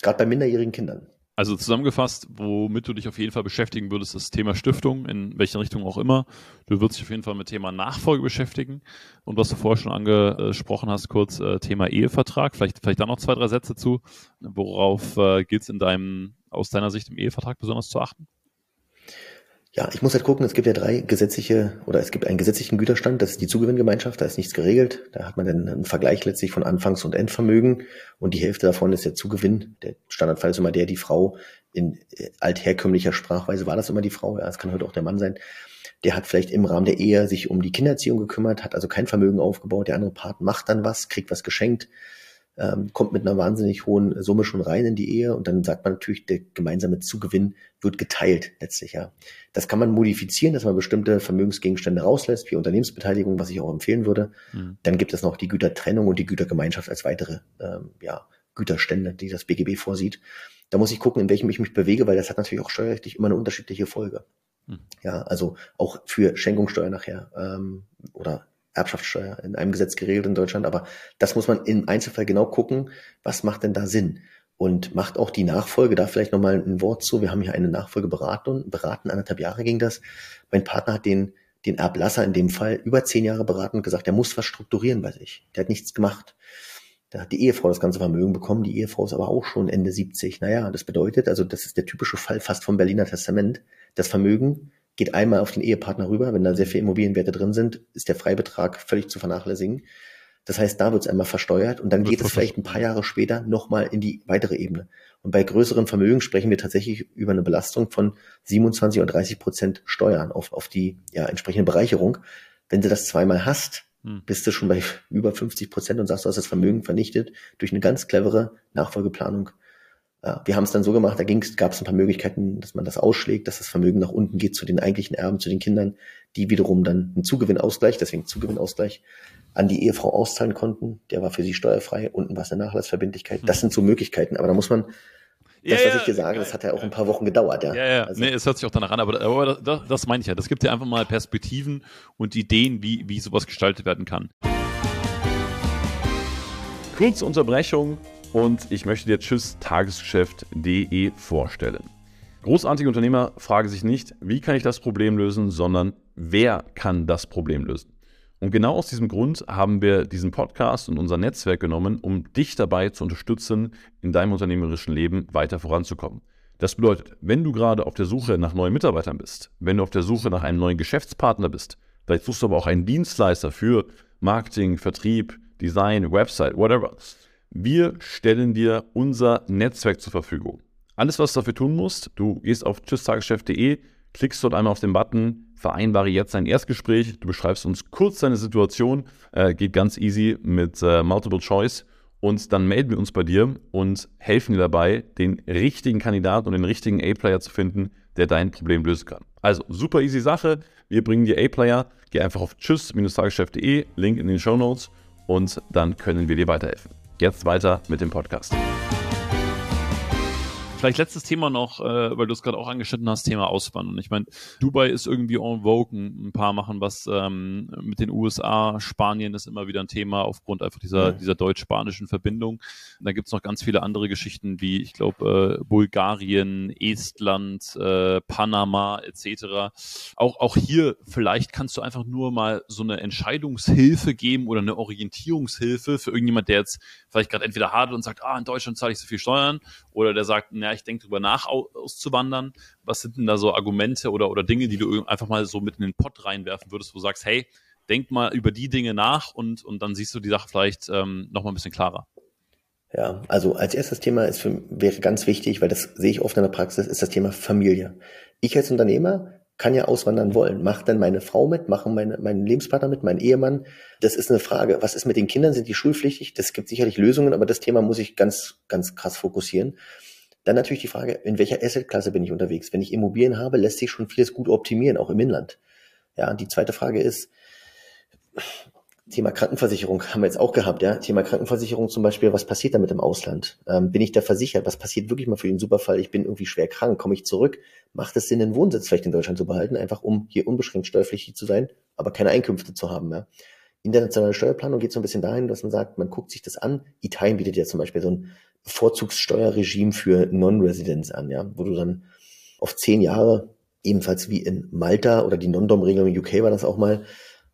Gerade bei minderjährigen Kindern. Also zusammengefasst, womit du dich auf jeden Fall beschäftigen würdest, ist das Thema Stiftung, in welcher Richtung auch immer. Du würdest dich auf jeden Fall mit Thema Nachfolge beschäftigen. Und was du vorher schon angesprochen hast, kurz äh, Thema Ehevertrag. Vielleicht, vielleicht da noch zwei, drei Sätze zu. Worauf äh, gilt es in deinem, aus deiner Sicht im Ehevertrag besonders zu achten? Ja, ich muss halt gucken, es gibt ja drei gesetzliche oder es gibt einen gesetzlichen Güterstand, das ist die Zugewinngemeinschaft, da ist nichts geregelt. Da hat man dann einen Vergleich letztlich von Anfangs- und Endvermögen und die Hälfte davon ist der Zugewinn. Der Standardfall ist immer der, die Frau in äh, altherkömmlicher Sprachweise war das immer die Frau, ja, es kann heute auch der Mann sein. Der hat vielleicht im Rahmen der Ehe sich um die Kindererziehung gekümmert, hat also kein Vermögen aufgebaut, der andere Part macht dann was, kriegt was geschenkt, ähm, kommt mit einer wahnsinnig hohen Summe schon rein in die Ehe und dann sagt man natürlich, der gemeinsame Zugewinn wird geteilt letztlich, ja. Das kann man modifizieren, dass man bestimmte Vermögensgegenstände rauslässt, wie Unternehmensbeteiligung, was ich auch empfehlen würde. Mhm. Dann gibt es noch die Gütertrennung und die Gütergemeinschaft als weitere ähm, ja, Güterstände, die das BGB vorsieht. Da muss ich gucken, in welchem ich mich bewege, weil das hat natürlich auch steuerrechtlich immer eine unterschiedliche Folge. Mhm. Ja, also auch für Schenkungssteuer nachher ähm, oder Erbschaftssteuer in einem Gesetz geregelt in Deutschland, aber das muss man im Einzelfall genau gucken, was macht denn da Sinn? Und macht auch die Nachfolge, da vielleicht nochmal ein Wort zu. Wir haben hier eine Nachfolge beraten, beraten, anderthalb Jahre ging das. Mein Partner hat den, den Erblasser in dem Fall über zehn Jahre beraten und gesagt, der muss was strukturieren bei sich. Der hat nichts gemacht. Da hat die Ehefrau das ganze Vermögen bekommen, die Ehefrau ist aber auch schon Ende 70. Naja, das bedeutet, also das ist der typische Fall fast vom Berliner Testament. Das Vermögen geht einmal auf den Ehepartner rüber. Wenn da sehr viele Immobilienwerte drin sind, ist der Freibetrag völlig zu vernachlässigen. Das heißt, da wird es einmal versteuert und dann geht es vielleicht ein paar Jahre später nochmal in die weitere Ebene. Und bei größeren Vermögen sprechen wir tatsächlich über eine Belastung von 27 oder 30 Prozent Steuern auf, auf die ja, entsprechende Bereicherung. Wenn du das zweimal hast, hm. bist du schon bei über 50 Prozent und sagst, du hast das Vermögen vernichtet durch eine ganz clevere Nachfolgeplanung wir haben es dann so gemacht, da gab es ein paar Möglichkeiten, dass man das ausschlägt, dass das Vermögen nach unten geht zu den eigentlichen Erben, zu den Kindern, die wiederum dann einen Zugewinnausgleich, deswegen Zugewinnausgleich, an die Ehefrau auszahlen konnten. Der war für sie steuerfrei, unten war es eine Nachlassverbindlichkeit. Das sind so Möglichkeiten, aber da muss man, das, ja, was ich dir sage, das hat ja auch ein paar Wochen gedauert, ja. Ja, ja, also, nee, es hört sich auch danach an, aber, aber das, das meine ich ja. Das gibt ja einfach mal Perspektiven und Ideen, wie, wie sowas gestaltet werden kann. Kurze Unterbrechung und ich möchte dir Tschüss Tagesgeschäft.de vorstellen. Großartige Unternehmer fragen sich nicht, wie kann ich das Problem lösen, sondern wer kann das Problem lösen. Und genau aus diesem Grund haben wir diesen Podcast und unser Netzwerk genommen, um dich dabei zu unterstützen, in deinem unternehmerischen Leben weiter voranzukommen. Das bedeutet, wenn du gerade auf der Suche nach neuen Mitarbeitern bist, wenn du auf der Suche nach einem neuen Geschäftspartner bist, vielleicht suchst du aber auch einen Dienstleister für Marketing, Vertrieb, Design, Website, whatever. Wir stellen dir unser Netzwerk zur Verfügung. Alles, was du dafür tun musst, du gehst auf tschüsstageschef.de, klickst dort einmal auf den Button, vereinbare jetzt ein Erstgespräch, du beschreibst uns kurz deine Situation, äh, geht ganz easy mit äh, Multiple Choice und dann melden wir uns bei dir und helfen dir dabei, den richtigen Kandidaten und den richtigen A-Player zu finden, der dein Problem lösen kann. Also super easy Sache, wir bringen dir A-Player, geh einfach auf tschüss-tageschef.de, Link in den Show Notes und dann können wir dir weiterhelfen. Jetzt weiter mit dem Podcast. Vielleicht letztes Thema noch, äh, weil du es gerade auch angeschnitten hast, Thema Auswandern. Ich meine, Dubai ist irgendwie en vogue, ein paar machen was ähm, mit den USA, Spanien ist immer wieder ein Thema aufgrund einfach dieser, ja. dieser deutsch-spanischen Verbindung. Und dann gibt's noch ganz viele andere Geschichten wie, ich glaube, äh, Bulgarien, Estland, äh, Panama etc. Auch, auch hier, vielleicht kannst du einfach nur mal so eine Entscheidungshilfe geben oder eine Orientierungshilfe für irgendjemand, der jetzt vielleicht gerade entweder hadert und sagt, ah, in Deutschland zahle ich so viel Steuern, oder der sagt, na, ich denke drüber nach, auszuwandern. Was sind denn da so Argumente oder, oder Dinge, die du einfach mal so mit in den Pott reinwerfen würdest, wo du sagst, hey, denk mal über die Dinge nach und, und dann siehst du die Sache vielleicht ähm, noch mal ein bisschen klarer. Ja, also als erstes Thema ist für, wäre ganz wichtig, weil das sehe ich oft in der Praxis, ist das Thema Familie. Ich als Unternehmer kann ja auswandern wollen. Macht dann meine Frau mit, machen meine, meinen Lebenspartner mit, mein Ehemann? Das ist eine Frage. Was ist mit den Kindern? Sind die schulpflichtig? Das gibt sicherlich Lösungen, aber das Thema muss ich ganz, ganz krass fokussieren. Dann natürlich die Frage, in welcher Assetklasse bin ich unterwegs? Wenn ich Immobilien habe, lässt sich schon vieles gut optimieren, auch im Inland. Ja, die zweite Frage ist, Thema Krankenversicherung haben wir jetzt auch gehabt, ja. Thema Krankenversicherung zum Beispiel, was passiert damit im Ausland? Ähm, bin ich da versichert? Was passiert wirklich mal für den Superfall? Ich bin irgendwie schwer krank, komme ich zurück? Macht es Sinn, den Wohnsitz vielleicht in Deutschland zu behalten, einfach um hier unbeschränkt steuerpflichtig zu sein, aber keine Einkünfte zu haben, ja? Internationale Steuerplanung geht so ein bisschen dahin, dass man sagt, man guckt sich das an. Italien bietet ja zum Beispiel so ein Vorzugssteuerregime für Non-Residents an, ja, wo du dann auf zehn Jahre, ebenfalls wie in Malta oder die Non-Dom-Regelung in UK war das auch mal,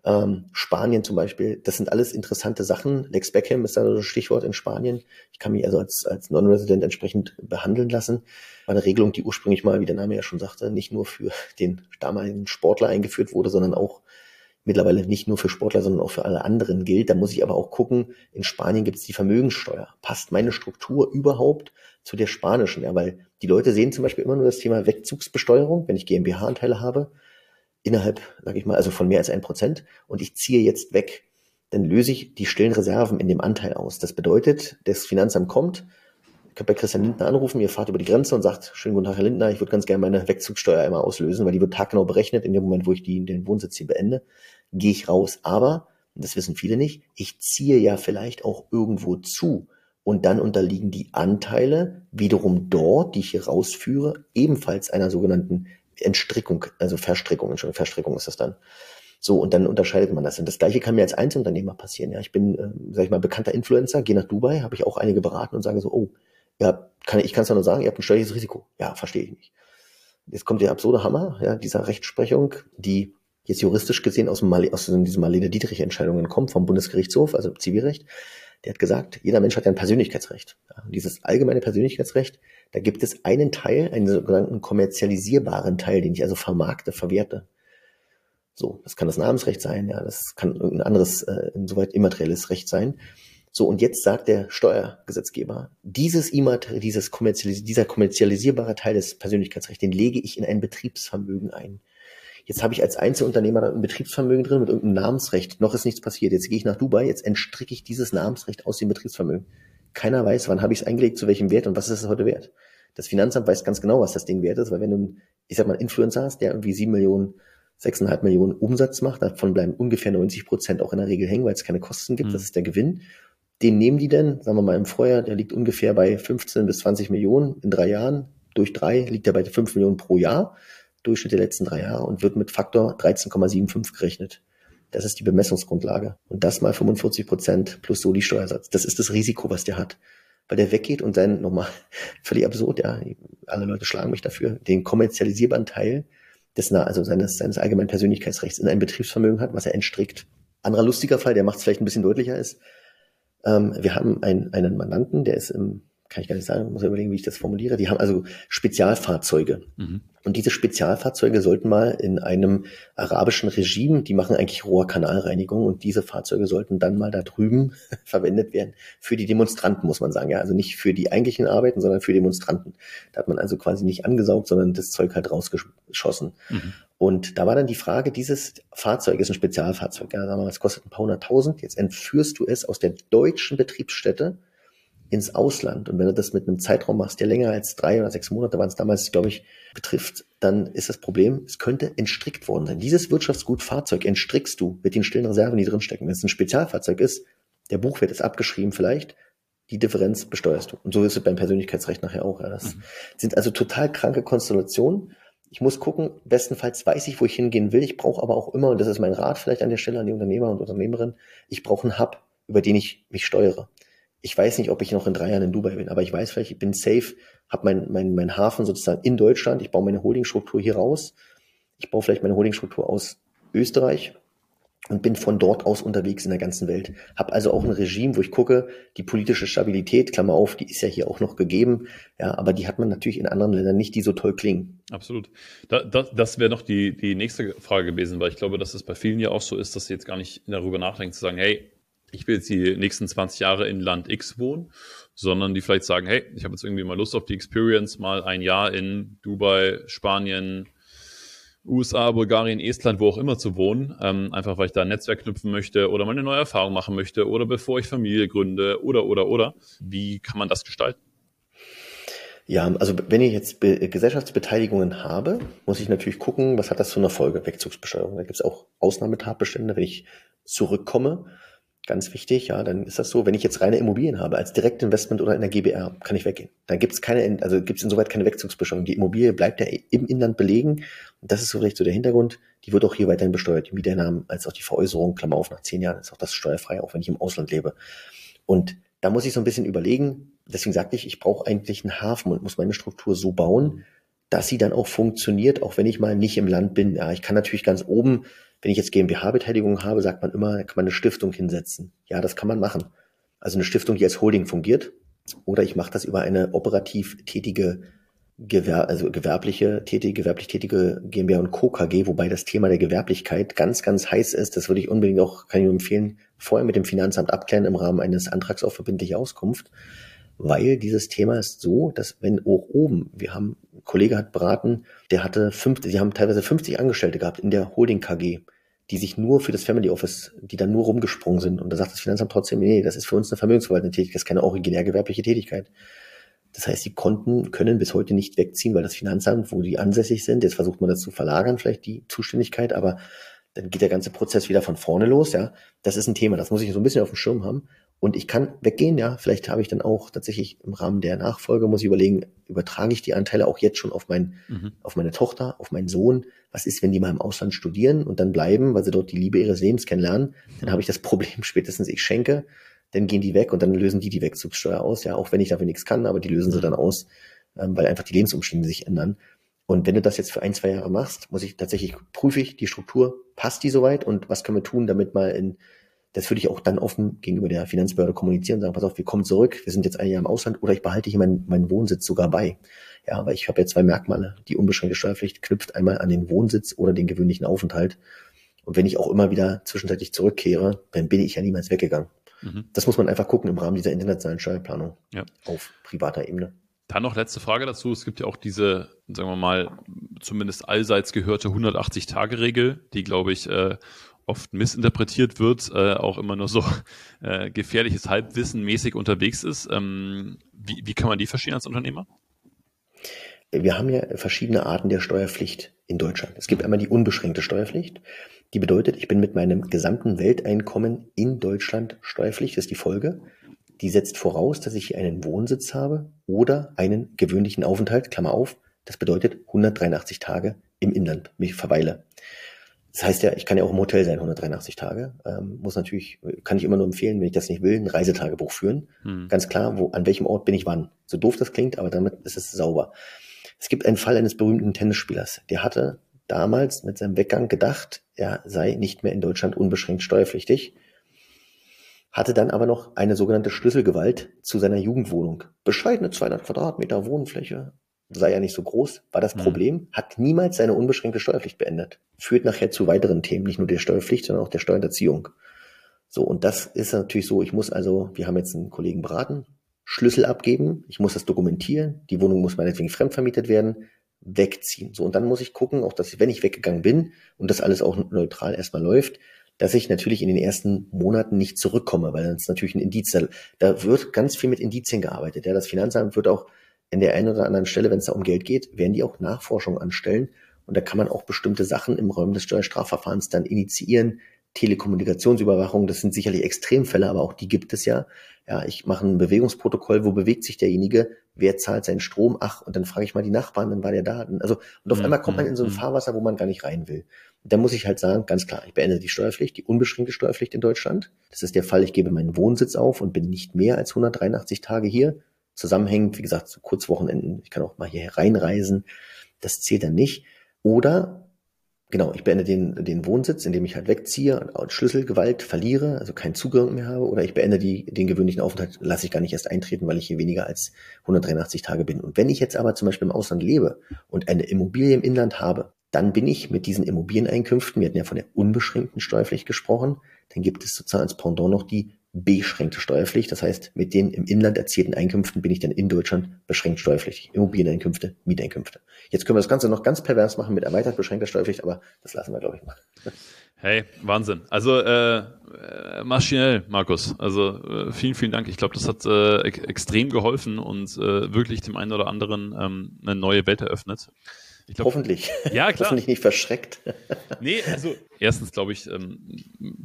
ähm, Spanien zum Beispiel, das sind alles interessante Sachen. Lex Beckham ist da so ein Stichwort in Spanien. Ich kann mich also als, als Non-Resident entsprechend behandeln lassen. War eine Regelung, die ursprünglich mal, wie der Name ja schon sagte, nicht nur für den damaligen Sportler eingeführt wurde, sondern auch mittlerweile nicht nur für Sportler, sondern auch für alle anderen gilt. Da muss ich aber auch gucken, in Spanien gibt es die Vermögenssteuer. Passt meine Struktur überhaupt zu der spanischen? Ja, weil die Leute sehen zum Beispiel immer nur das Thema Wegzugsbesteuerung, wenn ich GmbH-Anteile habe, innerhalb, sage ich mal, also von mehr als ein Prozent und ich ziehe jetzt weg, dann löse ich die stillen Reserven in dem Anteil aus. Das bedeutet, das Finanzamt kommt, kann bei Christian Lindner anrufen, ihr fahrt über die Grenze und sagt, schönen guten Tag, Herr Lindner, ich würde ganz gerne meine Wegzugssteuer einmal auslösen, weil die wird taggenau berechnet in dem Moment, wo ich die, den Wohnsitz hier beende, gehe ich raus. Aber, das wissen viele nicht, ich ziehe ja vielleicht auch irgendwo zu. Und dann unterliegen die Anteile wiederum dort, die ich hier rausführe, ebenfalls einer sogenannten Entstrickung, also Verstrickung, Entschuldigung, Verstrickung ist das dann. So, und dann unterscheidet man das. Und das Gleiche kann mir als Einzelunternehmer passieren. Ja, ich bin, äh, sag ich mal, bekannter Influencer, gehe nach Dubai, habe ich auch einige beraten und sage so, oh, ja, kann, ich kann es ja nur sagen, ihr habt ein steuerliches Risiko. Ja, verstehe ich nicht. Jetzt kommt der absurde Hammer, ja, dieser Rechtsprechung, die jetzt juristisch gesehen aus, dem Mal, aus diesen Marlene Dietrich-Entscheidungen kommt vom Bundesgerichtshof, also Zivilrecht. Der hat gesagt, jeder Mensch hat ein Persönlichkeitsrecht. Ja, dieses allgemeine Persönlichkeitsrecht, da gibt es einen Teil, einen sogenannten kommerzialisierbaren Teil, den ich also vermarkte, verwerte. So, das kann das Namensrecht sein, ja, das kann irgendein anderes, äh, insoweit immaterielles Recht sein. So, und jetzt sagt der Steuergesetzgeber, dieses dieses kommerzialis dieser kommerzialisierbare Teil des Persönlichkeitsrechts, den lege ich in ein Betriebsvermögen ein. Jetzt habe ich als Einzelunternehmer ein Betriebsvermögen drin mit irgendeinem Namensrecht. Noch ist nichts passiert. Jetzt gehe ich nach Dubai, jetzt entstricke ich dieses Namensrecht aus dem Betriebsvermögen. Keiner weiß, wann habe ich es eingelegt, zu welchem Wert und was ist es heute wert. Das Finanzamt weiß ganz genau, was das Ding wert ist, weil wenn du, ich sag mal, Influencer hast, der irgendwie sieben Millionen, sechseinhalb Millionen Umsatz macht, davon bleiben ungefähr 90 Prozent auch in der Regel hängen, weil es keine Kosten gibt, mhm. das ist der Gewinn. Den nehmen die denn, sagen wir mal im Vorjahr, der liegt ungefähr bei 15 bis 20 Millionen in drei Jahren. Durch drei liegt er bei 5 Millionen pro Jahr, Durchschnitt der letzten drei Jahre und wird mit Faktor 13,75 gerechnet. Das ist die Bemessungsgrundlage. Und das mal 45 Prozent plus Soli-Steuersatz. Das ist das Risiko, was der hat. weil der weggeht und sein normal, völlig absurd, ja, alle Leute schlagen mich dafür, den kommerzialisierbaren Teil des, also seines, seines allgemeinen Persönlichkeitsrechts in ein Betriebsvermögen hat, was er entstrickt. Anderer lustiger Fall, der macht es vielleicht ein bisschen deutlicher ist. Ähm, wir haben einen, einen Mandanten, der ist im kann ich gar nicht sagen, muss überlegen, wie ich das formuliere. Die haben also Spezialfahrzeuge. Mhm. Und diese Spezialfahrzeuge sollten mal in einem arabischen Regime, die machen eigentlich Rohrkanalreinigung und diese Fahrzeuge sollten dann mal da drüben verwendet werden für die Demonstranten, muss man sagen. Ja, also nicht für die eigentlichen Arbeiten, sondern für Demonstranten. Da hat man also quasi nicht angesaugt, sondern das Zeug halt rausgeschossen. Mhm. Und da war dann die Frage, dieses Fahrzeug ist ein Spezialfahrzeug. Ja, sagen wir mal, es kostet ein paar hunderttausend. Jetzt entführst du es aus der deutschen Betriebsstätte ins Ausland. Und wenn du das mit einem Zeitraum machst, der länger als drei oder sechs Monate waren es damals, glaube ich, betrifft, dann ist das Problem, es könnte entstrickt worden sein. Dieses Wirtschaftsgut Fahrzeug entstrickst du mit den stillen Reserven, die drinstecken. Wenn es ein Spezialfahrzeug ist, der Buchwert ist abgeschrieben vielleicht, die Differenz besteuerst du. Und so ist es beim Persönlichkeitsrecht nachher auch. Ja. Das mhm. sind also total kranke Konstellationen. Ich muss gucken, bestenfalls weiß ich, wo ich hingehen will. Ich brauche aber auch immer, und das ist mein Rat vielleicht an der Stelle an die Unternehmer und Unternehmerinnen, ich brauche einen Hub, über den ich mich steuere ich weiß nicht, ob ich noch in drei Jahren in Dubai bin, aber ich weiß vielleicht, ich bin safe, habe mein, mein, mein Hafen sozusagen in Deutschland, ich baue meine Holdingstruktur hier raus, ich baue vielleicht meine Holdingstruktur aus Österreich und bin von dort aus unterwegs in der ganzen Welt. Habe also auch ein Regime, wo ich gucke, die politische Stabilität, Klammer auf, die ist ja hier auch noch gegeben, ja, aber die hat man natürlich in anderen Ländern nicht, die so toll klingen. Absolut. Da, da, das wäre noch die, die nächste Frage gewesen, weil ich glaube, dass es bei vielen ja auch so ist, dass sie jetzt gar nicht darüber nachdenken zu sagen, hey, ich will jetzt die nächsten 20 Jahre in Land X wohnen, sondern die vielleicht sagen, hey, ich habe jetzt irgendwie mal Lust auf die Experience, mal ein Jahr in Dubai, Spanien, USA, Bulgarien, Estland, wo auch immer zu wohnen, ähm, einfach weil ich da ein Netzwerk knüpfen möchte oder mal eine neue Erfahrung machen möchte oder bevor ich Familie gründe oder, oder, oder. Wie kann man das gestalten? Ja, also wenn ich jetzt Be Gesellschaftsbeteiligungen habe, muss ich natürlich gucken, was hat das für eine Folge, Wegzugsbesteuerung. Da gibt es auch Ausnahmetatbestände, wenn ich zurückkomme Ganz wichtig, ja, dann ist das so, wenn ich jetzt reine Immobilien habe, als Direktinvestment oder in der GBR, kann ich weggehen. Dann gibt es keine, also gibt es insoweit keine Wegzugsbesteuerung. Die Immobilie bleibt ja im Inland belegen. Und das ist so recht so der Hintergrund. Die wird auch hier weiterhin besteuert. Die Mieteinnahmen als auch die Veräußerung, Klammer auf, nach zehn Jahren ist auch das steuerfrei, auch wenn ich im Ausland lebe. Und da muss ich so ein bisschen überlegen. Deswegen sagte ich, ich brauche eigentlich einen Hafen und muss meine Struktur so bauen, dass sie dann auch funktioniert, auch wenn ich mal nicht im Land bin. Ja, ich kann natürlich ganz oben wenn ich jetzt GmbH-Beteiligung habe, sagt man immer, kann man eine Stiftung hinsetzen. Ja, das kann man machen. Also eine Stiftung, die als Holding fungiert. Oder ich mache das über eine operativ tätige Gewer also gewerbliche, tätige, gewerblich tätige GmbH und Co. KG, wobei das Thema der Gewerblichkeit ganz, ganz heiß ist. Das würde ich unbedingt auch, kann ich nur empfehlen, vorher mit dem Finanzamt abklären im Rahmen eines Antrags auf verbindliche Auskunft. Weil dieses Thema ist so, dass wenn auch oben, wir haben, ein Kollege hat beraten, der hatte 50, die haben teilweise 50 Angestellte gehabt in der Holding KG, die sich nur für das Family Office, die dann nur rumgesprungen sind. Und da sagt das Finanzamt trotzdem, nee, das ist für uns eine vermögensverwaltende Tätigkeit, das ist keine originär gewerbliche Tätigkeit. Das heißt, die Konten können bis heute nicht wegziehen, weil das Finanzamt, wo die ansässig sind, jetzt versucht man das zu verlagern, vielleicht die Zuständigkeit, aber dann geht der ganze Prozess wieder von vorne los, ja. Das ist ein Thema, das muss ich so ein bisschen auf dem Schirm haben. Und ich kann weggehen, ja. Vielleicht habe ich dann auch tatsächlich im Rahmen der Nachfolge, muss ich überlegen, übertrage ich die Anteile auch jetzt schon auf mein, mhm. auf meine Tochter, auf meinen Sohn. Was ist, wenn die mal im Ausland studieren und dann bleiben, weil sie dort die Liebe ihres Lebens kennenlernen? Dann habe ich das Problem spätestens, ich schenke, dann gehen die weg und dann lösen die die Wegzugssteuer aus, ja. Auch wenn ich dafür nichts kann, aber die lösen sie mhm. dann aus, ähm, weil einfach die Lebensumstände sich ändern. Und wenn du das jetzt für ein, zwei Jahre machst, muss ich tatsächlich prüfe ich die Struktur, passt die soweit und was können wir tun, damit mal in das würde ich auch dann offen gegenüber der Finanzbehörde kommunizieren und sagen, pass auf, wir kommen zurück, wir sind jetzt ein Jahr im Ausland oder ich behalte hier meinen, meinen Wohnsitz sogar bei. Ja, aber ich habe ja zwei Merkmale. Die unbeschränkte Steuerpflicht knüpft einmal an den Wohnsitz oder den gewöhnlichen Aufenthalt. Und wenn ich auch immer wieder zwischenzeitlich zurückkehre, dann bin ich ja niemals weggegangen. Mhm. Das muss man einfach gucken im Rahmen dieser internationalen Steuerplanung ja. auf privater Ebene. Dann noch letzte Frage dazu. Es gibt ja auch diese, sagen wir mal, zumindest allseits gehörte 180-Tage-Regel, die, glaube ich, äh, oft missinterpretiert wird, äh, auch immer nur so äh, gefährliches Halbwissen mäßig unterwegs ist. Ähm, wie, wie kann man die verstehen als Unternehmer? Wir haben ja verschiedene Arten der Steuerpflicht in Deutschland. Es gibt einmal die unbeschränkte Steuerpflicht. Die bedeutet, ich bin mit meinem gesamten Welteinkommen in Deutschland steuerpflichtig. Das ist die Folge. Die setzt voraus, dass ich hier einen Wohnsitz habe oder einen gewöhnlichen Aufenthalt, Klammer auf. Das bedeutet 183 Tage im Inland mich verweile. Das heißt ja, ich kann ja auch im Hotel sein, 183 Tage. Ähm, muss natürlich, kann ich immer nur empfehlen, wenn ich das nicht will, ein Reisetagebuch führen. Hm. Ganz klar, wo, an welchem Ort bin ich wann. So doof das klingt, aber damit ist es sauber. Es gibt einen Fall eines berühmten Tennisspielers. Der hatte damals mit seinem Weggang gedacht, er sei nicht mehr in Deutschland unbeschränkt steuerpflichtig, hatte dann aber noch eine sogenannte Schlüsselgewalt zu seiner Jugendwohnung. Bescheidene 200 Quadratmeter Wohnfläche, sei ja nicht so groß, war das mhm. Problem, hat niemals seine unbeschränkte Steuerpflicht beendet. Führt nachher zu weiteren Themen, nicht nur der Steuerpflicht, sondern auch der Steuererziehung. So, und das ist natürlich so, ich muss also, wir haben jetzt einen Kollegen beraten, Schlüssel abgeben, ich muss das dokumentieren, die Wohnung muss meinetwegen fremdvermietet werden, wegziehen. So, und dann muss ich gucken, auch dass ich, wenn ich weggegangen bin und das alles auch neutral erstmal läuft, dass ich natürlich in den ersten Monaten nicht zurückkomme, weil dann ist natürlich ein Indiz, da, da wird ganz viel mit Indizien gearbeitet. Ja, das Finanzamt wird auch in der einen oder anderen Stelle, wenn es da um Geld geht, werden die auch Nachforschung anstellen. Und da kann man auch bestimmte Sachen im Rahmen des Steuerstrafverfahrens dann initiieren. Telekommunikationsüberwachung, das sind sicherlich Extremfälle, aber auch die gibt es ja. Ja, ich mache ein Bewegungsprotokoll, wo bewegt sich derjenige, wer zahlt seinen Strom, ach, und dann frage ich mal die Nachbarn, dann war der da. Also, und auf mhm. einmal kommt man in so ein mhm. Fahrwasser, wo man gar nicht rein will. Und da muss ich halt sagen, ganz klar, ich beende die Steuerpflicht, die unbeschränkte Steuerpflicht in Deutschland. Das ist der Fall, ich gebe meinen Wohnsitz auf und bin nicht mehr als 183 Tage hier zusammenhängend, wie gesagt, so Kurzwochenenden, ich kann auch mal hier reinreisen, das zählt dann nicht. Oder, genau, ich beende den, den Wohnsitz, indem ich halt wegziehe und Schlüsselgewalt verliere, also keinen Zugang mehr habe, oder ich beende die, den gewöhnlichen Aufenthalt, lasse ich gar nicht erst eintreten, weil ich hier weniger als 183 Tage bin. Und wenn ich jetzt aber zum Beispiel im Ausland lebe und eine Immobilie im Inland habe, dann bin ich mit diesen Immobilieneinkünften, wir hatten ja von der unbeschränkten Steuerpflicht gesprochen, dann gibt es sozusagen als Pendant noch die beschränkte Steuerpflicht. Das heißt, mit den im Inland erzielten Einkünften bin ich dann in Deutschland beschränkt steuerpflichtig. Immobilieneinkünfte, Mieteinkünfte. Jetzt können wir das Ganze noch ganz pervers machen mit erweitert beschränkter Steuerpflicht, aber das lassen wir, glaube ich, mal. Hey, Wahnsinn. Also äh, äh, maschinell, Markus. Also äh, vielen, vielen Dank. Ich glaube, das hat äh, extrem geholfen und äh, wirklich dem einen oder anderen ähm, eine neue Welt eröffnet. Glaub, Hoffentlich. Ja, klar. Hoffentlich nicht verschreckt. nee, also erstens glaube ich, ähm,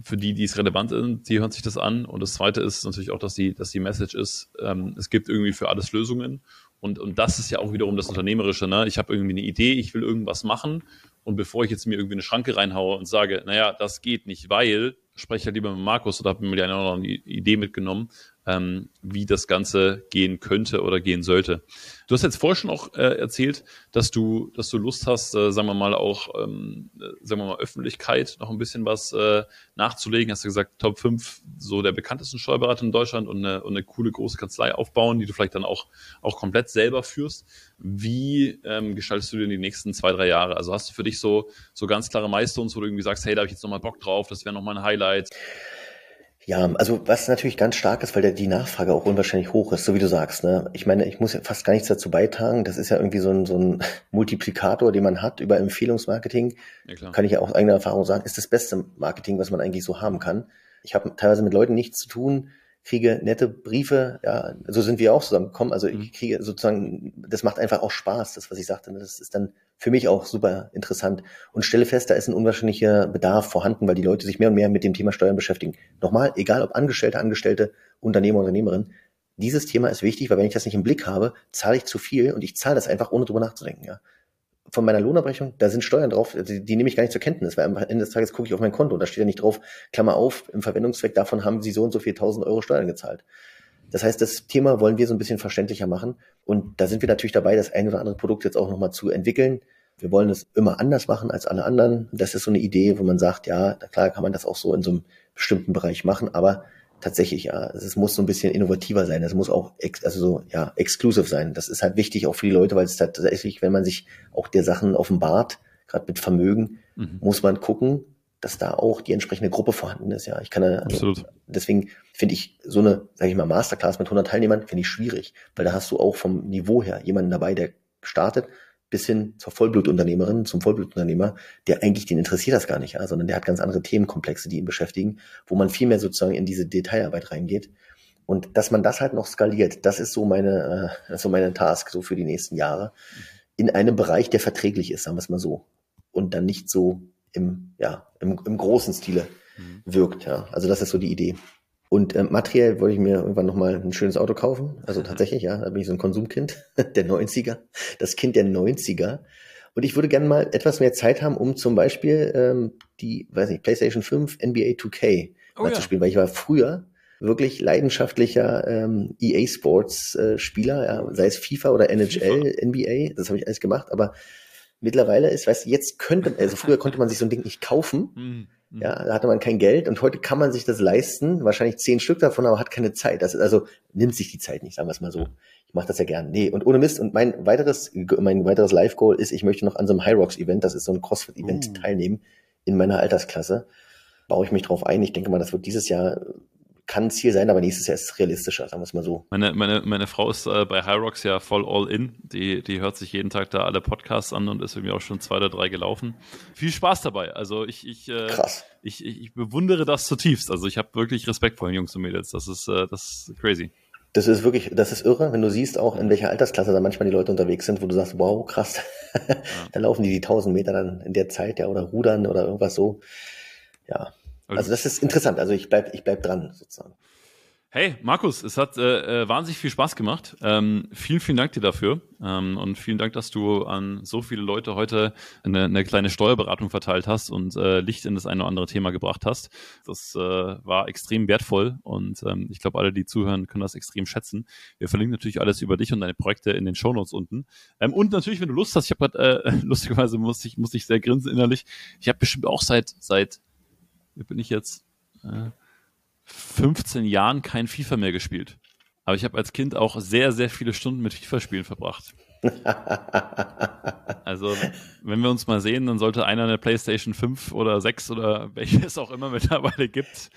für die, die es relevant sind, die hören sich das an. Und das zweite ist natürlich auch, dass die, dass die Message ist, ähm, es gibt irgendwie für alles Lösungen. Und, und das ist ja auch wiederum das Unternehmerische. Ne? Ich habe irgendwie eine Idee, ich will irgendwas machen. Und bevor ich jetzt mir irgendwie eine Schranke reinhaue und sage, naja, das geht nicht, weil, spreche halt lieber mit Markus oder habe mir die eine oder andere Idee mitgenommen, ähm, wie das Ganze gehen könnte oder gehen sollte. Du hast jetzt vorher schon auch äh, erzählt, dass du, dass du Lust hast, äh, sagen wir mal auch, ähm, äh, sagen wir mal Öffentlichkeit noch ein bisschen was äh, nachzulegen. Hast du gesagt, Top 5 so der bekanntesten Steuerberater in Deutschland und eine, und eine coole große Kanzlei aufbauen, die du vielleicht dann auch auch komplett selber führst. Wie ähm, gestaltest du denn die nächsten zwei drei Jahre? Also hast du für dich so so ganz klare Milestones, wo du irgendwie sagst, hey, da habe ich jetzt noch mal Bock drauf, das wäre noch mal ein Highlight. Ja, also was natürlich ganz stark ist, weil der, die Nachfrage auch unwahrscheinlich hoch ist, so wie du sagst. Ne? Ich meine, ich muss ja fast gar nichts dazu beitragen. Das ist ja irgendwie so ein, so ein Multiplikator, den man hat über Empfehlungsmarketing. Ja, kann ich ja aus eigener Erfahrung sagen, ist das beste Marketing, was man eigentlich so haben kann. Ich habe teilweise mit Leuten nichts zu tun, kriege nette Briefe, ja, so sind wir auch zusammengekommen. Also ich mhm. kriege sozusagen, das macht einfach auch Spaß, das, was ich sagte. Das ist dann für mich auch super interessant und stelle fest, da ist ein unwahrscheinlicher Bedarf vorhanden, weil die Leute sich mehr und mehr mit dem Thema Steuern beschäftigen. Nochmal, egal ob Angestellte, Angestellte, Unternehmer, Unternehmerin, dieses Thema ist wichtig, weil wenn ich das nicht im Blick habe, zahle ich zu viel und ich zahle das einfach, ohne drüber nachzudenken. Ja von meiner Lohnabrechnung, da sind Steuern drauf, die, die nehme ich gar nicht zur Kenntnis, weil am Ende des Tages gucke ich auf mein Konto und da steht ja nicht drauf, Klammer auf, im Verwendungszweck davon haben sie so und so viel tausend Euro Steuern gezahlt. Das heißt, das Thema wollen wir so ein bisschen verständlicher machen und da sind wir natürlich dabei, das ein oder andere Produkt jetzt auch nochmal zu entwickeln. Wir wollen es immer anders machen als alle anderen. Das ist so eine Idee, wo man sagt, ja, klar kann man das auch so in so einem bestimmten Bereich machen, aber tatsächlich, ja, es muss so ein bisschen innovativer sein. Es muss auch, also so, ja, exclusive sein. Das ist halt wichtig auch für die Leute, weil es tatsächlich, wenn man sich auch der Sachen offenbart, gerade mit Vermögen, mhm. muss man gucken, dass da auch die entsprechende Gruppe vorhanden ist. Ja, ich kann also, Absolut. deswegen finde ich so eine, sage ich mal, Masterclass mit 100 Teilnehmern finde ich schwierig, weil da hast du auch vom Niveau her jemanden dabei, der startet, bis hin zur Vollblutunternehmerin, zum Vollblutunternehmer, der eigentlich den interessiert das gar nicht, ja, sondern der hat ganz andere Themenkomplexe, die ihn beschäftigen, wo man viel mehr sozusagen in diese Detailarbeit reingeht. Und dass man das halt noch skaliert, das ist so meine, äh, so meine Task so für die nächsten Jahre. In einem Bereich, der verträglich ist, sagen wir es mal so. Und dann nicht so im, ja, im, im großen Stile mhm. wirkt, ja. Also das ist so die Idee. Und äh, materiell wollte ich mir irgendwann nochmal ein schönes Auto kaufen. Also tatsächlich, ja, da bin ich so ein Konsumkind der 90er. Das Kind der 90er. Und ich würde gerne mal etwas mehr Zeit haben, um zum Beispiel ähm, die, weiß nicht, PlayStation 5 NBA 2K oh, mal ja. zu spielen, weil ich war früher wirklich leidenschaftlicher ähm, EA Sports äh, Spieler, ja, sei es FIFA oder NHL, FIFA. NBA, das habe ich alles gemacht, aber mittlerweile ist, weißt du, jetzt könnte, also früher konnte man sich so ein Ding nicht kaufen. Mhm. Ja, da hatte man kein Geld und heute kann man sich das leisten, wahrscheinlich zehn Stück davon, aber hat keine Zeit. Das ist also nimmt sich die Zeit nicht, sagen wir es mal so. Ich mache das ja gern. Nee, und ohne Mist. Und mein weiteres, mein weiteres Live-Goal ist, ich möchte noch an so einem High Rocks Event, das ist so ein CrossFit-Event, uh. teilnehmen in meiner Altersklasse. Baue ich mich drauf ein. Ich denke mal, das wird dieses Jahr kann ein Ziel sein, aber nächstes Jahr ist es realistischer, sagen wir es mal so. Meine, meine, meine Frau ist äh, bei High Rocks ja voll all in. Die, die hört sich jeden Tag da alle Podcasts an und ist irgendwie auch schon zwei oder drei gelaufen. Viel Spaß dabei. Also ich, ich, äh, ich, ich, ich bewundere das zutiefst. Also ich habe wirklich Respekt vor den Jungs und Mädels. Das ist, äh, das ist crazy. Das ist wirklich, das ist irre, wenn du siehst auch, in welcher Altersklasse da manchmal die Leute unterwegs sind, wo du sagst, wow, krass, da laufen die die 1000 Meter dann in der Zeit, ja, oder rudern oder irgendwas so. Ja, also das ist interessant. Also ich bleib, ich bleib dran sozusagen. Hey, Markus, es hat äh, äh, wahnsinnig viel Spaß gemacht. Ähm, vielen, vielen Dank dir dafür. Ähm, und vielen Dank, dass du an so viele Leute heute eine, eine kleine Steuerberatung verteilt hast und äh, Licht in das eine oder andere Thema gebracht hast. Das äh, war extrem wertvoll und ähm, ich glaube, alle, die zuhören, können das extrem schätzen. Wir verlinken natürlich alles über dich und deine Projekte in den Shownotes unten. Ähm, und natürlich, wenn du Lust hast, ich habe gerade, äh, lustigerweise muss ich, muss ich sehr grinsen innerlich. Ich habe bestimmt auch seit, seit, bin ich jetzt? Äh, 15 Jahren kein FIFA mehr gespielt. Aber ich habe als Kind auch sehr, sehr viele Stunden mit FIFA-Spielen verbracht. also, wenn wir uns mal sehen, dann sollte einer eine PlayStation 5 oder 6 oder welches auch immer mittlerweile gibt.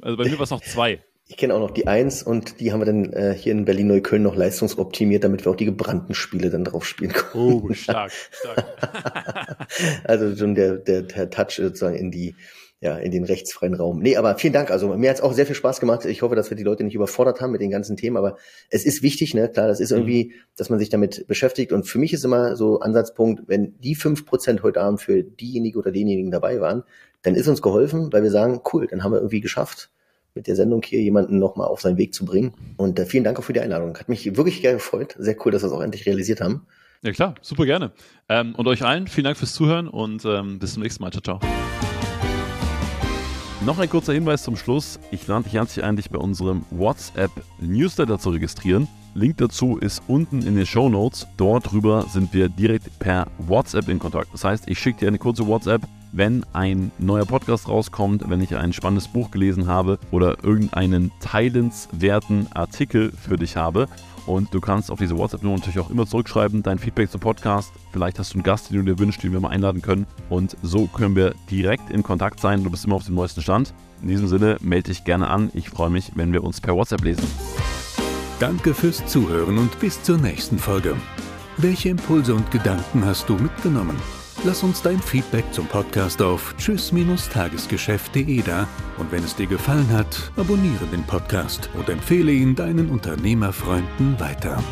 Also bei mir war es noch zwei. Ich kenne auch noch die 1 und die haben wir dann äh, hier in Berlin-Neukölln noch leistungsoptimiert, damit wir auch die gebrannten Spiele dann drauf spielen können. Oh, stark, stark. also schon der, der, der Touch sozusagen in die ja, in den rechtsfreien Raum. Nee, aber vielen Dank. Also mir hat's auch sehr viel Spaß gemacht. Ich hoffe, dass wir die Leute nicht überfordert haben mit den ganzen Themen, aber es ist wichtig, ne? Klar, das ist irgendwie, mhm. dass man sich damit beschäftigt. Und für mich ist immer so Ansatzpunkt, wenn die fünf Prozent heute Abend für diejenige oder denjenigen dabei waren, dann ist uns geholfen, weil wir sagen, cool, dann haben wir irgendwie geschafft, mit der Sendung hier jemanden nochmal auf seinen Weg zu bringen. Und äh, vielen Dank auch für die Einladung. Hat mich wirklich gerne gefreut. Sehr cool, dass wir es auch endlich realisiert haben. Ja klar, super gerne. Ähm, und euch allen vielen Dank fürs Zuhören und ähm, bis zum nächsten Mal. Ciao, ciao. Noch ein kurzer Hinweis zum Schluss. Ich lade dich herzlich ein, dich bei unserem WhatsApp-Newsletter zu registrieren. Link dazu ist unten in den Show Notes. Dort drüber sind wir direkt per WhatsApp in Kontakt. Das heißt, ich schicke dir eine kurze WhatsApp, wenn ein neuer Podcast rauskommt, wenn ich ein spannendes Buch gelesen habe oder irgendeinen teilenswerten Artikel für dich habe. Und du kannst auf diese WhatsApp-Nummer natürlich auch immer zurückschreiben, dein Feedback zum Podcast. Vielleicht hast du einen Gast, den du dir wünschst, den wir mal einladen können. Und so können wir direkt in Kontakt sein. Du bist immer auf dem neuesten Stand. In diesem Sinne, melde dich gerne an. Ich freue mich, wenn wir uns per WhatsApp lesen. Danke fürs Zuhören und bis zur nächsten Folge. Welche Impulse und Gedanken hast du mitgenommen? Lass uns dein Feedback zum Podcast auf tschüss-tagesgeschäft.de da und wenn es dir gefallen hat, abonniere den Podcast und empfehle ihn deinen Unternehmerfreunden weiter.